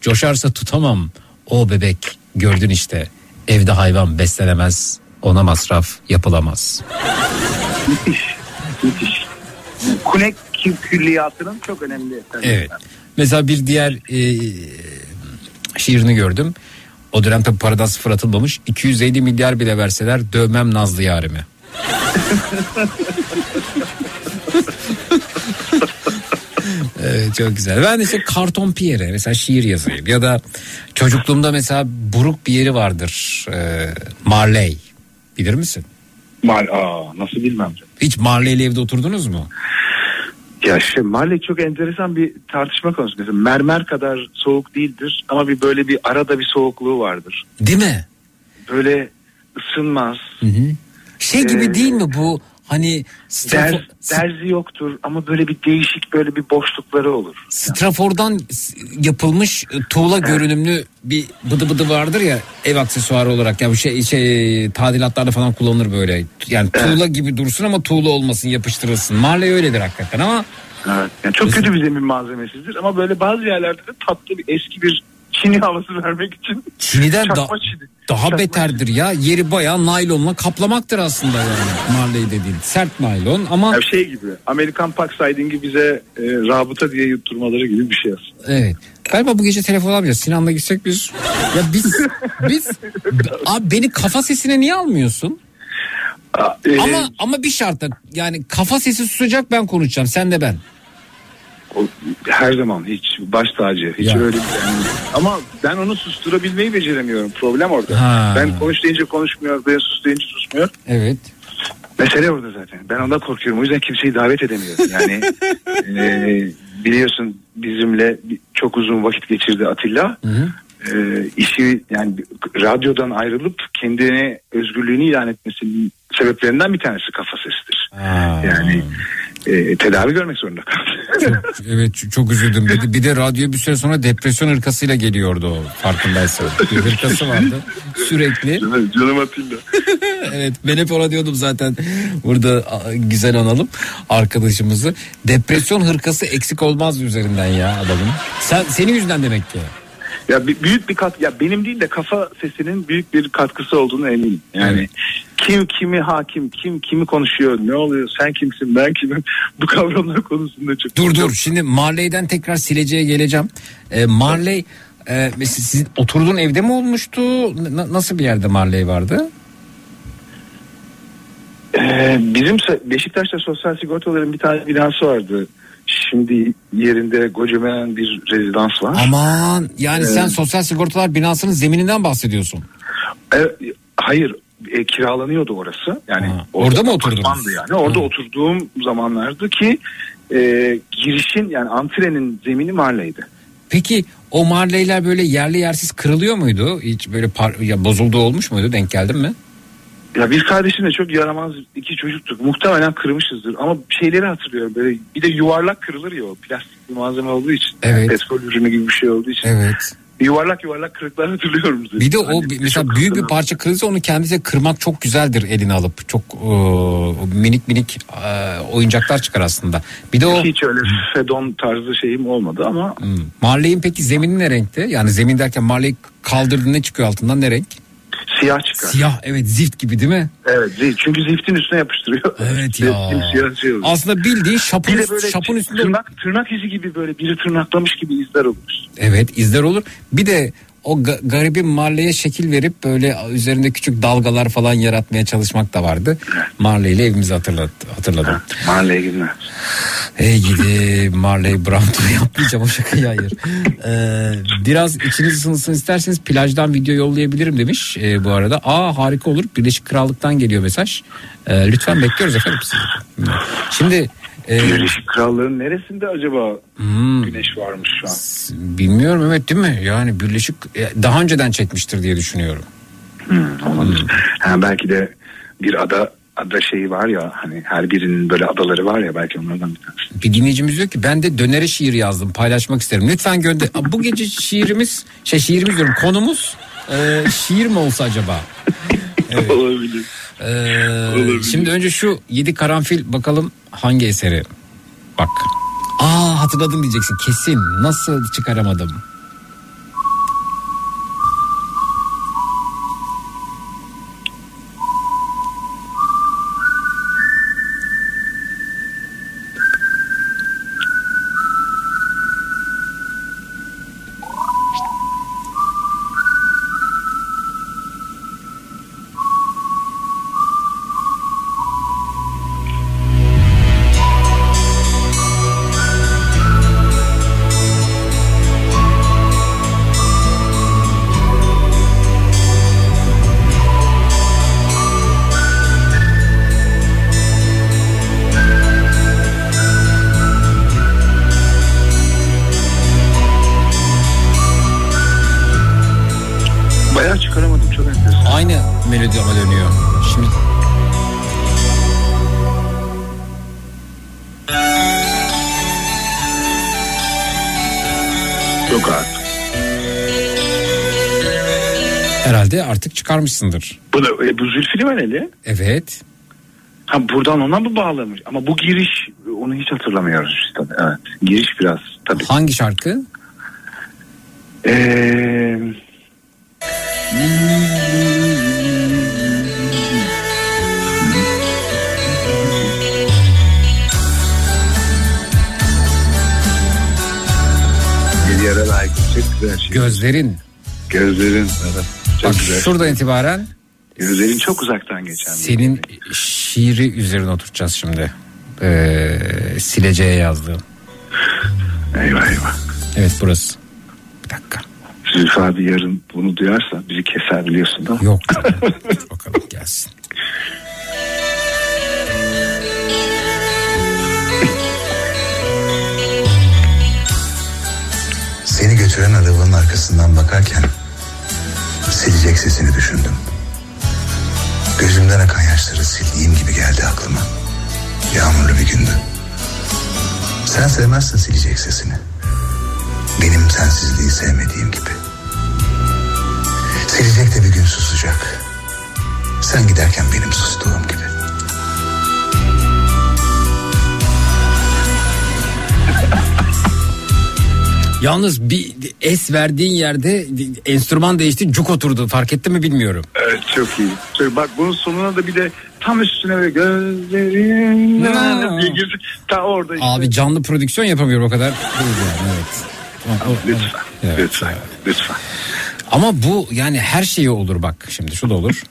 Coşarsa tutamam. O bebek gördün işte. Evde hayvan beslenemez. Ona masraf yapılamaz. Müthiş. Müthiş. Kunek kü- külliyatının çok önemli. Evet. Mesela bir diğer e, şiirini gördüm. O dönem tabii paradan sıfır atılmamış. 250 milyar bile verseler dövmem Nazlı yarimi. evet çok güzel. Ben de işte karton piyere mesela şiir yazayım. Ya da çocukluğumda mesela buruk bir yeri vardır. E, Marley. Bilir misin? Mal, aa, nasıl bilmem. Hiç Marley'li evde oturdunuz mu? Ya şey Marley çok enteresan bir tartışma konusu. Mesela mermer kadar soğuk değildir ama bir böyle bir arada bir soğukluğu vardır. Değil mi? Böyle ısınmaz. Şey gibi Ee, değil mi bu hani Strafo- Der, derzi yoktur ama böyle bir değişik böyle bir boşlukları olur. Strafor'dan yapılmış e, tuğla görünümlü bir bıdı bıdı vardır ya ev aksesuarı olarak ya bu şey şey tadilatlarda falan kullanılır böyle. Yani tuğla gibi dursun ama tuğla olmasın yapıştırılsın. Marley öyledir hakikaten ama Evet. Yani çok kötü bir zemin malzemesidir ama böyle bazı yerlerde de tatlı bir eski bir Çin'i havası vermek için Çin'den da, Çin'i. daha Çakma beterdir ya. Yeri bayağı naylonla kaplamaktır aslında yani Marley dediğin. Sert naylon ama Ya şey gibi Amerikan Parksiding'i bize e, rabıta diye yutturmaları gibi bir şey aslında. Evet. Galiba bu gece telefon alamayacağız. Sinan'la gitsek biz. Ya biz biz abi beni kafa sesine niye almıyorsun? Aa, e, Ama ama bir şartla yani kafa sesi susacak ben konuşacağım sen de ben. Her zaman hiç baş tacı hiç Ya. öyle bir yani. Ama ben onu susturabilmeyi beceremiyorum. Problem orada. Ha. Ben konuş deyince konuşmuyor, ben sus deyince susmuyor. Evet. Mesele orada zaten. Ben ondan korkuyorum. O yüzden kimseyi davet edemiyorum. Yani e, biliyorsun bizimle çok uzun vakit geçirdi Atilla. E, işi yani radyodan ayrılıp kendine özgürlüğünü ilan etmesinin sebeplerinden bir tanesi kafa sesidir. Yani e, tedavi görmek zorunda kaldı. Evet ç- çok üzüldüm. Bir de, bir de radyo bir süre sonra depresyon hırkasıyla geliyordu o farkındaysan. Bir hırkası vardı sürekli. Canım Atilla. evet ben hep ona diyordum zaten burada güzel analım arkadaşımızı. Depresyon hırkası eksik olmaz üzerinden ya adamın. Sen, senin yüzünden demek ki. Ya büyük bir kat ya benim değil de kafa sesinin büyük bir katkısı olduğunu eminim. Yani kim kimi hakim, kim kimi konuşuyor, ne oluyor, sen kimsin, ben kimim bu kavramlar konusunda çok. Dur dur şimdi Marley'den tekrar sileceğe geleceğim. Ee, Marley e, siz, sizin oturduğun evde mi olmuştu? N- nasıl bir yerde Marley vardı? Ee, bizim Beşiktaş'ta sosyal sigortaların bir tane binası vardı. Şimdi yerinde kocaman bir rezidans var. Aman yani Evet. sen sosyal sigortalar binasının zemininden bahsediyorsun. E, hayır e, kiralanıyordu orası. Yani orada mı oturdunuz? apartmandı Yani orada oturduğum zamanlardı ki e, girişin yani antrenin zemini mahalleydi. Peki o Marley'ler böyle yerli yersiz kırılıyor muydu? Hiç böyle par- ya bozulduğu olmuş muydu? Denk geldin mi? Ya bir kardeşimle çok yaramaz iki çocuktuk. Muhtemelen kırmışızdır ama şeyleri hatırlıyorum. Böyle bir de yuvarlak kırılır ya o plastik bir malzeme olduğu için. Evet. Petrol ürünü gibi bir şey olduğu için. Evet. Yuvarlak yuvarlak kırıklar hatırlıyorum. Bir de o Hani bir- mesela büyük bir hatırlıyorum. parça kırılsa onu kendisi kırmak çok güzeldir eline alıp. Çok e, minik minik e, oyuncaklar çıkar aslında. Bir de o Hiç öyle fedon tarzı şeyim olmadı ama Hmm. Marley'in peki zemini ne renkti? Yani zemin derken Marley kaldırdığında ne çıkıyor altından ne renk? Siyah çıkar. Siyah evet zift gibi değil mi? Evet zift. çünkü ziftin üstüne yapıştırıyor. Evet ya. Siyah şey oluyor. Aslında bildiğin şapın, üst- böyle şapın üstünde tırnak, tırnak izi gibi böyle biri tırnaklamış gibi izler olur. Evet izler olur. Bir de o ga- garibin Marley'e şekil verip böyle üzerinde küçük dalgalar falan yaratmaya çalışmak da vardı. Marley ile evimizi hatırlat, hatırladım. Marley günler. Ey gidi Marley Brando yapmayacağım o şakayı hayır. Ee, biraz içiniz ısınsın isterseniz plajdan video yollayabilirim demiş e, bu arada. Aa harika olur Birleşik Krallık'tan geliyor mesaj. Ee, lütfen bekliyoruz efendim sizi. Şimdi e, Birleşik Krallığın neresinde acaba hmm, güneş varmış şu an? bilmiyorum evet değil mi? Yani Birleşik e, daha önceden çekmiştir diye düşünüyorum. Olabilir. Ha, belki de bir ada ada şeyi var ya hani her birinin böyle adaları var ya belki onlardan bir tanesi. Bir dinleyicimiz diyor ki ben de dönere şiir yazdım paylaşmak isterim. Lütfen gönder. Bu gece şiirimiz şey şiirimiz diyorum konumuz e, şiir mi olsa acaba? Evet. Olabilir. Ee, şimdi önce şu yedi karanfil bakalım hangi eseri? Bak. Aa hatırladım diyeceksin kesin. Nasıl çıkaramadım? Çıkarmışsındır. Bu, da, e, bu Zülfü Livaneli. Evet. Ha buradan ona mı bağlamış? Ama bu giriş onu hiç hatırlamıyoruz işte. Evet. Giriş biraz tabii. Hangi şarkı? Ee, bir yere layık. Çok güzel şey. Gözlerin. Gözlerin. Evet. Çok Bak güzel. şuradan itibaren Gözlerin çok uzaktan geçen. senin şiiri üzerine oturacağız şimdi. Ee, sileceğe yazdığım. Eyvah eyvah. Evet burası. Bir dakika. Zülfü abi yarın bunu duyarsa bizi keser biliyorsun mi? Yok. Bakalım gelsin. Seni götüren arabanın arkasından bakarken silecek sesini düşündüm. Gözümden akan yaşları sildiğim gibi geldi aklıma. Yağmurlu bir gündü. Sen sevmezsin silecek sesini. Benim sensizliği sevmediğim gibi. Silecek de bir gün susacak. Sen giderken benim sustuğum gibi. Yalnız bir es verdiğin yerde enstrüman değişti cuk oturdu fark etti mi bilmiyorum. Evet çok iyi. Çok- bak bunun sonuna da bir de tam üstüne böyle gözlerin diye girsin. Ta orada işte. Abi canlı prodüksiyon yapamıyorum o kadar. Evet. Lütfen. Evet. Lütfen. Lütfen. Ama bu yani her şeyi olur bak şimdi şu da olur.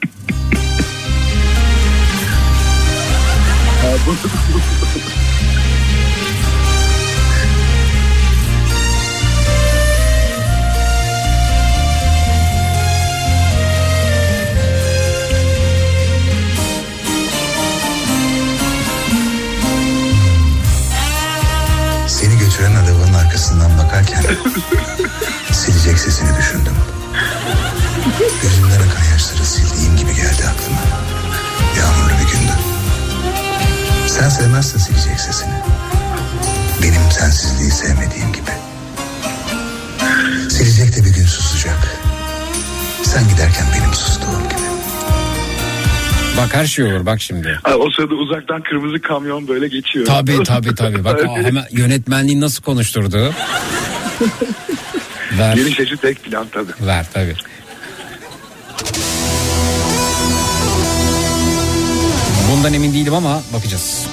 Götüren arabanın arkasından bakarken silecek sesini düşündüm. Gözümden akan yaşları sildiğim gibi geldi aklıma. Yağmurlu bir gündü. Sen sevmezsin silecek sesini. Benim sensizliği sevmediğim gibi. Silecek de bir gün susacak. Sen giderken benim sustuğum gibi. Bak her şey olur bak şimdi. O sırada uzaktan kırmızı kamyon böyle geçiyor. Tabii tabii tabii. Bak o hemen yönetmenliği nasıl konuşturdu. ver, Geniş açı tek plan tabii. ver tabii. Bundan emin değilim ama bakacağız.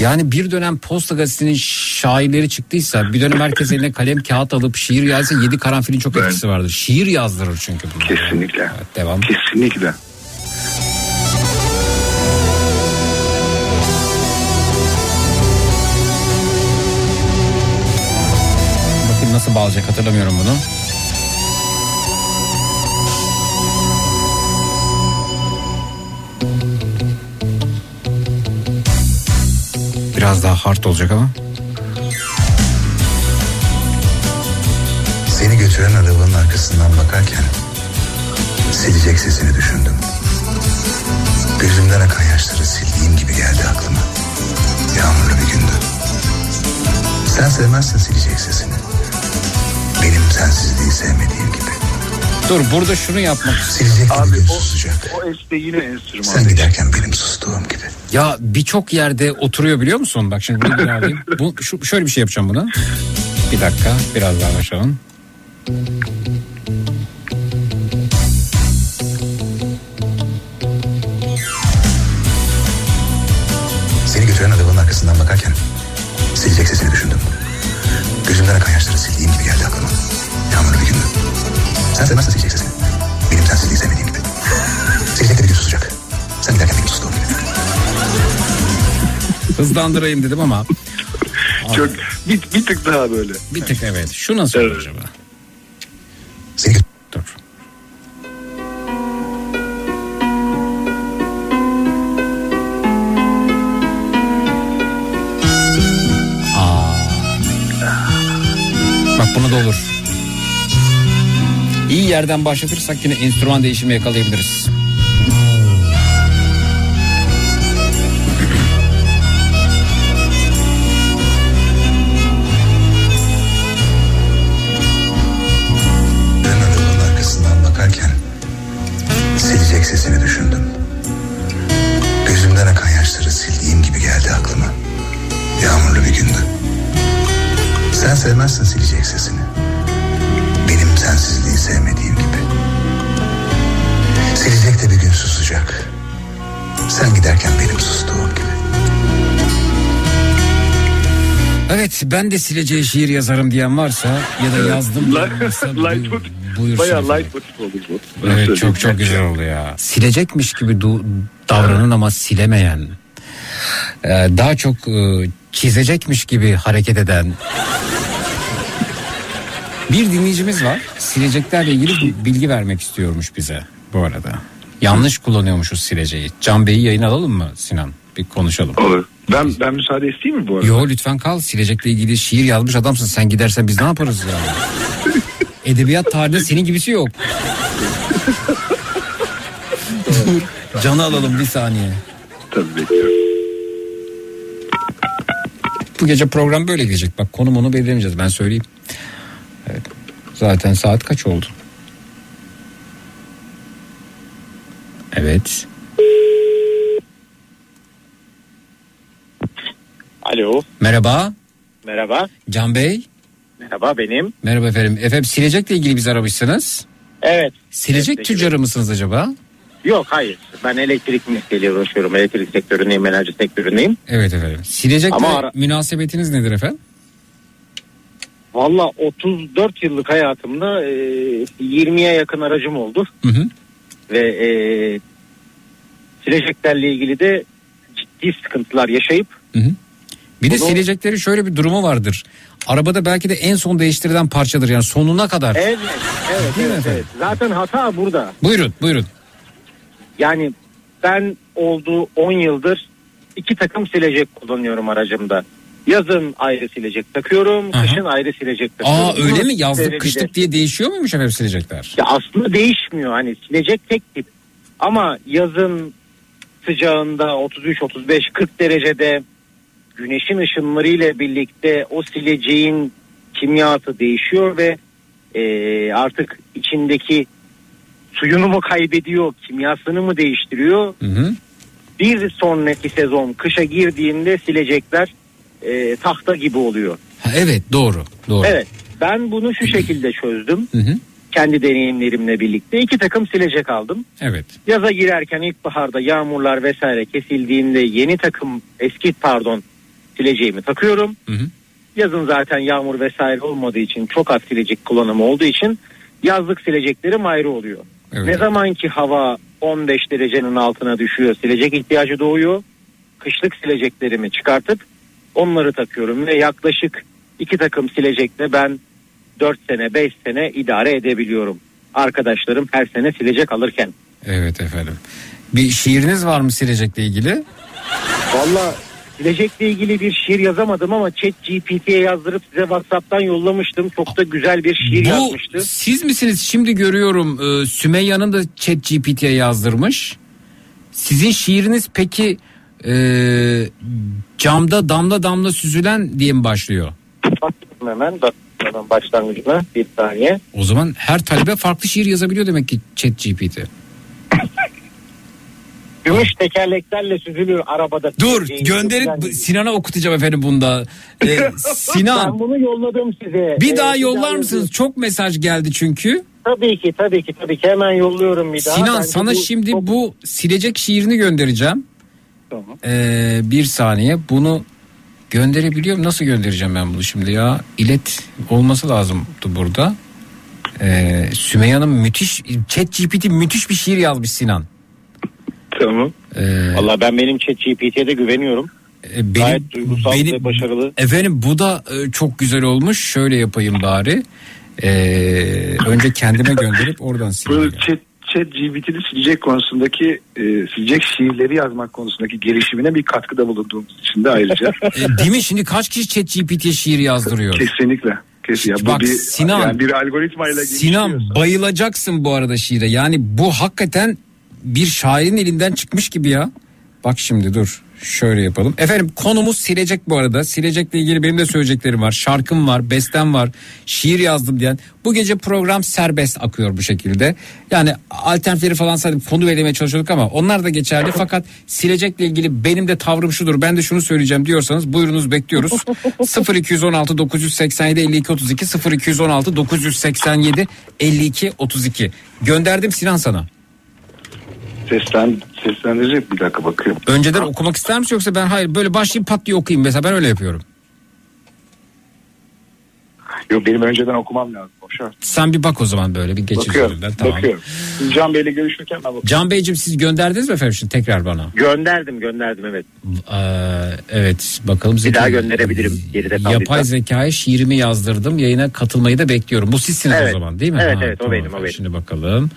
Yani bir dönem Posta Gazetesi'nin şairleri çıktıysa bir dönem herkes eline kalem kağıt alıp şiir yazsa yedi karanfilin çok Evet. etkisi vardır. Şiir yazdırır çünkü bunlar. Kesinlikle. Evet, devam. Kesinlikle. Bakayım nasıl bağlayacak hatırlamıyorum bunu. Biraz daha hard olacak ama. Seni götüren arabanın arkasından bakarken silecek sesini düşündüm. Gözümden akan yaşları sildiğim gibi geldi aklıma. Yağmurlu bir gündü. Sen sevmezsin silecek sesini. Benim sensizliği sevmediğim gibi. Dur burada şunu yapmak Silecek Abi o, susacak. o este yine enstrüman. Sen giderken benim sustuğum gibi. Ya birçok yerde oturuyor biliyor musun? Bak şimdi bunu bir alayım. Bu, şu, şöyle bir şey yapacağım buna. Bir dakika biraz daha başlayalım. Seni götüren arabanın arkasından bakarken silecek sesini düşündüm. Gözümden akan yaşları sildiğim gibi geldi aklıma. Yağmurlu bir gündü. Sen sevmezsin silecek sesini. Benim sensizliği sevmediğim gibi. Silecek de bir gün susacak. Sen giderken benim sustuğum gibi. Hızlandırayım dedim ama Çok bir, bir tık daha böyle. bir tık evet. Şu nasıl Evet. acaba? Da olur. İyi yerden başlatırsak yine enstrüman değişimi yakalayabiliriz. Evet ben de sileceği şiir yazarım diyen varsa ya da yazdım diyen varsa light bu- buyursun. Bayağı efendim. light motif oldu bu. Evet çok çok güzel oldu ya. Silecekmiş gibi du- davranan ama silemeyen. Ee, daha çok e, çizecekmiş gibi hareket eden. Bir dinleyicimiz var. Sileceklerle ilgili bilgi vermek istiyormuş bize bu arada. Yanlış kullanıyormuşuz sileceği. Can Bey'i yayın alalım mı Sinan? Bir konuşalım. Olur. Ben ben müsaade isteyeyim mi bu arada? Yo lütfen kal. Silecekle ilgili şiir yazmış adamsın. Sen gidersen biz ne yaparız ya? Edebiyat tarihinde senin gibisi yok. Dur. Canı alalım bir saniye. Tabii bekliyorum. Bu gece program böyle gidecek. Bak konum onu belirlemeyeceğiz ben söyleyeyim. Evet. Zaten saat kaç oldu? Evet. Alo, Merhaba. merhaba. Can Bey. Merhaba benim. Merhaba efendim. Efendim silecekle ilgili bizi aramışsınız. Evet. Silecek Evet, tüccarı mısınız acaba? Yok hayır. Ben elektrik mesleğiyle uğraşıyorum. Elektrik sektöründeyim, enerji sektöründeyim. Evet efendim. Silecekle Ama ara- münasebetiniz nedir efendim? Valla 34 yıllık hayatımda e, 20'ye yakın aracım oldu. Hı hı. Ve e, sileceklerle ilgili de ciddi sıkıntılar yaşayıp Bir de Bunu- silecekleri şöyle bir durumu vardır. Arabada belki de en son değiştirilen parçadır yani sonuna kadar. evet, evet, Değil evet, evet. Zaten hata burada. Buyurun buyurun. Yani ben oldu 10 yıldır iki takım silecek kullanıyorum aracımda. Yazın ayrı silecek takıyorum, Aha. kışın ayrı silecek takıyorum. Aa öyle mi yazlık sebebi de- kışlık diye değişiyor muymuş efendim silecekler? Ya aslında değişmiyor hani silecek tek tip. Ama yazın sıcağında 33 35 40 derecede güneşin ışınlarıyla birlikte o sileceğin kimyası değişiyor ve e, artık içindeki suyunu mu kaybediyor, kimyasını mı değiştiriyor? Hı hı. Bir sonraki sezon kışa girdiğinde silecekler e, tahta gibi oluyor. Ha, evet doğru doğru. Evet ben bunu şu şekilde çözdüm. Hı hı. Kendi deneyimlerimle birlikte iki takım silecek aldım. Evet. Yaza girerken ilkbaharda yağmurlar vesaire kesildiğinde yeni takım eski pardon sileceğimi takıyorum. Hı hı. Yazın zaten yağmur vesaire olmadığı için çok az silecek kullanımı olduğu için yazlık sileceklerim ayrı oluyor. Evet. Ne zaman ki hava 15 derecenin altına düşüyor silecek ihtiyacı doğuyor. Kışlık sileceklerimi çıkartıp onları takıyorum ve yaklaşık iki takım silecekle ben 4 sene 5 sene idare edebiliyorum. Arkadaşlarım her sene silecek alırken. Evet efendim. Bir şiiriniz var mı silecekle ilgili? Valla silecekle ilgili bir şiir yazamadım ama chat GPT'ye yazdırıp size Whatsapp'tan yollamıştım. Çok da güzel bir şiir Bu yazmıştı. siz misiniz? Şimdi görüyorum e, Sümeyye'nin da chat GPT'ye yazdırmış. Sizin şiiriniz peki e, camda damla damla süzülen diye mi başlıyor? Hemen başlangıcına bir saniye. O zaman her talebe farklı şiir yazabiliyor demek ki chat GPT. Gümüş tekerleklerle süzülür arabada. Dur Sileceğin gönderin Sinan'a okutacağım efendim bunda. E, Sinan Ben bunu yolladım size. bir Ee, daha bir yollar daha mısınız? yazıyorum. Çok mesaj geldi çünkü. Tabii ki tabii ki tabii ki hemen yolluyorum bir daha. Sinan Bence sana bu şimdi çok- bu silecek şiirini göndereceğim. Tamam. Ee, bir saniye bunu gönderebiliyorum. Nasıl göndereceğim ben bunu şimdi ya? İlet olması lazımdı burada. Ee, Sümeyye Hanım müthiş chat GPT müthiş bir şiir yazmış Sinan. Tamam. Ee, Valla ben benim chat GPT'ye de güveniyorum. e, benim, Gayet duygusal benim- ve başarılı. Efendim bu da e, çok güzel olmuş. Şöyle yapayım bari. Ee, önce kendime gönderip oradan sileyim. Chat, chat GBT'de silecek konusundaki e, silecek şiirleri yazmak konusundaki gelişimine bir katkıda bulunduğumuz için de ayrıca E, değil mi? Şimdi kaç kişi chat GPT'ye şiir yazdırıyor? kesinlikle. Kesin. Ya bu Bak bir, Sinan, yani bir algoritmayla Sinan bayılacaksın bu arada şiire. Yani bu hakikaten bir şairin elinden çıkmış gibi ya. Bak şimdi dur şöyle yapalım. Efendim konumuz silecek bu arada. Silecekle ilgili benim de söyleyeceklerim var. Şarkım var, bestem var, şiir yazdım diyen. Bu gece program serbest akıyor bu şekilde. Yani alternatifleri falan sadece konu belirlemeye çalışıyorduk ama onlar da geçerli. Fakat silecekle ilgili benim de tavrım şudur. Ben de şunu söyleyeceğim diyorsanız buyurunuz bekliyoruz. 0216 987 52 32 0216 987 52 32. Gönderdim Sinan sana. Seslen, seslendirecek bir dakika bakıyorum. Önceden okumak ister misin yoksa ben hayır böyle başlayayım pat diye okuyayım mesela ben öyle yapıyorum. Yok benim önceden okumam lazım. Boşver. Sen bir bak o zaman böyle bir geç Bakıyorum. üzerinden tamam. Bakıyorum. Can Bey'le görüşürken ben bakıyorum. Can Beyciğim siz gönderdiniz mi efendim şimdi tekrar bana? Gönderdim gönderdim evet. Ee, evet bakalım. Bir daha gönderebilirim geride. Yapay zekaya şiirimi yazdırdım yayına katılmayı da bekliyorum. Bu sizsiniz Evet. o zaman değil mi? Evet, evet, o benim, o efendim. benim. Şimdi bakalım.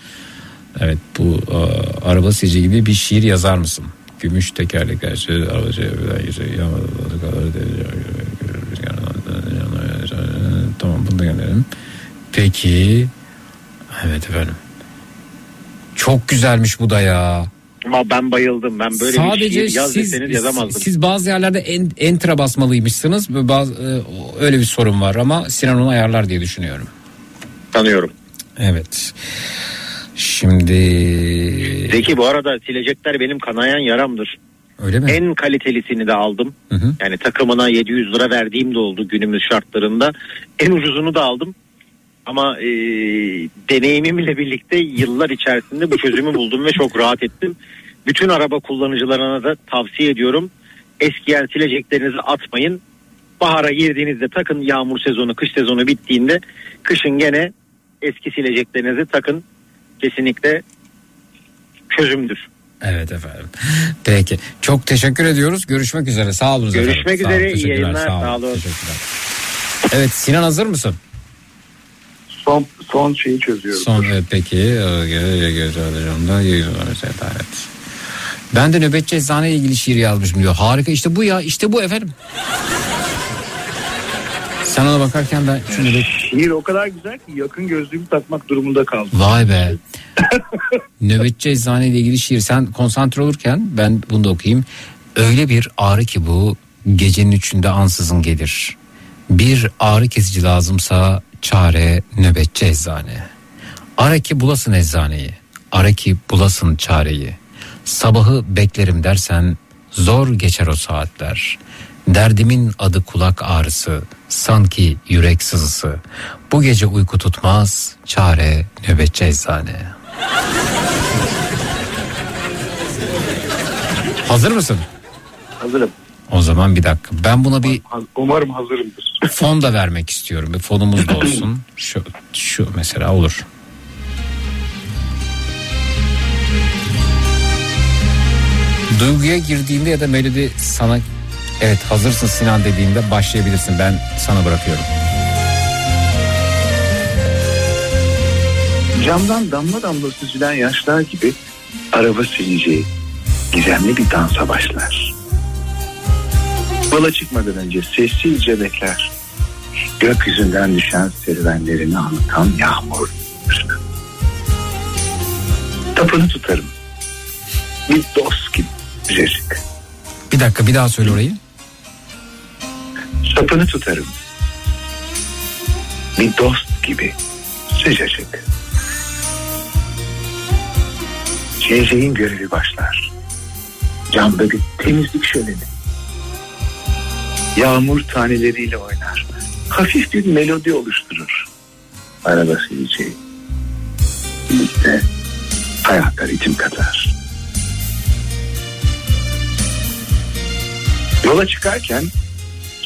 Evet bu e, araba silici gibi bir şiir yazar mısın? Gümüş tekerlek her şey araba şey Tamam bunu da gönderelim. Peki. Evet efendim. Çok güzelmiş bu da ya. Ama ben bayıldım. Ben böyle Sadece bir şiir yaz siz, deseniz yazamazdım. siz bazı yerlerde en, enter'a basmalıymışsınız. Bazı, e, öyle bir sorun var ama Sinan onu ayarlar diye düşünüyorum. Tanıyorum. Evet. Şimdi Zeki bu arada silecekler benim kanayan yaramdır. öyle mi? En kalitelisini de aldım. Hı hı. Yani takımına 700 lira verdiğim de oldu günümüz şartlarında. En ucuzunu da aldım. Ama e, deneyimimle birlikte yıllar içerisinde bu çözümü buldum ve çok rahat ettim. Bütün araba kullanıcılarına da tavsiye ediyorum. Eskiyen sileceklerinizi atmayın. Bahara girdiğinizde takın yağmur sezonu, kış sezonu bittiğinde kışın gene eski sileceklerinizi takın. Kesinlikle çözümdür. Evet efendim. Peki. Çok teşekkür ediyoruz. Görüşmek üzere. Sağ olun efendim. Görüşmek Sağ olun, üzere, iyi yayınlar, sağ olun. Teşekkürler. Evet Sinan hazır mısın? Son, son şeyi çözüyorum. Son evet, peki. Evet. Ben de nöbetçi eczane ile ilgili şiir yazmışım diyor. Harika işte bu ya işte bu efendim. Sen ona bakarken ben şu nöbet... Şiir o kadar güzel ki yakın gözlüğümü takmak durumunda kaldım. Vay be. Nöbetçi eczane ile ilgili şiir. Sen konsantre olurken ben bunu da okuyayım. Öyle bir ağrı ki bu gecenin üçünde ansızın gelir. Bir ağrı kesici lazımsa çare nöbetçi eczane. Ara ki bulasın eczaneyi. Ara ki bulasın çareyi. Sabahı beklerim dersen zor geçer o saatler. Derdimin adı kulak ağrısı, sanki yürek sızısı. Bu gece uyku tutmaz, çare nöbetçi eczane. Hazır mısın? Hazırım. O zaman bir dakika. Ben buna bir Umarım hazırımdır. fon da vermek istiyorum. Bir fonumuz da olsun. Şu, şu mesela olur. Duyguya girdiğinde ya da melodi sana evet hazırsın Sinan dediğinde başlayabilirsin. Ben sana bırakıyorum. Camdan damla damla süzülen yaşlar gibi araba sileceği gizemli bir dansa başlar. Yola çıkmadan önce sessizce bekler. Gökyüzünden düşen serüvenlerini anlatan yağmur. Tapını tutarım. Bir dost gibi sıcacık. Bir dakika bir daha söyle orayı. Sapını tutarım. Bir dost gibi sıcacık. Geleceğin görevi başlar. Camda bir temizlik şöleni. Yağmur taneleriyle oynar. Hafif bir melodi oluşturur. Araba sileceği. Birlikte hayata ritim katar. Yola çıkarken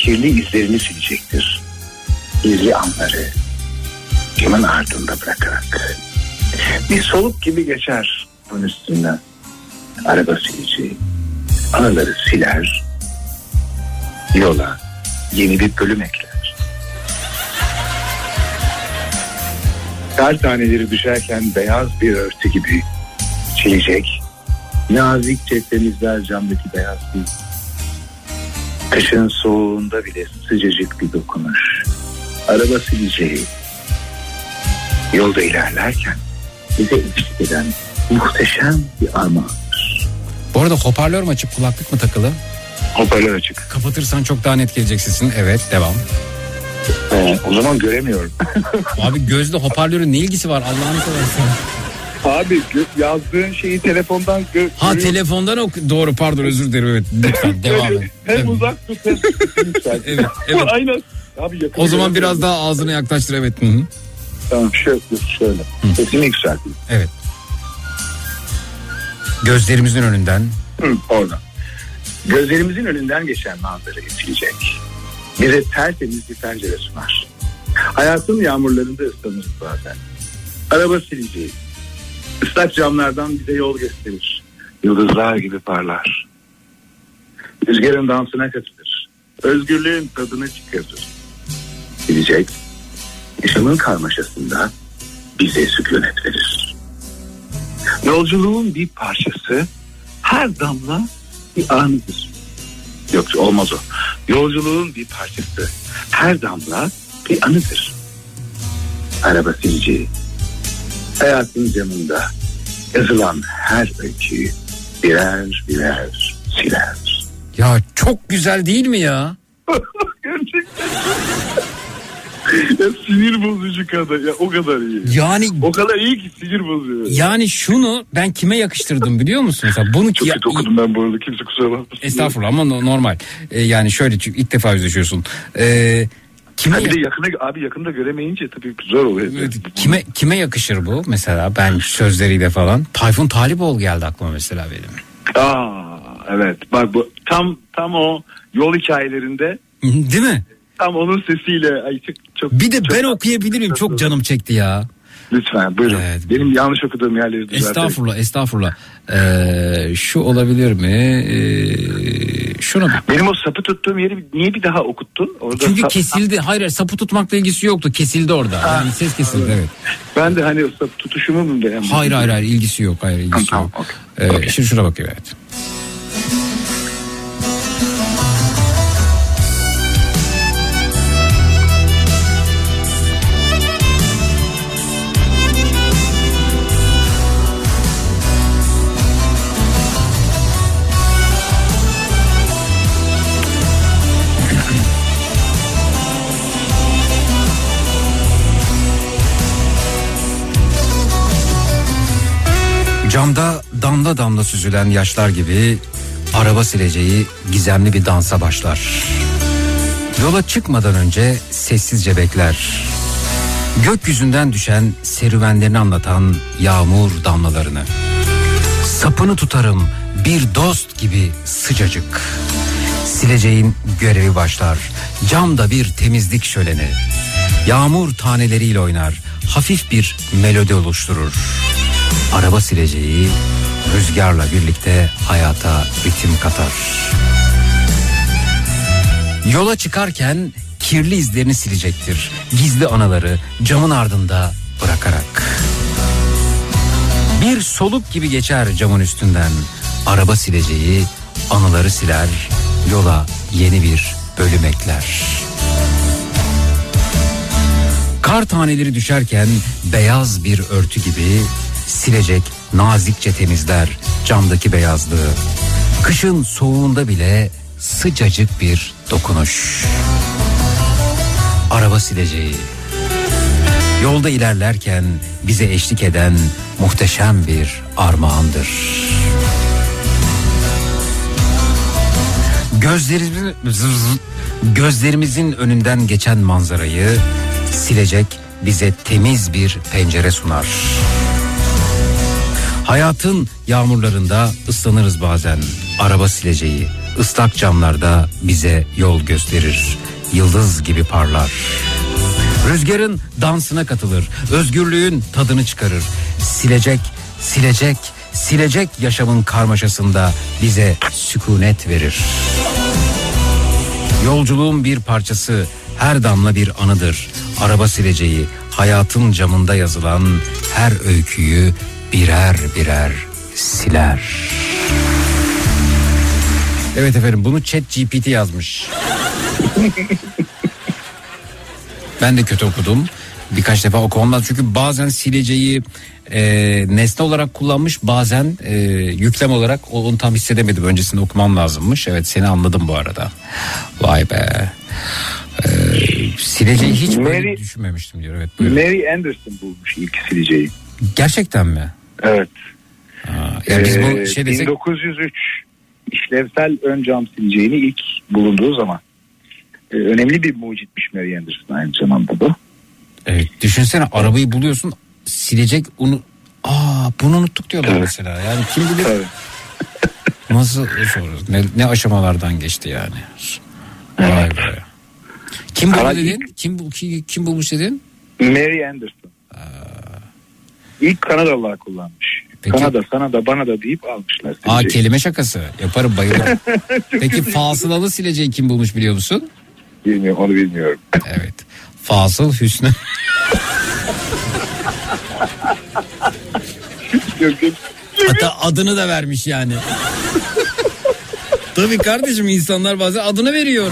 kirli izlerini silecektir. Gizli anları camın ardında bırakarak. Bir soluk gibi geçer bunun üstünden. Araba sileceği. Anıları siler. Yola yeni bir bölüm ekler. Kar taneleri düşerken beyaz bir örtü gibi silecek. Nazikçe temizler camdaki beyaz bir Kışın soğuğunda bile sıcacık bir dokunuş. araba sileceği yolda ilerlerken bize eşlik eden muhteşem bir armağan. Bu arada hoparlör mü açık kulaklık mı takılı? Hoparlör açık. Kapatırsan çok daha net gelecek sesin. Evet devam. Ee, o zaman göremiyorum. Abi gözle hoparlörün ne ilgisi var Allah'ını seversen. Abi yazdığın şeyi telefondan gö- Ha görüyorum. telefondan ok doğru pardon özür dilerim evet lütfen devam et. Hem Evet. uzak tut hem lütfen. Evet, evet. Aynen. Abi yakın O zaman biraz daha ağzını yaklaştır evet. Hı hı. Tamam şöyle, şöyle. Sesini yükselteyim. Evet. Gözlerimizin önünden Hı, oradan. Gözlerimizin önünden geçen manzarayı silecek. Bize tertemiz bir pencere sunar. Hayatın yağmurlarında ıslanırız bazen. Araba sileceği. Islak camlardan bize yol gösterir. Yıldızlar gibi parlar. Rüzgarın dansına katılır. Özgürlüğün tadını çıkarır. Silecek. Yaşamın karmaşasında bize sükunet verir. Yolculuğun bir parçası her damla bir anıdır. Yok olmaz o. Yolculuğun bir parçası her damla bir anıdır. Araba sileceği. Hayatın camında yazılan her öyküyü birer birer siler. ya çok güzel değil mi ya? Gerçekten. ya sinir bozucu kadar ya o kadar iyi. Yani O kadar iyi ki sinir bozuyor. yani şunu ben kime yakıştırdım biliyor musun? Mesela bunu Çok ya- kötü okudum ben bu arada kimse kusura bakmasın. Estağfurullah ama no- normal. Ee, yani şöyle çünkü ilk defa yüzleşiyorsun. Ee, kime Ha bir de yakına, abi yakında göremeyince tabii zor oluyor. kime kime yakışır bu mesela ben sözleriyle falan? Tayfun Taliboğlu geldi aklıma mesela benim. Aa evet bak bu tam tam o yol hikayelerinde Değil mi? tam onun sesiyle ay çok çok Bir de çok- ben okuyabilir miyim? Çok canım çekti ya. Lütfen buyurun. Evet. Benim yanlış okuduğum yerleri düzeltelim. Estağfurullah, estağfurullah. Ee, şu olabilir mi? Ee, şuna bak. Benim o sapı tuttuğum yeri niye bir daha okuttun? Orada Çünkü sap- kesildi. Hayır, hayır, sapı tutmakla ilgisi yoktu. Kesildi orada. Yani ses kesildi evet. Ben de hani o sapı tutuşumu mu? Hayır hayır hayır ilgisi yok. Hayır ilgisi Tamam, yok. okey. Ee, Okey. Şimdi şuna bakıyor evet. Camda damla damla süzülen yaşlar gibi araba sileceği gizemli bir dansa başlar. Yola çıkmadan önce sessizce bekler. Gökyüzünden düşen serüvenlerini anlatan yağmur damlalarını. Sapını tutarım bir dost gibi sıcacık. Sileceğin görevi başlar. Camda bir temizlik şöleni. Yağmur taneleriyle oynar. Hafif bir melodi oluşturur. Araba sileceği rüzgarla birlikte hayata ritim katar. Yola çıkarken kirli izlerini silecektir. Gizli anıları camın ardında bırakarak. Bir soluk gibi geçer camın üstünden. Araba sileceği anıları siler, yola yeni bir bölüm ekler. Kar taneleri düşerken beyaz bir örtü gibi silecek nazikçe temizler camdaki beyazlığı. Kışın soğuğunda bile sıcacık bir dokunuş. Araba sileceği. Yolda ilerlerken bize eşlik eden muhteşem bir armağandır. Gözlerimizin, gözlerimizin önünden geçen manzarayı silecek bize temiz bir pencere sunar. Hayatın yağmurlarında ıslanırız bazen. Araba sileceği ıslak camlarda bize yol gösterir. Yıldız gibi parlar. Rüzgarın dansına katılır. Özgürlüğün tadını çıkarır. Silecek, silecek, silecek yaşamın karmaşasında bize sükunet verir. Yolculuğun bir parçası her damla bir anıdır. Araba sileceği hayatın camında yazılan her öyküyü birer birer siler. Evet efendim bunu chat GPT yazmış. Ben de kötü okudum. Birkaç defa okumam. Çünkü bazen sileceği e, nesne olarak kullanmış bazen e, yüklem olarak onu tam hissedemedim. Öncesinde okumam lazımmış. Evet seni anladım bu arada. Vay be. E, sileceği hiç böyle Mary- düşünmemiştim diyor. Evet buyurun. Mary Anderson bulmuş ilk sileceği. Gerçekten mi? Evet. yani biz bu Ee, şey desek 1903 işlevsel ön cam sileceğini ilk bulunduğu zaman. Ee, önemli bir mucitmiş Mary Anderson aynı zamanda bu. Evet, düşünsene arabayı buluyorsun silecek onu aa bunu unuttuk diyorlar mesela. Yani kim bilir nasıl sorarız ne, ne aşamalardan geçti yani. Vay be. Kim buldu Ama dedin? Kim, bu- kim, kim bulmuş dedin? Mary Anderson. İlk Kanadalılar kullanmış. Peki. Kanada sana da bana da deyip almışlar. Aa sileceği. kelime şakası. Yaparım bayılırım. Peki fasılalı sileceği kim bulmuş biliyor musun? Bilmiyorum onu bilmiyorum. Evet. Fasıl Hüsnü. Hatta adını da vermiş yani. Tabii kardeşim insanlar bazen adını veriyor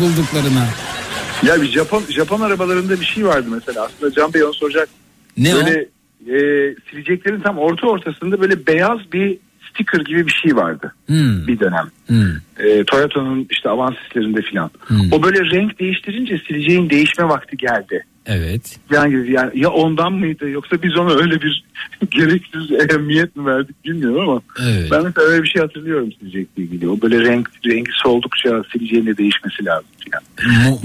bulduklarına. Ya bir Japon Japon arabalarında bir şey vardı mesela. Aslında Can Bey onu soracak. Ne o? E, sileceklerin tam orta ortasında böyle beyaz bir sticker gibi bir şey vardı Hmm. bir dönem. Hmm. E, Toyota'nın işte avansislerinde filan. Hmm. O böyle renk değiştirince sileceğin değişme vakti geldi. Evet. Yani, yani ya ondan mıydı yoksa biz ona öyle bir gereksiz ehemmiyet mi verdik bilmiyorum ama Evet. ben mesela öyle bir şey hatırlıyorum silecekle ilgili. O böyle renk rengi soldukça sileceğin de değişmesi lazım filan.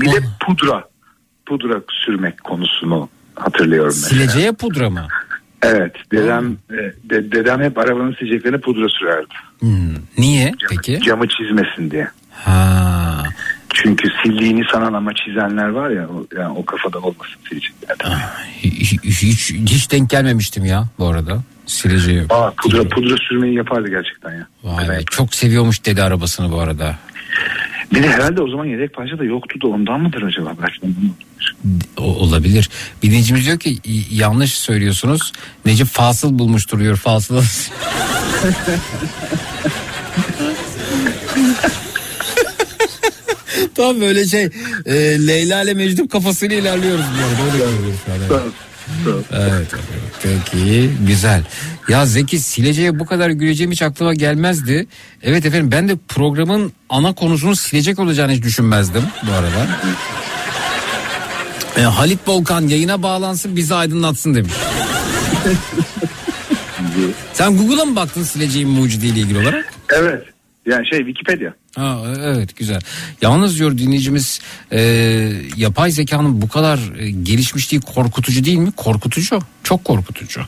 Bir de pudra. Pudra sürmek konusunu hatırlıyorum mesela. sileceğe pudra mı? Evet. Dedem e, de- dedem hep arabanın sileceklerine pudra sürerdi. Hmm. Niye peki? Camı çizmesin diye. Ha. Çünkü sildiğini sanan ama çizenler var ya o, yani o kafada olmasın silecekler. Hiç, hiç, hiç denk gelmemiştim ya bu arada. Sileceği. Aa, pudra pudra sürmeyi yapardı gerçekten ya. Vay be, çok seviyormuş dedi arabasını bu arada. Bir de herhalde o zaman yedek parça da yoktu da ondan mıdır acaba? Belki olabilir. O, olabilir. Dinleyicimiz diyor ki yanlış söylüyorsunuz. Necip fasıl bulmuş duruyor fasıl. Tam böyle şey e, Leyla ile Mecnun kafasıyla ilerliyoruz görüyoruz şu an, evet. Evet, evet. Peki güzel. Ya Zeki sileceğe bu kadar güleceğim hiç aklıma gelmezdi. Evet efendim ben de programın ana konusunun silecek olacağını hiç düşünmezdim bu arada. E, Halit Volkan yayına bağlansın bizi aydınlatsın demiş. Sen Google'a mı baktın sileceğin mucidiyle ilgili olarak? Evet. Yani şey Wikipedia. Ha, evet güzel. Yalnız diyor dinleyicimiz e, yapay zekanın bu kadar e, gelişmişliği korkutucu değil mi? Korkutucu. Çok korkutucu.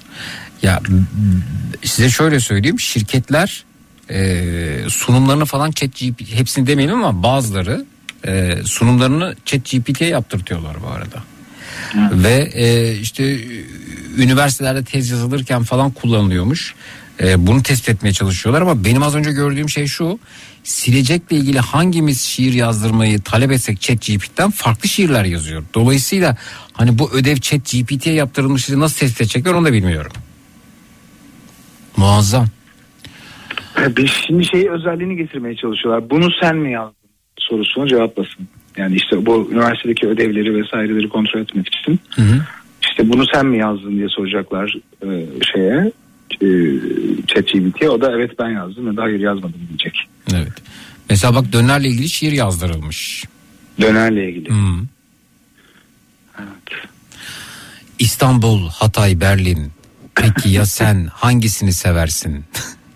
Ya size şöyle söyleyeyim şirketler e, sunumlarını falan chat GPT hepsini demeyelim ama bazıları e, sunumlarını chat GPT'ye yaptırtıyorlar bu arada. Ve e, işte üniversitelerde tez yazılırken falan kullanılıyormuş. E, bunu tespit etmeye çalışıyorlar ama benim az önce gördüğüm şey şu. Silecekle ilgili hangimiz şiir yazdırmayı talep etsek chat GPT'den farklı şiirler yazıyor. Dolayısıyla hani bu ödev chat GPT'ye yaptırılmıştı nasıl tespit edecekler onu da bilmiyorum. Muazzam. Bir şimdi şey özelliğini getirmeye çalışıyorlar. Bunu sen mi yazdın sorusuna cevaplasın. Yani işte bu üniversitedeki ödevleri vesaireleri kontrol etmek için. İşte bunu sen mi yazdın diye soracaklar e, şeye e, ChatGPT'ye. O da evet ben yazdım ya da hayır yazmadım diyecek. Evet. Mesela bak dönerle ilgili şiir yazdırılmış. Dönerle ilgili. Hmm. İstanbul, Hatay, Berlin. Peki ya sen hangisini seversin?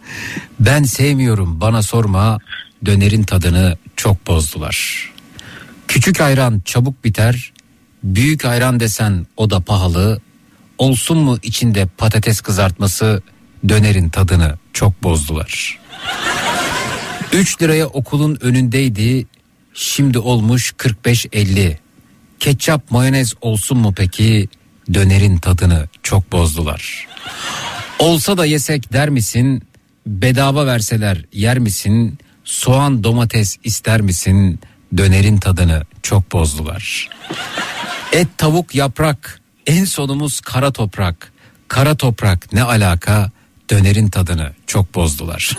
ben sevmiyorum bana sorma. Dönerin tadını çok bozdular. Küçük ayran çabuk biter. Büyük ayran desen o da pahalı. Olsun mu içinde patates kızartması? Dönerin tadını çok bozdular. 3 liraya okulun önündeydi. Şimdi olmuş 45-50. Ketçap mayonez olsun mu peki? Dönerin tadını çok bozdular. Olsa da yesek der misin? Bedava verseler yer misin? Soğan domates ister misin? Dönerin tadını çok bozdular. Et tavuk yaprak en sonumuz kara toprak. Kara toprak ne alaka? Dönerin tadını çok bozdular.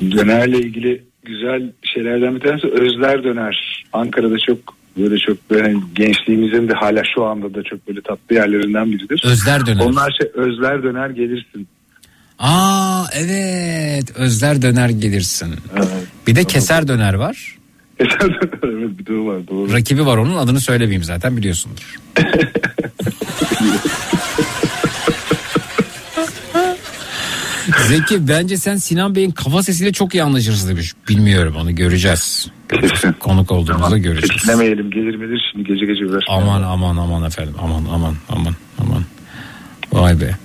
Dönerle ilgili güzel şeylerden bir tanesi Özler Döner. Ankara'da çok böyle çok böyle hani gençliğimizin de hala şu anda da çok böyle tatlı yerlerinden biridir. Özler Döner. Onlar şey Özler Döner gelirsin. Aa evet Özler döner gelirsin. Bir de keser döner var. Evet bir o var doğru. Rakibi var onun adını söylemeyeyim zaten biliyorsundur. Zeki bence sen Sinan Bey'in kafa sesiyle çok iyi anlaşırsın demiş. Bilmiyorum onu göreceğiz. Konuk olduğumuzda göreceğiz. Beklemeyelim gelir midir şimdi gece gece uğraşmayalım. Aman aman aman efendim aman aman aman aman. Vay be.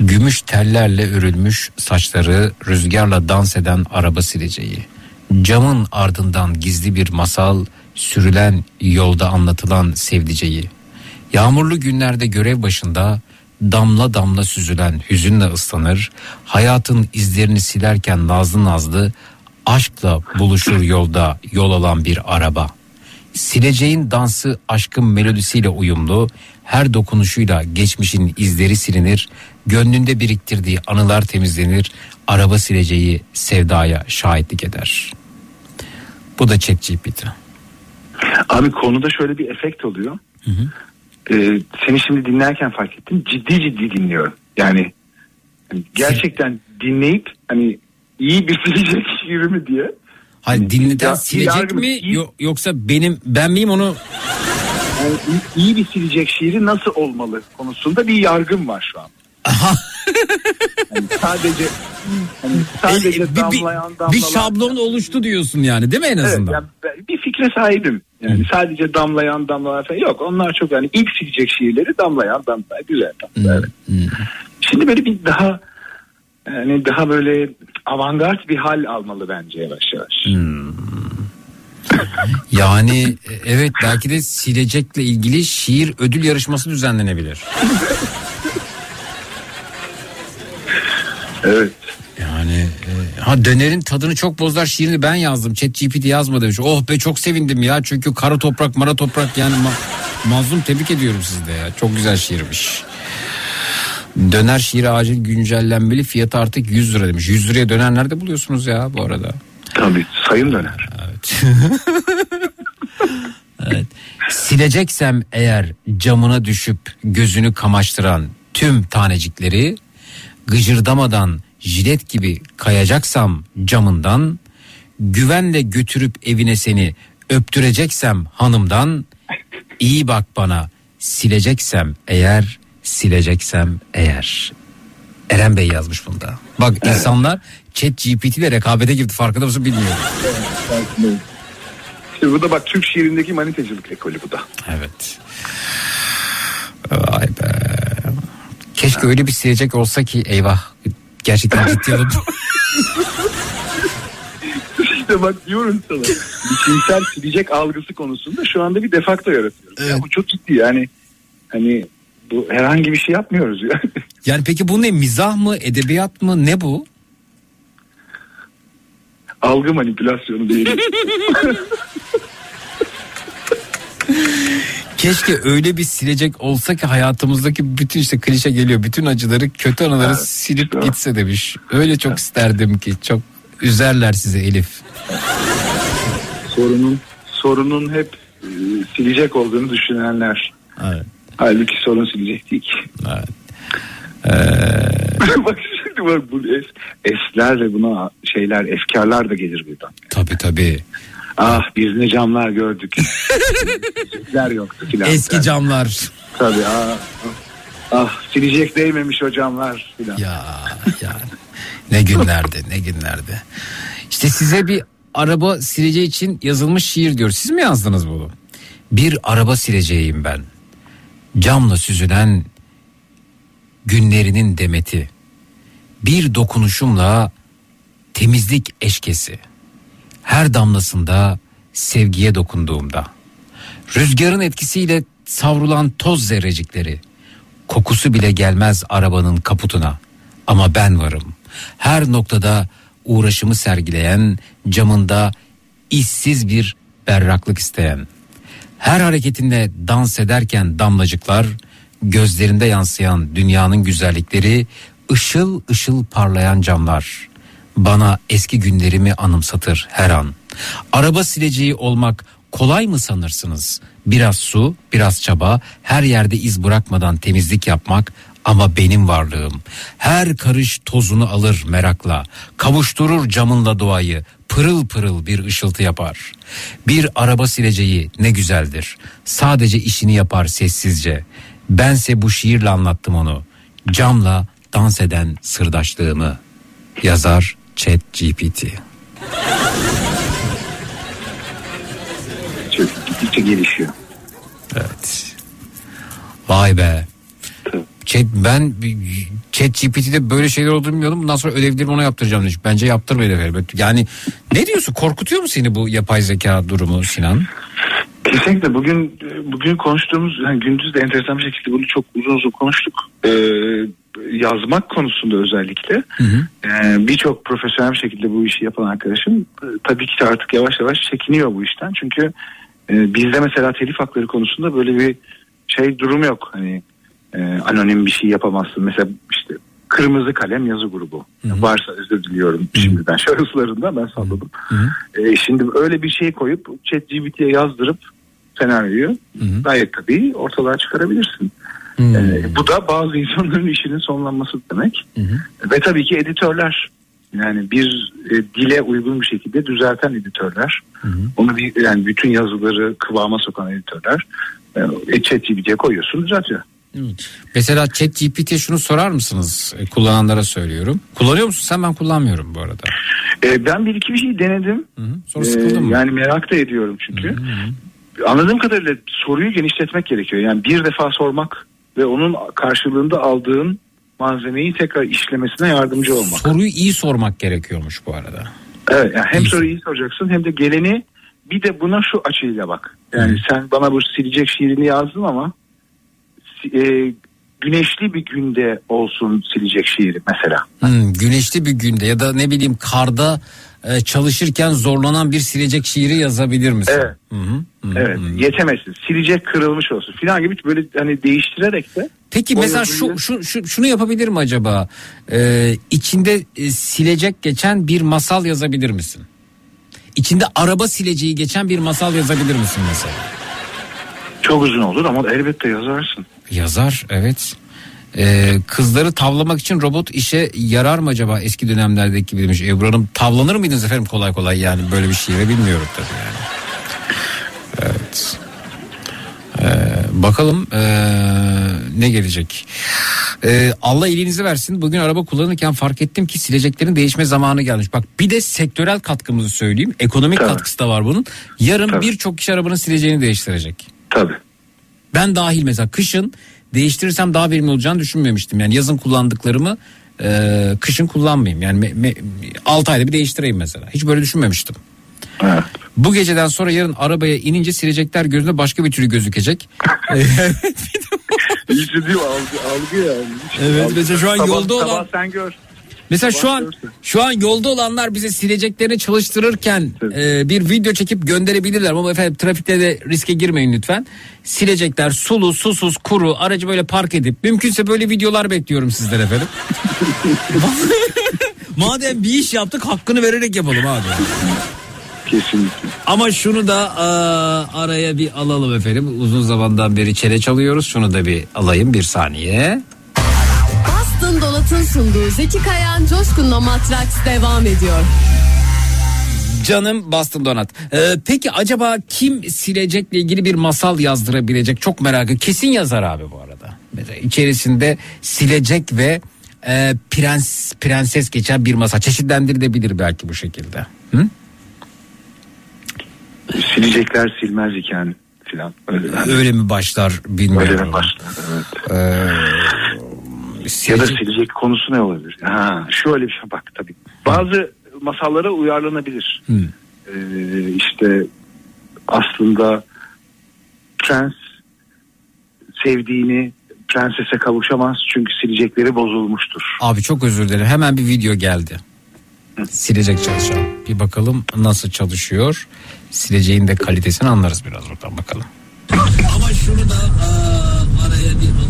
Gümüş tellerle örülmüş saçları rüzgarla dans eden araba sileceği. Camın ardından gizli bir masal sürülen yolda anlatılan sevdiceği. Yağmurlu günlerde görev başında damla damla süzülen hüzünle ıslanır. Hayatın izlerini silerken nazlı nazlı aşkla buluşur yolda yol alan bir araba. Sileceğin dansı aşkın melodisiyle uyumlu, her dokunuşuyla geçmişin izleri silinir, gönlünde biriktirdiği anılar temizlenir, araba sileceği sevdaya şahitlik eder. Bu da ChatGPT. Abi konuda şöyle bir efekt oluyor. Ee, seni şimdi dinlerken fark ettim. Ciddi ciddi dinliyorum. Yani hani gerçekten dinleyip hani iyi bir silecek şiiri mi diye. Hayır dinleden Ya- silecek mi yo- yoksa benim ben miyim onu Yani iyi, iyi bir silecek şiiri nasıl olmalı konusunda bir yargım var şu an. Hani sadece hani sadece E, bir, bir- damlayan damlalar. bir şablon oluştu diyorsun yani değil mi en Evet, azından? yani ben bir fikre sahibim. Yani sadece damlayan damlalar falan yok. Onlar çok yani ilk silecek şiirleri damlayan damlalar güzel. damlalar, evet. Şimdi böyle bir daha yani daha böyle avantgard bir hal almalı bence yavaş yavaş. Yani e, evet belki de silecekle ilgili şiir ödül yarışması düzenlenebilir. Evet. Yani e, ha dönerin tadını çok bozar şiirini ben yazdım. Chat GPT yazma demiş. Oh be çok sevindim ya. Çünkü kara toprak mara toprak yani ma- mazlum tebrik ediyorum sizi de ya. Çok güzel şiirmiş. Döner şiiri acil güncellenmeli fiyatı artık 100 lira demiş. 100 liraya döner nerede buluyorsunuz ya bu arada? Tabii sayın döner. Evet. evet. Sileceksem eğer camına düşüp gözünü kamaştıran tüm tanecikleri gıcırdamadan jilet gibi kayacaksam camından güvenle götürüp evine seni öptüreceksem hanımdan iyi bak bana sileceksem eğer sileceksem eğer Eren Bey yazmış bunda. Bak insanlar chat GPT ile rekabete girdi farkında mısın bilmiyorum. İşte bu da bak Türk şiirindeki manitacılık ekolü bu da. Evet. Vay be. Keşke öyle bir silecek olsa ki eyvah. Gerçekten ciddi alıp işte bak diyorum sana. Biçimsel silecek algısı konusunda şu anda bir defakto yaratıyoruz. Ya bu çok ciddi yani. Hani bu herhangi bir şey yapmıyoruz yani. Yani peki bu ne mizah mı edebiyat mı ne bu? Algı manipülasyonu diyelim. Keşke öyle bir silecek olsa ki hayatımızdaki bütün işte klişe geliyor. Bütün acıları kötü anıları Evet, silip o. gitse demiş. Öyle çok isterdim ki çok üzerler sizi Elif. sorunun sorunun hep e, silecek olduğunu düşünenler. Evet. Halbuki sorun silecek değil ki. Evet. bak şimdi bak bu es, esler ve buna şeyler efkarlar da gelir buradan. Tabii tabii. Ah biz ne camlar gördük. Silecekler yoktu filan. Eski camlar. Tabii ah, ah, ah silecek değmemiş o camlar filan. Ya ya ne günlerdi ne günlerdi. İşte size bir araba sileceği için yazılmış şiir diyor. Siz mi yazdınız bunu? Bir araba sileceğim ben. Camla süzülen günlerinin demeti. Bir dokunuşumla temizlik eşkesi. Her damlasında sevgiye dokunduğumda. Rüzgarın etkisiyle savrulan toz zerrecikleri. Kokusu bile gelmez arabanın kaputuna. Ama ben varım. Her noktada uğraşımı sergileyen, camında işsiz bir berraklık isteyen. Her hareketinde dans ederken damlacıklar, gözlerinde yansıyan dünyanın güzellikleri, ışıl ışıl parlayan camlar. Bana eski günlerimi anımsatır her an. Araba sileceği olmak kolay mı sanırsınız? Biraz su, biraz çaba, her yerde iz bırakmadan temizlik yapmak ama benim varlığım. Her karış tozunu alır merakla, kavuşturur camınla doğayı, pırıl pırıl bir ışıltı yapar. Bir araba sileceği ne güzeldir. Sadece işini yapar sessizce. Bense bu şiirle anlattım onu. Camla dans eden sırdaşlığımı. Yazar Chat GPT. Çok gittikçe gelişiyor. Evet. Vay be. Chat, ben Chat GPT'de böyle şeyler olduğunu bilmiyordum. Bundan sonra ödevlerimi ona yaptıracağım. demiş. Bence yaptırmayın efendim. Yani ne diyorsun? Korkutuyor mu seni bu yapay zeka durumu Sinan? Kesinlikle bugün bugün konuştuğumuz yani gündüz de enteresan bir şekilde bunu çok uzun uzun konuştuk. Ee, yazmak konusunda özellikle ee, birçok profesyonel bir şekilde bu işi yapan arkadaşım e, tabii ki artık yavaş yavaş çekiniyor bu işten. Çünkü e, bizde mesela telif hakları konusunda böyle bir şey durum yok. Hani e, anonim bir şey yapamazsın. Mesela işte kırmızı kalem yazı grubu. Varsa özür diliyorum şimdiden şahıslarında ben salladım. E, şimdi öyle bir şey koyup ChatGPT'ye yazdırıp senaryoyu gayet tabii ortalığa çıkarabilirsin. E, bu da bazı insanların işinin sonlanması demek. Ve tabii ki editörler yani bir e, dile uygun bir şekilde düzelten editörler. Onu bir yani bütün yazıları kıvama sokan editörler. E, ChatGPT'ye koyuyorsun düzeltiyor. Mesela Chat GPT'ye şunu sorar mısınız? E, kullananlara söylüyorum. Kullanıyor musun sen? Ben kullanmıyorum bu arada. E, ben bir iki bir şey denedim. Sonra sıkıldın mı? Yani merak da ediyorum çünkü. Anladığım kadarıyla soruyu genişletmek gerekiyor. Yani bir defa sormak ve onun karşılığında aldığın malzemeyi tekrar işlemesine yardımcı olmak. Soruyu iyi sormak gerekiyormuş bu arada. Evet yani hem soruyu iyi soracaksın hem de geleni bir de buna şu açıyla bak. Yani sen bana bu silecek şiirini yazdın ama e, güneşli bir günde olsun silecek şiiri mesela. Hmm, güneşli bir günde ya da ne bileyim karda e, çalışırken zorlanan bir silecek şiiri yazabilir misin? Evet. Hı hı, hı, Evet yetemezsin. Silecek kırılmış olsun filan gibi böyle hani değiştirerek de Peki mesela şu, şu, şu şunu yapabilir mi acaba? Ee, içinde e, silecek geçen bir masal yazabilir misin? İçinde araba sileceği geçen bir masal yazabilir misin mesela? çok uzun olur ama elbette yazarsın. Yazar evet. Ee, kızları tavlamak için robot işe yarar mı acaba eski dönemlerdeki gibi demiş Ebru Hanım. Tavlanır mıydınız efendim kolay kolay yani böyle bir şiire bilmiyorum tabii yani. Evet. Ee, bakalım ee, ne gelecek. Ee, Allah iyiliğinizi versin. Bugün araba kullanırken fark ettim ki sileceklerin değişme zamanı gelmiş. Bak bir de sektörel katkımızı söyleyeyim. Ekonomik katkısı da var bunun. Yarın birçok kişi arabanın sileceğini değiştirecek. Tabii. Ben dahil mesela kışın değiştirirsem daha verimli olacağını düşünmemiştim. Yani yazın kullandıklarımı e, kışın kullanmayayım. Yani me, me, 6 ayda bir değiştireyim mesela. Hiç böyle düşünmemiştim. Bu geceden sonra yarın arabaya inince silecekler gözünde başka bir türlü gözükecek. İyice diyor algı, algı yani. Evet, Algı. mesela şu an Sabah- yolda olan- sabah sen gör. Mesela şu an şu an yolda olanlar bize sileceklerini çalıştırırken e, bir video çekip gönderebilirler ama efendim trafikte de riske girmeyin lütfen. Silecekler sulu, susuz, kuru aracı böyle park edip mümkünse böyle videolar bekliyorum sizden efendim. Madem bir iş yaptık hakkını vererek yapalım abi. Kesinlikle. Ama şunu da aa, araya bir alalım efendim. Uzun zamandan beri çene çalıyoruz. Şunu da bir alayım bir saniye. Dolat'ın sunduğu Zeki Kayan Coşkun'la Matraks devam ediyor. Canım Boston Donat. Ee, peki acaba kim silecekle ilgili bir masal yazdırabilecek? Çok merak ediyorum. Kesin yazar abi bu arada. Mesela içerisinde silecek ve e, prens prenses geçen bir masal. Çeşitlendirilebilir belki bu şekilde. Hı? Silecekler silmez iken filan. Öyle. Öyle mi başlar bilmiyorum. Öyle mi başlar? Evet. Ee, Ya da silecek konusu ne olabilir? Ha, şöyle bir şey bak tabii. Bazı masallara uyarlanabilir. Hı. Ee, işte aslında prens sevdiğini prensese kavuşamaz çünkü silecekleri bozulmuştur. Abi çok özür dilerim. Hemen bir video geldi. Silecek çalışan. Bir bakalım nasıl çalışıyor. Sileceğin de kalitesini anlarız biraz oradan bakalım. Ama şunu da bir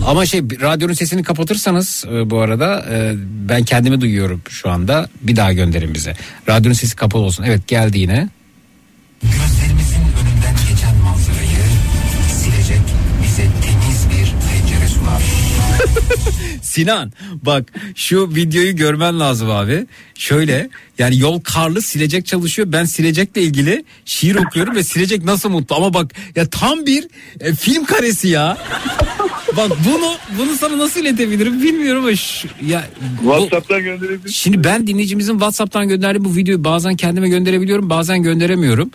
Ama şey radyonun sesini kapatırsanız e, bu arada e, ben kendimi duyuyorum şu anda. Bir daha gönderin bize. Radyonun sesi kapalı olsun. Evet geldi yine. Gözlerimizin önünden geçen manzarayı silecek bize temiz bir pencere sunar. Sinan bak şu videoyu görmen lazım abi. Şöyle yani yol karlı silecek çalışıyor. Ben silecekle ilgili şiir okuyorum ve silecek nasıl mutlu. Ama bak ya tam bir e, film karesi ya. Bak bunu bunu sana nasıl iletebilirim bilmiyorum ama şu, ya bu- WhatsApp'tan gönderebilirsin. Şimdi ben dinleyicimizin WhatsApp'tan gönderdiği bu videoyu bazen kendime gönderebiliyorum bazen gönderemiyorum.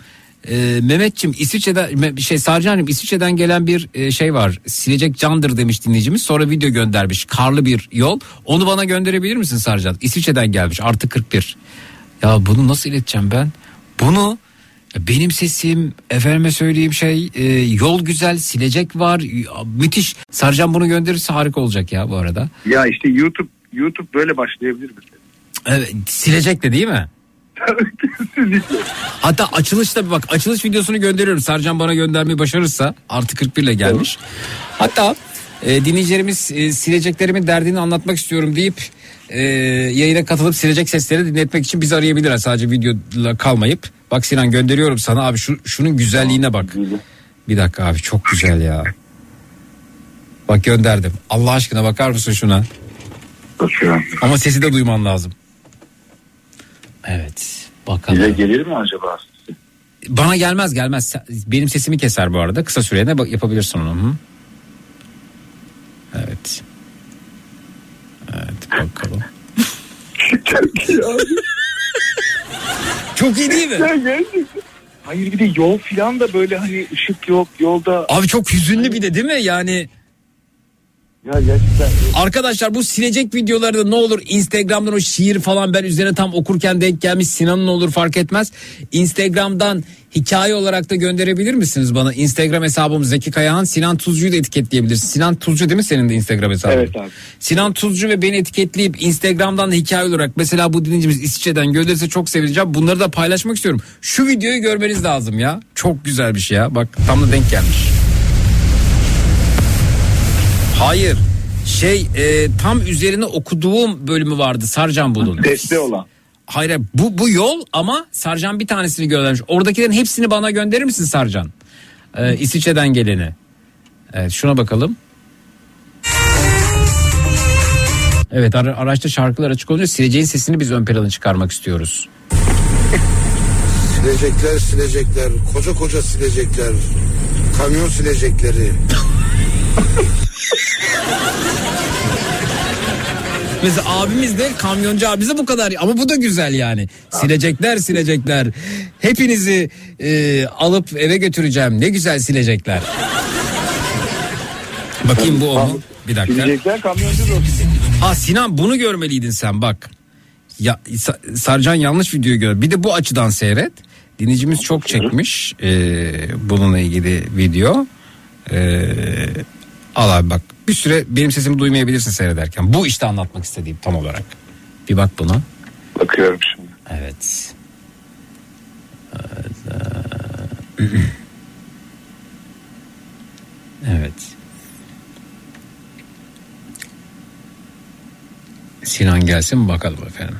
Ee, Mehmetçim İsviçre'den şey Sarcan'ım İsviçre'den gelen bir e, şey var. Silecek candır demiş dinleyicimiz. Sonra video göndermiş. Karlı bir yol. Onu bana gönderebilir misin Sarcan? İsviçre'den gelmiş. Artı 41. Ya bunu nasıl ileteceğim ben? Bunu benim sesim efendime söyleyeyim şey e, yol güzel silecek var müthiş Sarcan bunu gönderirse harika olacak ya bu arada. Ya işte YouTube YouTube böyle başlayabilir mi? Evet, silecek de değil mi? Hatta açılışta bir bak açılış videosunu gönderiyorum. Sercan bana göndermeyi başarırsa artı 41 ile gelmiş. Hatta e, dinleyicilerimiz e, sileceklerimin derdini anlatmak istiyorum deyip e, yayına katılıp silecek sesleri dinletmek için bizi arayabilirler sadece videoyla kalmayıp. Bak Sinan gönderiyorum sana abi şu şunun güzelliğine bak. Bir dakika abi çok güzel ya. Bak gönderdim. Allah aşkına bakar mısın şuna? Bakıyorum. Ama sesi de duyman lazım. Evet. Bakalım. Bize gelir mi acaba? Bana gelmez gelmez. Benim sesimi keser bu arada. Kısa sürede yapabilirsin onu. Hı? Evet. Evet bakalım. Çok iyi abi. Çok iyi değil mi? Ya gerçekten. Hayır bir de yol filan da böyle hani ışık yok yolda. Abi çok hüzünlü bir de değil mi? Yani Ya gerçekten. arkadaşlar bu silecek videoları da ne olur Instagram'dan o şiir falan ben üzerine tam okurken denk gelmiş Sinan'ın olur fark etmez. Instagram'dan hikaye olarak da gönderebilir misiniz bana? Instagram hesabım Zeki Kayahan Sinan Tuzcu'yu da etiketleyebilirsin. Sinan Tuzcu değil mi senin de Instagram hesabın? Evet abi. Sinan Tuzcu ve beni etiketleyip Instagram'dan da hikaye olarak mesela bu dinleyicimiz İsviçre'den gönderirse çok sevineceğim. Bunları da paylaşmak istiyorum. Şu videoyu görmeniz lazım ya. Çok güzel bir şey ya. Bak tam da denk gelmiş. Hayır. Şey e, tam üzerine okuduğum bölümü vardı Sarcan Bulun. Deste olan. Hayır hayır, bu, bu yol ama Sarcan bir tanesini göndermiş. Oradakilerin hepsini bana gönderir misin Sarcan? Ee, İsviçre'den geleni. Evet şuna bakalım. Evet ara- araçta şarkılar açık olunca sileceğin sesini biz ön plana çıkarmak istiyoruz. Silecekler silecekler koca koca silecekler kamyon silecekleri Mesela abimiz de kamyoncu abimiz de bu kadar ama bu da güzel yani. Silecekler silecekler. Hepinizi e, alıp eve götüreceğim. Ne güzel silecekler. Bakayım bu o mu? Bir dakika. Silecekler kamyoncu da Ha Sinan bunu görmeliydin sen bak. Ya Sa- Sarcan yanlış videoyu gör. Bir de bu açıdan seyret. Dinleyicimiz çok çekmiş e, bununla ilgili video. E, al abi bak bir süre benim sesimi duymayabilirsin seyrederken. Bu işte anlatmak istediğim tam olarak. Bir bak buna. Bakıyorum şimdi. Evet. Evet. Sinan gelsin bakalım efendim.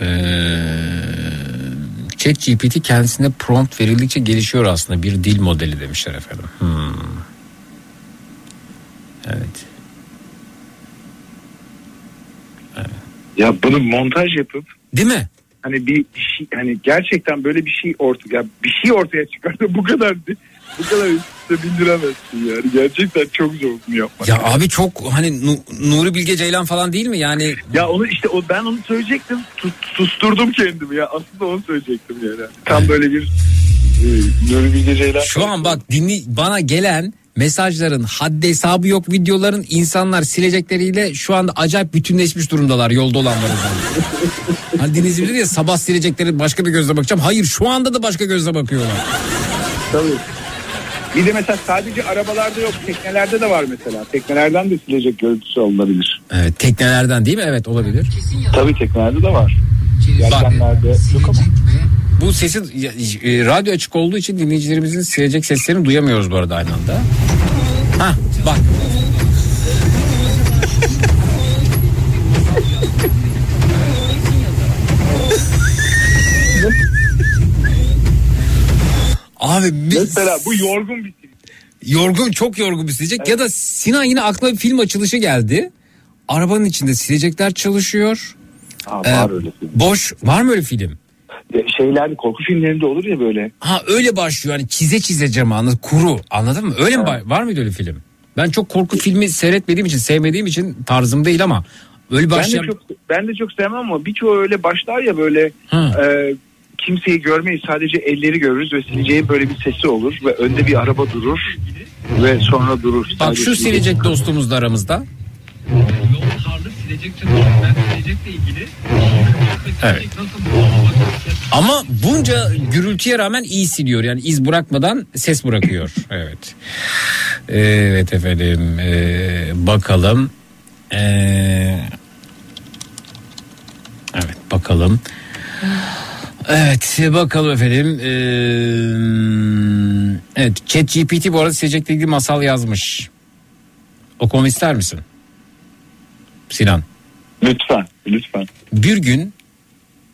Ee, ChatGPT kendisine prompt verildikçe gelişiyor aslında bir dil modeli demişler efendim. Hmm. Evet. Ya bunu montaj yapıp Değil mi? hani bir şey hani gerçekten böyle bir şey ortaya ya bir şey ortaya çıkardı bu kadar bu kadar üstüne bindiremezsin yani gerçekten çok zor bunu yapmak. Ya abi çok hani Nu- Nuri Bilge Ceylan falan değil mi? Yani Ya onu işte o ben onu söyleyecektim. Sus- susturdum kendimi ya. Aslında onu söyleyecektim yani. Tam böyle bir e, Nuri Bilge Ceylan. Şu an bak dinli bana gelen mesajların haddi hesabı yok videoların insanlar silecekleriyle şu anda acayip bütünleşmiş durumdalar yolda olanların. hani dinleyici bilir ya sabah silecekleri başka bir gözle bakacağım. Hayır şu anda da başka gözle bakıyorlar. Tabii. Bir de mesela sadece arabalarda yok teknelerde de var mesela. Teknelerden de silecek görüntüsü alınabilir. Evet teknelerden değil mi? Evet olabilir. Tabii teknelerde de var. Yelkenlerde yok ama. bu sesi e, radyo açık olduğu için dinleyicilerimizin silecek seslerini duyamıyoruz bu arada aynı anda. Ha bak. Abi biz... Mesela bu yorgun bir Yorgun çok yorgun bir silecek ya da Sinan yine aklına bir film açılışı geldi. Arabanın içinde silecekler çalışıyor. Ee, var öyle film. Boş var mı öyle film? Şeyler korku filmlerinde olur ya böyle. Ha öyle başlıyor hani çize çize camı anladın kuru anladın mı? Öyle mi var, mıydı öyle film? Ben çok korku filmi seyretmediğim için sevmediğim için tarzım değil ama öyle Ben de başlayan... çok ben de çok sevmem ama birçoğu öyle başlar ya böyle e, kimseyi görmeyiz sadece elleri görürüz ve sileceğin böyle bir sesi olur ve önde bir araba durur ve sonra durur. Bak Sadece şu silecek dostumuz da aramızda. Evet. Ama bunca gürültüye rağmen iyi siliyor. Yani iz bırakmadan ses bırakıyor. Evet. Evet efendim. Ee, bakalım. Ee, evet bakalım. Evet bakalım efendim. Ee, evet ChatGPT bu arada silecekle ilgili masal yazmış. Okumamı ister misin? Sinan. Lütfen, lütfen. Bir gün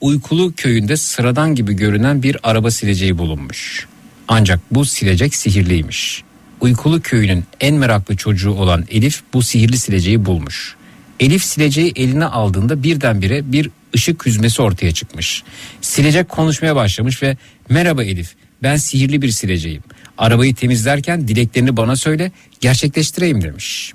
uykulu köyünde sıradan gibi görünen bir araba sileceği bulunmuş. Ancak bu silecek sihirliymiş. Uykulu köyünün en meraklı çocuğu olan Elif bu sihirli sileceği bulmuş. Elif sileceği eline aldığında birdenbire bir ışık hüzmesi ortaya çıkmış. Silecek konuşmaya başlamış ve merhaba Elif ben sihirli bir sileceğim. Arabayı temizlerken dileklerini bana söyle gerçekleştireyim demiş.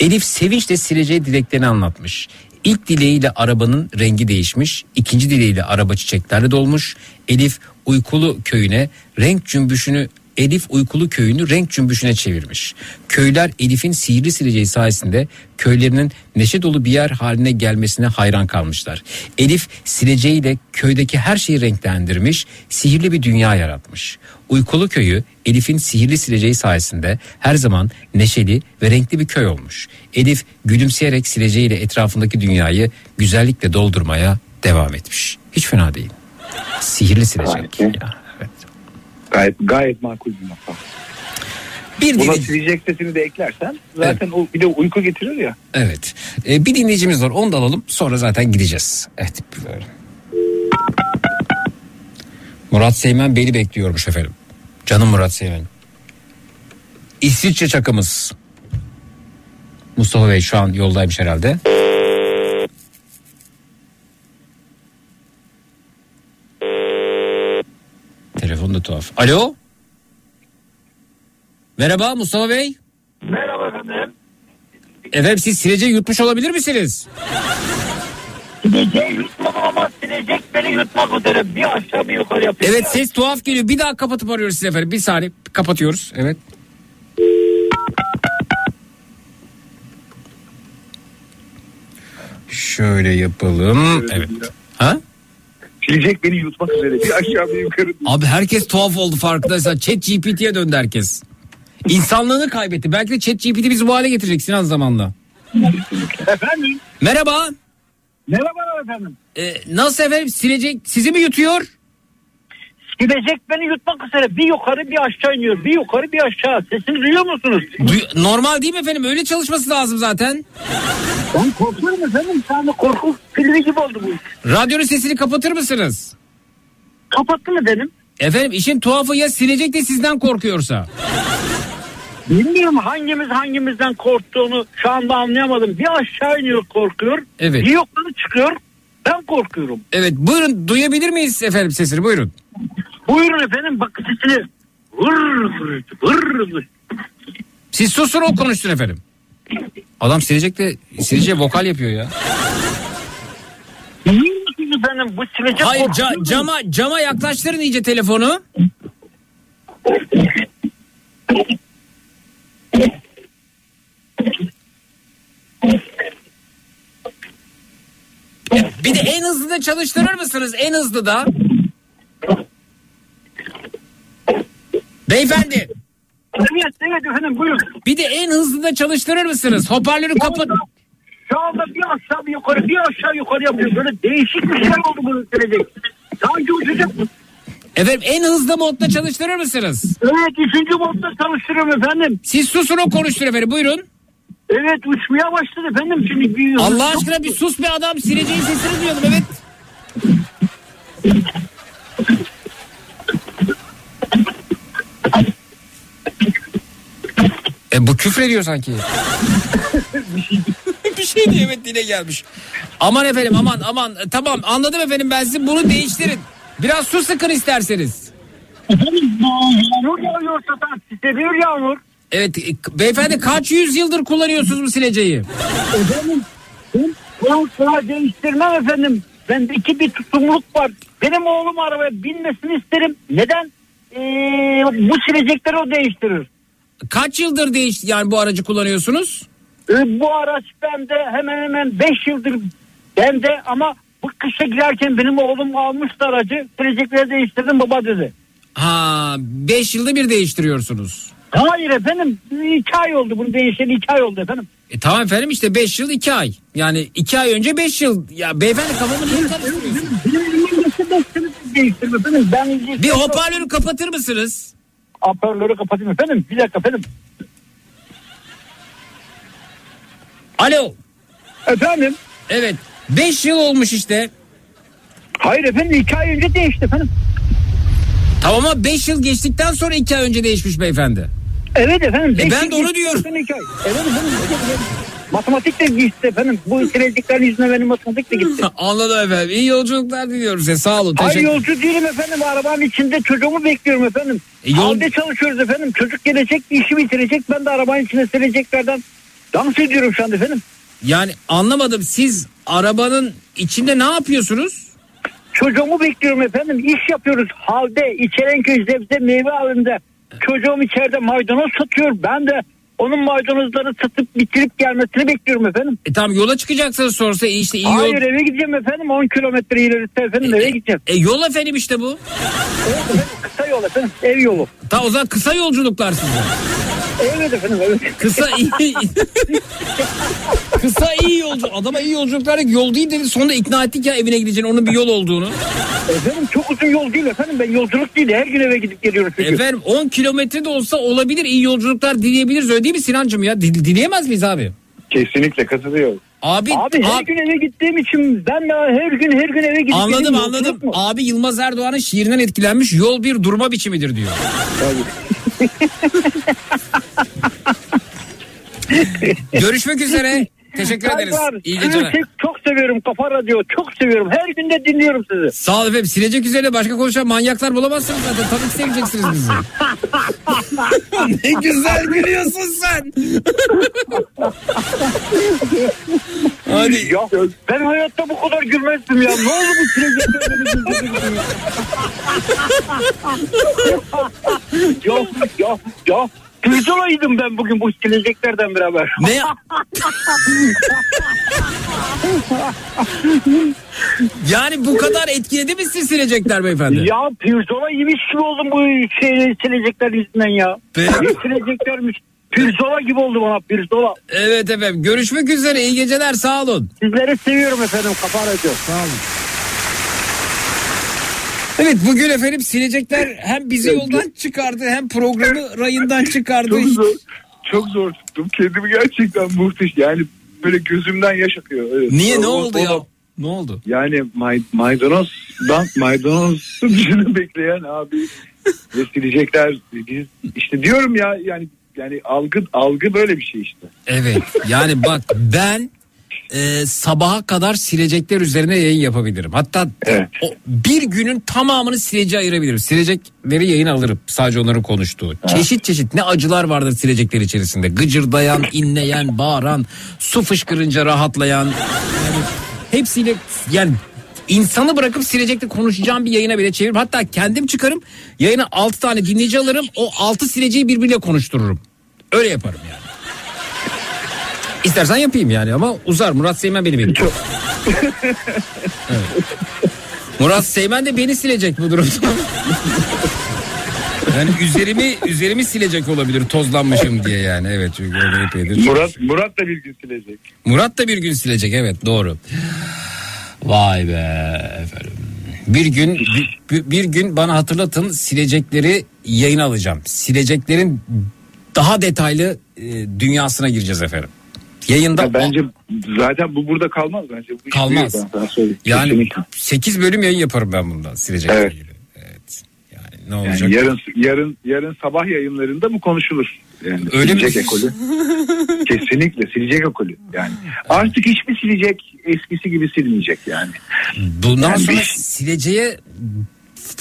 Elif sevinçle sileceği dileklerini anlatmış. İlk dileğiyle arabanın rengi değişmiş, ikinci dileğiyle araba çiçeklerle dolmuş. Elif uykulu köyüne renk cümbüşünü Elif uykulu köyünü renk cümbüşüne çevirmiş. Köyler Elif'in sihirli sileceği sayesinde köylerinin neşe dolu bir yer haline gelmesine hayran kalmışlar. Elif sileceğiyle köydeki her şeyi renklendirmiş, sihirli bir dünya yaratmış. Uykulu köyü Elif'in sihirli sileceği sayesinde her zaman neşeli ve renkli bir köy olmuş. Elif gülümseyerek sileceğiyle etrafındaki dünyayı güzellikle doldurmaya devam etmiş. Hiç fena değil. Sihirli silecek. Ya. Gayet gayet makul bir masal. Bir Buna dinleyici- silecek sesini de eklersen zaten o bir de uyku getirir ya. Evet. Ee, bir dinleyicimiz var. Onu da alalım. Sonra zaten gideceğiz. Evet. böyle. Murat Seymen beni bekliyormuş efendim. Canım Murat Seymen. İsviçre çakımız. Mustafa Bey şu an yoldaymış herhalde. Tuhaf. Alo. Merhaba Mustafa Bey. Merhaba efendim. Efendim siz sileceği yutmuş olabilir misiniz? Sileceği yutmadım ama silecek beni yutmak üzere bir aşağı bir yukarı yapıyor. Evet ses tuhaf geliyor. Bir daha kapatıp arıyoruz size efendim. Bir saniye kapatıyoruz. Evet. Şöyle yapalım. Evet. Ha? Silecek beni yutmak üzere bir aşağı bir yukarı. Abi herkes tuhaf oldu farkındaysan. Chat GPT'ye döndü herkes. İnsanlığını kaybetti. Belki de Chat GPT bizi bu hale getirecek Sinan zamanla. Efendim? Merhaba. Merhabalar efendim. Ee, nasıl efendim silecek sizi mi yutuyor? Silecek beni yutmak üzere bir yukarı bir aşağı iniyor. Bir yukarı bir aşağı. Sesini duyuyor musunuz? Duy- Normal değil mi efendim? Öyle çalışması lazım zaten. Ben korkuyorum efendim. Şu anda korku filmi gibi oldu bu. Radyonun sesini kapatır mısınız? Kapattım efendim. Efendim işin tuhafı ya silecek de sizden korkuyorsa. Bilmiyorum hangimiz hangimizden korktuğunu şu anda anlayamadım. Bir aşağı iniyor korkuyor. Evet. Bir yukarı çıkıyor. Ben korkuyorum. Evet buyurun duyabilir miyiz efendim sesini buyurun. Buyurun efendim bak sesini. Vır vır vır. Siz susun o konuşsun efendim. Adam silecek de silecek vokal yapıyor ya. Efendim bu silecek Hayır ca- cama cama yaklaştırın iyice telefonu. Bir de en hızlı da çalıştırır mısınız? En hızlı da. Beyefendi. Evet evet efendim buyurun. Bir de en hızlı da çalıştırır mısınız? Hoparlörü kapat. Şu anda bir aşağı bir yukarı bir aşağı yukarı yapıyor. Böyle değişik bir şey oldu bu silecek. Daha önce uçacak mı? Efendim en hızlı modda çalıştırır mısınız? Evet üçüncü modda çalıştırıyorum efendim. Siz susun o konuştur efendim buyurun. Evet uçmaya başladı efendim şimdi. Bir, Allah aşkına bir sus be adam sileceğin sesini duyalım evet. E bu küfür ediyor sanki. bir şey diye evet dile gelmiş. Aman efendim aman aman E, tamam anladım efendim ben sizi bunu değiştirin. Biraz su sıkın isterseniz. Efendim yağmur yağıyor zaten. Siseliyor yağmur. Evet e, beyefendi kaç yüzyıldır kullanıyorsunuz bu sileceği? Efendim ben sıra değiştirmem efendim. Bendeki bir tutumluluk var. Benim oğlum arabaya binmesini isterim. Neden? Ee, bu silecekleri o değiştirir. Kaç yıldır değiş yani bu aracı kullanıyorsunuz? Ee, bu araç bende hemen hemen 5 yıldır bende ama bu kışa girerken benim oğlum almıştı aracı. Silecekleri değiştirdim baba dedi. Ha 5 yılda bir değiştiriyorsunuz. Hayır efendim 2 ay oldu bunu değişeli 2 ay oldu efendim. E tamam efendim işte 5 yıl 2 ay. Yani 2 ay önce 5 yıl. Ya beyefendi kafamı niye karıştırıyorsun? Değiştirme efendim. Ben Bir hoparlörü kapatır mısınız? Hoparlörü kapatayım efendim. Bir dakika efendim. Alo. Efendim? Evet. 5 yıl olmuş işte. Hayır efendim 2 ay önce değişti efendim. Tamam ama 5 yıl geçtikten sonra 2 ay önce değişmiş beyefendi. Evet efendim. E ben de onu diyorum. Evet efendim. Matematik de gitti efendim. Bu sileceklerin yüzünden benim matematik de gitti. Anladım efendim. İyi yolculuklar diliyorum size. Sağ olun. Hayır Teşekkür yolcu değilim efendim. Arabanın içinde çocuğumu bekliyorum efendim. E, yol- Halde çalışıyoruz efendim. Çocuk gelecek işi bitirecek. Ben de arabanın içinde sileceklerden dans ediyorum şu anda efendim. Yani anlamadım. Siz arabanın içinde ne yapıyorsunuz? Çocuğumu bekliyorum efendim. İş yapıyoruz. Halde İçerenköy Zebze meyve alında. Çocuğum içeride maydanoz satıyor. Ben de onun maydanozları satıp bitirip gelmesini bekliyorum efendim. E tamam yola çıkacaksınız sonrası işte iyi Hayır yol. eve gideceğim efendim 10 kilometre ilerisi efendim eve gideceğim. E yol efendim işte bu. Evet efendim kısa yol efendim ev yolu. Ta o zaman kısa yolculuklar size. Evet efendim evet. Kısa iyi. Kısa iyi yolcu. Adama iyi yolculuklar dedik, yol değil dedi. Sonunda ikna ettik ya evine gideceğin onun bir yol olduğunu. Efendim çok uzun yol değil efendim ben yolculuk değil her gün eve gidip geliyorum çünkü. Efendim 10 kilometre de olsa olabilir iyi yolculuklar dileyebiliriz öyle değil mi Sinancım ya? Dil- dileyemez miyiz abi? Kesinlikle katılıyorum. Abi, Abi her abi- gün eve gittiğim için ben de her gün her gün eve gidip anladım anladım. Yolculuk mu? Abi Yılmaz Erdoğan'ın şiirinden etkilenmiş yol bir durma biçimidir diyor. Görüşmek üzere. Teşekkür ederiz. Serdar, İyi geceler. çok- Çok seviyorum Kafa Radyo. Çok seviyorum. Her gün de dinliyorum sizi. Sağ ol efendim. Silecek üzerine başka konuşan manyaklar bulamazsınız zaten. Tabii ki seveceksiniz bizi. ne güzel gülüyorsun sen. Hadi. Ya ben hayatta bu kadar gülmezdim ya. Ne oldu bu güldürdü ya. ya ya ya. Pirzolaydım ben bugün bu sileceklerden beraber. Ne? Yani bu kadar etkiledi mi sizi silecekler beyefendi? Ya pirzola yemiş gibi oldum bu şey, silecekler yüzünden ya. Ne sileceklermiş. Pirzola gibi oldu bana pirzola. Evet efendim. Görüşmek üzere. İyi geceler. Sağ olun. Sizleri seviyorum efendim Kafa Radyo. Sağ olun. Evet bugün efendim silecekler hem bizi yoldan çıkardı hem programı rayından çıkardı. Çok zor, çok zor tuttum. Kendimi gerçekten muhteşem. Yani böyle gözümden yaş akıyor. Evet. Niye ne oldu ya? Ne oldu? Yani may, maydanozdan maydanoz bekleyen abi ve silecekler biz işte diyorum ya yani yani algı algı böyle bir şey işte. Evet yani bak ben e, sabaha kadar silecekler üzerine yayın yapabilirim. Hatta o, bir günün tamamını sileceğe ayırabilirim. Silecekleri yayın alırım sadece onların konuştuğu. Çeşit çeşit ne acılar vardır silecekler içerisinde. Gıcırdayan, inleyen, bağıran, su fışkırınca rahatlayan. Yani hepsiyle yani insanı bırakıp silecekle konuşacağım bir yayına bile çeviririm. Hatta kendim çıkarım yayına 6 tane dinleyici alırım. O 6 sileceği birbiriyle konuştururum. Öyle yaparım yani. İstersen yapayım yani ama uzar. Murat Seymen beni bekliyor. Evet. Murat Seymen de beni silecek bu durumda. Yani üzerimi üzerimi silecek olabilir tozlanmışım diye yani evet çünkü öyle epeydir. Murat Murat da bir gün silecek. Murat da bir gün silecek evet doğru. Vay be efendim. Bir gün bir, bir gün bana hatırlatın silecekleri yayın alacağım. Sileceklerin daha detaylı e, dünyasına gireceğiz efendim. Yayında Ya bence zaten bu burada kalmaz bence. Bu Kalmaz. büyür, ben yani Kesinlikle. 8 bölüm yayın yaparım ben bundan silecekle Evet. ilgili. Evet. Yani ne Yani olacak? yarın yarın yarın sabah yayınlarında bu konuşulur. Yani Öyle mi? silecek ekolü. Kesinlikle silecek ekolü. Yani artık hiçbir silecek eskisi gibi silmeyecek yani. Bundan Yani sonra bir- sileceğe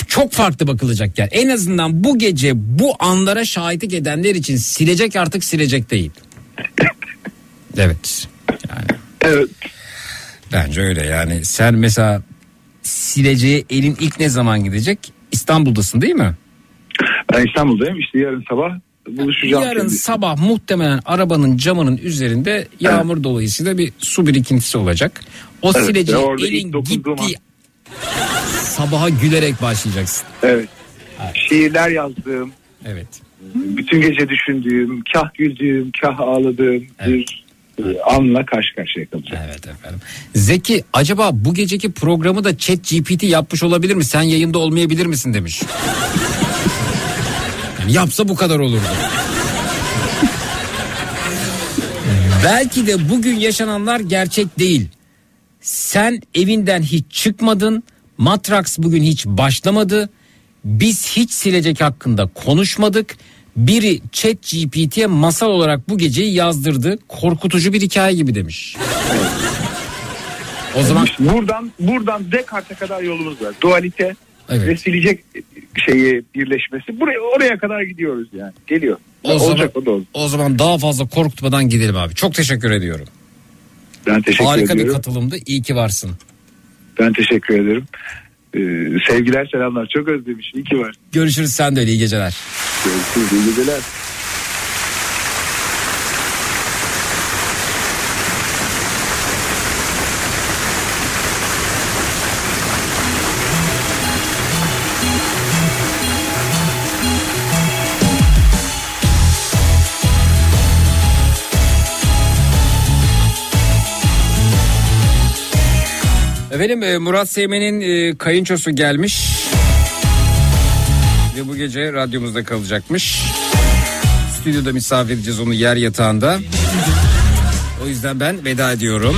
çok farklı bakılacak yani. En azından bu gece bu anlara şahitlik edenler için silecek artık silecek değil. evet. Yani. Evet. Bence öyle yani. Sen mesela sileceğe elin ilk ne zaman gidecek? İstanbul'dasın değil mi? Ben İstanbul'dayım işte yarın sabah buluşacağım. Yarın şimdi. sabah muhtemelen arabanın camının üzerinde yağmur dolayısıyla bir su birikintisi olacak. O Evet, ilk elin gittiği sabaha gülerek başlayacaksın. Evet. Şiirler yazdığım, Evet. bütün gece düşündüğüm, kah güldüğüm, kah ağladığım bir e, anla karşı karşıya kalacağım. Evet efendim. Zeki acaba bu geceki programı da Chat GPT yapmış olabilir mi? Sen yayında olmayabilir misin demiş. Yani yapsa bu kadar olurdu. Belki de bugün yaşananlar gerçek değil. Sen evinden hiç çıkmadın. Matrax bugün hiç başlamadı. Biz hiç silecek hakkında konuşmadık. Biri Chat GPT'ye masal olarak bu geceyi yazdırdı. Korkutucu bir hikaye gibi demiş. O zaman buradan buradan Descartes'e kadar yolumuz var. Dualite Evet. ve silecek şeyi birleşmesi. Buraya oraya kadar gidiyoruz yani. Geliyor. o Olacak zaman o da olacak. o zaman daha fazla korkutmadan gidelim abi. Çok teşekkür ediyorum. Ben teşekkür Harika bir ediyorum. katılımdı. İyi ki varsın. Ben teşekkür ederim. Ee, sevgiler selamlar. Çok özlemiş. İyi ki var. Görüşürüz sen de öyle iyi geceler. Görüşürüz. İyi geceler. Efendim e, Murat Seymen'in e, kayınçosu gelmiş. Ve bu gece radyomuzda kalacakmış. Stüdyoda misafir edeceğiz onu yer yatağında. O yüzden ben veda ediyorum.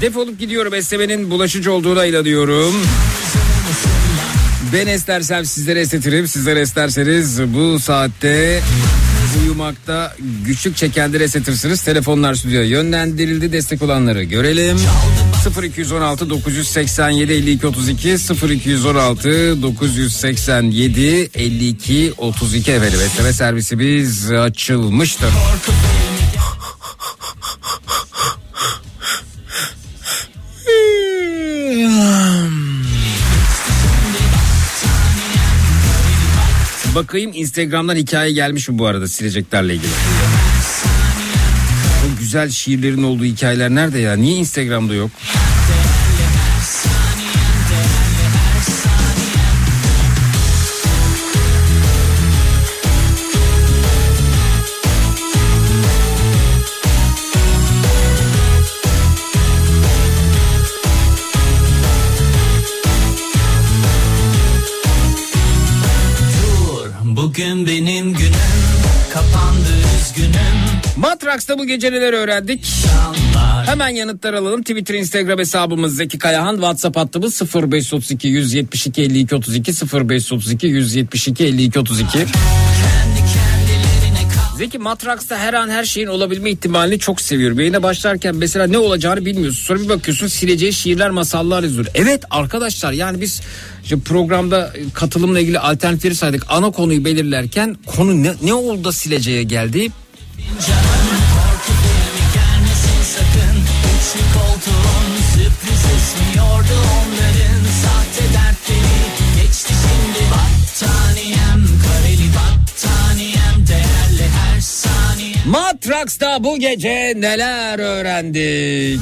Defolup gidiyorum esnemenin bulaşıcı olduğuna inanıyorum. Ben estersem sizlere estetirim. Sizler esterseniz bu saatte uyumakta güçlük çekenleri estetirsiniz. Telefonlar stüdyoya yönlendirildi. Destek olanları görelim. 0216 987 52 32 0216 987 52 32 efendim. Besleme servisimiz açılmıştır. Bakayım Instagram'dan hikaye gelmiş mi bu arada sileceklerle ilgili? O güzel şiirlerin olduğu hikayeler nerede ya? Niye Instagram'da yok? Matraks'ta bu gece neler öğrendik? Hemen yanıtlar alalım. Twitter, Instagram hesabımız Zeki Kayahan. WhatsApp hattımız 0532 172 52 32 0532 172 52 32. Zeki Matraks'ta her an her şeyin olabilme ihtimalini çok seviyorum. Yayına başlarken mesela ne olacağını bilmiyorsun. Sonra bir bakıyorsun sileceği şiirler masallar yazıyor. Evet arkadaşlar yani biz işte programda katılımla ilgili alternatifleri saydık. Ana konuyu belirlerken konu ne, ne oldu da sileceğe geldi? Korku Matraks'ta bu gece neler öğrendik?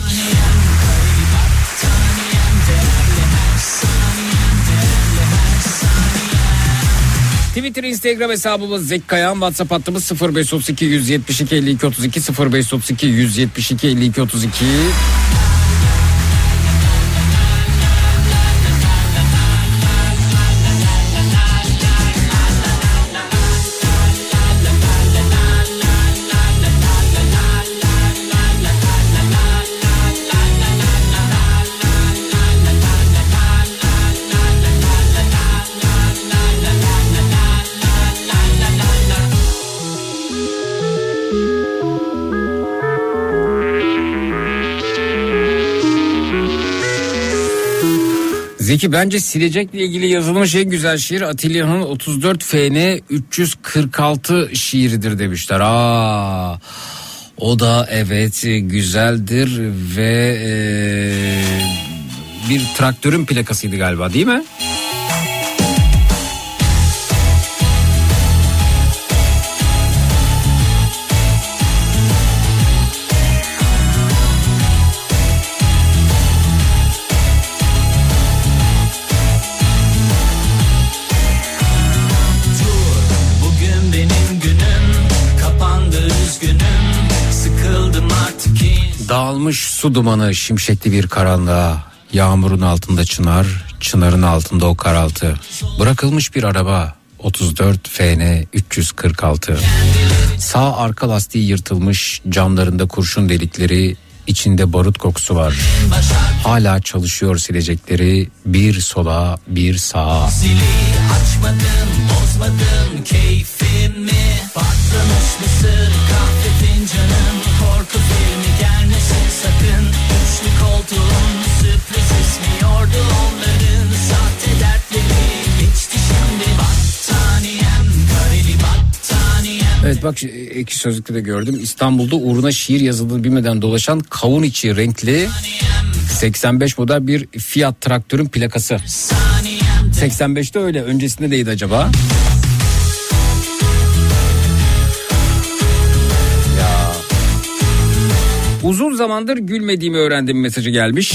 Twitter, Instagram hesabımız Zeki Kayağan. WhatsApp hattımız 0532 172 52 32 0532 172 52 32. Zeki bence silecekle ilgili yazılmış en güzel şiir Atilla'nın 34 FN 346 şiiridir demişler. Aa, o da evet güzeldir ve eee, bir traktörün plakasıydı galiba değil mi? Dağılmış su dumanı şimşekli bir karanlığa Yağmurun altında çınar Çınarın altında o karaltı. Bırakılmış bir araba 34 FN 346 Sağ arka lastiği yırtılmış Camlarında kurşun delikleri içinde barut kokusu var. Hala çalışıyor silecekleri Bir sola bir sağa. Zili açmadım bozmadım keyfimi. Mısır Evet bak iki sözlükte de gördüm. İstanbul'da uğruna şiir yazıldığını bilmeden dolaşan kavun içi renkli 85 model bir Fiat traktörün plakası. 85'te öyle. Öncesinde neydi acaba? Ya. Uzun zamandır gülmediğimi öğrendim mesajı gelmiş.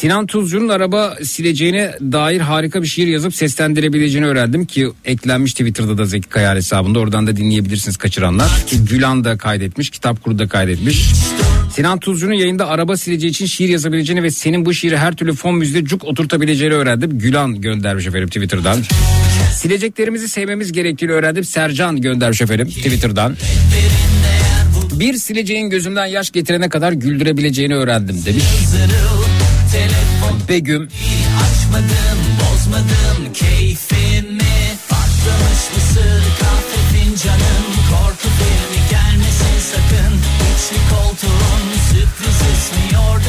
Sinan Tuzcu'nun araba sileceğine dair harika bir şiir yazıp seslendirebileceğini öğrendim ki eklenmiş Twitter'da da Zeki Kayar hesabında oradan da dinleyebilirsiniz kaçıranlar. Ki Gülan da kaydetmiş, Kitap Kuru da kaydetmiş. Sinan Tuzcu'nun yayında araba sileceği için şiir yazabileceğini ve senin bu şiiri her türlü fon müziğe cuk oturtabileceğini öğrendim. Gülan göndermiş efendim Twitter'dan. Sileceklerimizi sevmemiz gerektiğini öğrendim. Sercan göndermiş efendim Twitter'dan. Bir sileceğin gözümden yaş getirene kadar güldürebileceğini öğrendim demiş. Begüm Açmadım bozmadım keyfimi. Patlamış mısır kahve fincanım. Korku filmi gelmesin sakın. İsmi yordu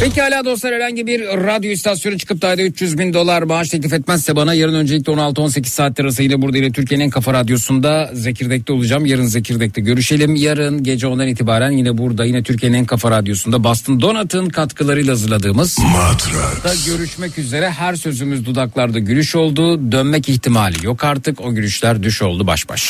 Pekala dostlar herhangi bir radyo istasyonu çıkıp da ayda 300 bin dolar maaş teklif etmezse bana yarın öncelikle 16-18 saat arası yine burada yine Türkiye'nin en kafa radyosunda Zekirdek'te olacağım. Yarın Zekirdek'te görüşelim. Yarın gece ondan itibaren yine burada yine Türkiye'nin en kafa radyosunda Boston Donat'ın katkılarıyla hazırladığımız da görüşmek üzere. Her sözümüz dudaklarda gülüş oldu. Dönmek ihtimali yok artık. O gülüşler düş oldu baş baş.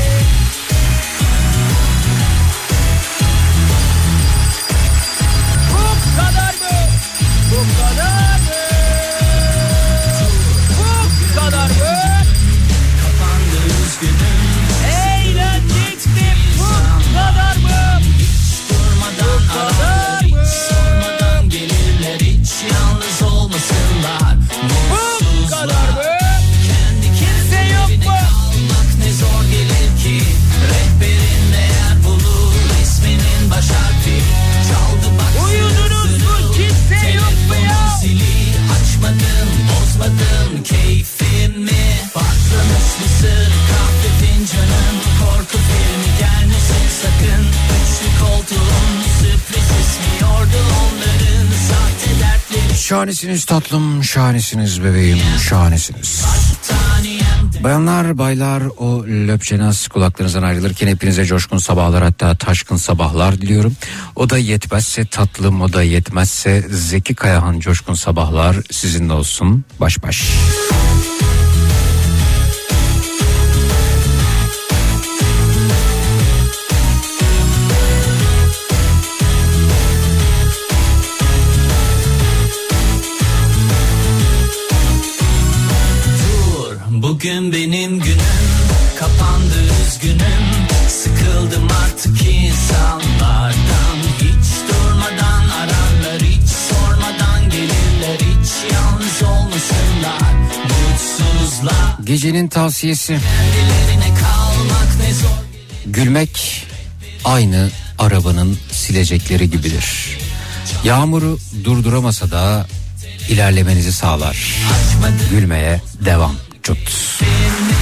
Şahanesiniz tatlım, şahanesiniz bebeğim, şahanesiniz. Bayanlar baylar o löpçenaz kulaklarınızdan ayrılırken hepinize coşkun sabahlar hatta taşkın sabahlar diliyorum. O da yetmezse tatlım o da yetmezse Zeki Kayahan coşkun sabahlar sizinle olsun baş baş. Dur bugün benim günüm. Kapandı üzgünüm. Sıkıldım artık insanlardan. Hiç durmadan ararlar hiç sormadan gelirler. Hiç yalnız olmasınlar. Mutsuzlar. Gecenin tavsiyesi. Gülmek aynı arabanın silecekleri gibidir. Yağmuru durduramasa da ilerlemenizi sağlar. Gülmeye devam. Cut. Değerli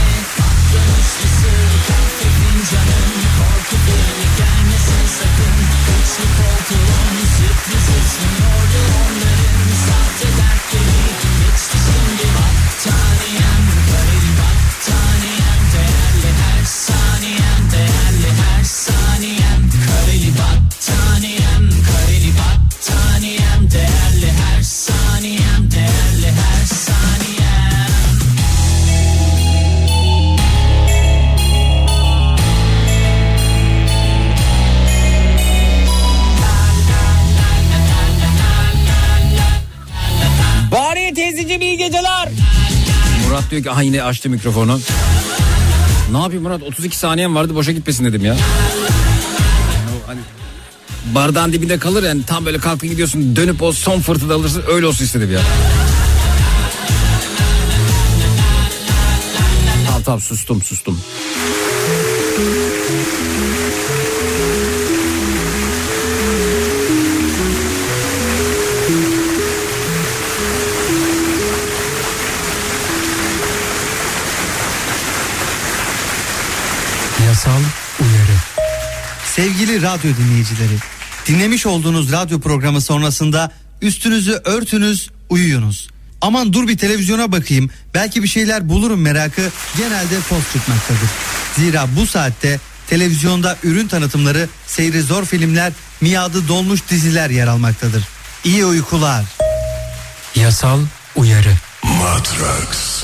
Diyor ki aha yine açtı mikrofonu. Ne yapayım Murat 32 saniyem vardı boşa gitmesin dedim ya. Hani bardağın dibinde kalır yani tam böyle kalktın gidiyorsun dönüp o son fırtına alırsın öyle olsun istedim ya. Tamam tamam sustum sustum. Sevgili radyo dinleyicileri, dinlemiş olduğunuz radyo programı sonrasında üstünüzü örtünüz, uyuyunuz. Aman dur bir televizyona bakayım, belki bir şeyler bulurum merakı genelde poz çıkmaktadır. Zira bu saatte televizyonda ürün tanıtımları, seyri zor filmler, miadı dolmuş diziler yer almaktadır. İyi uykular. Yasal uyarı. Matrax.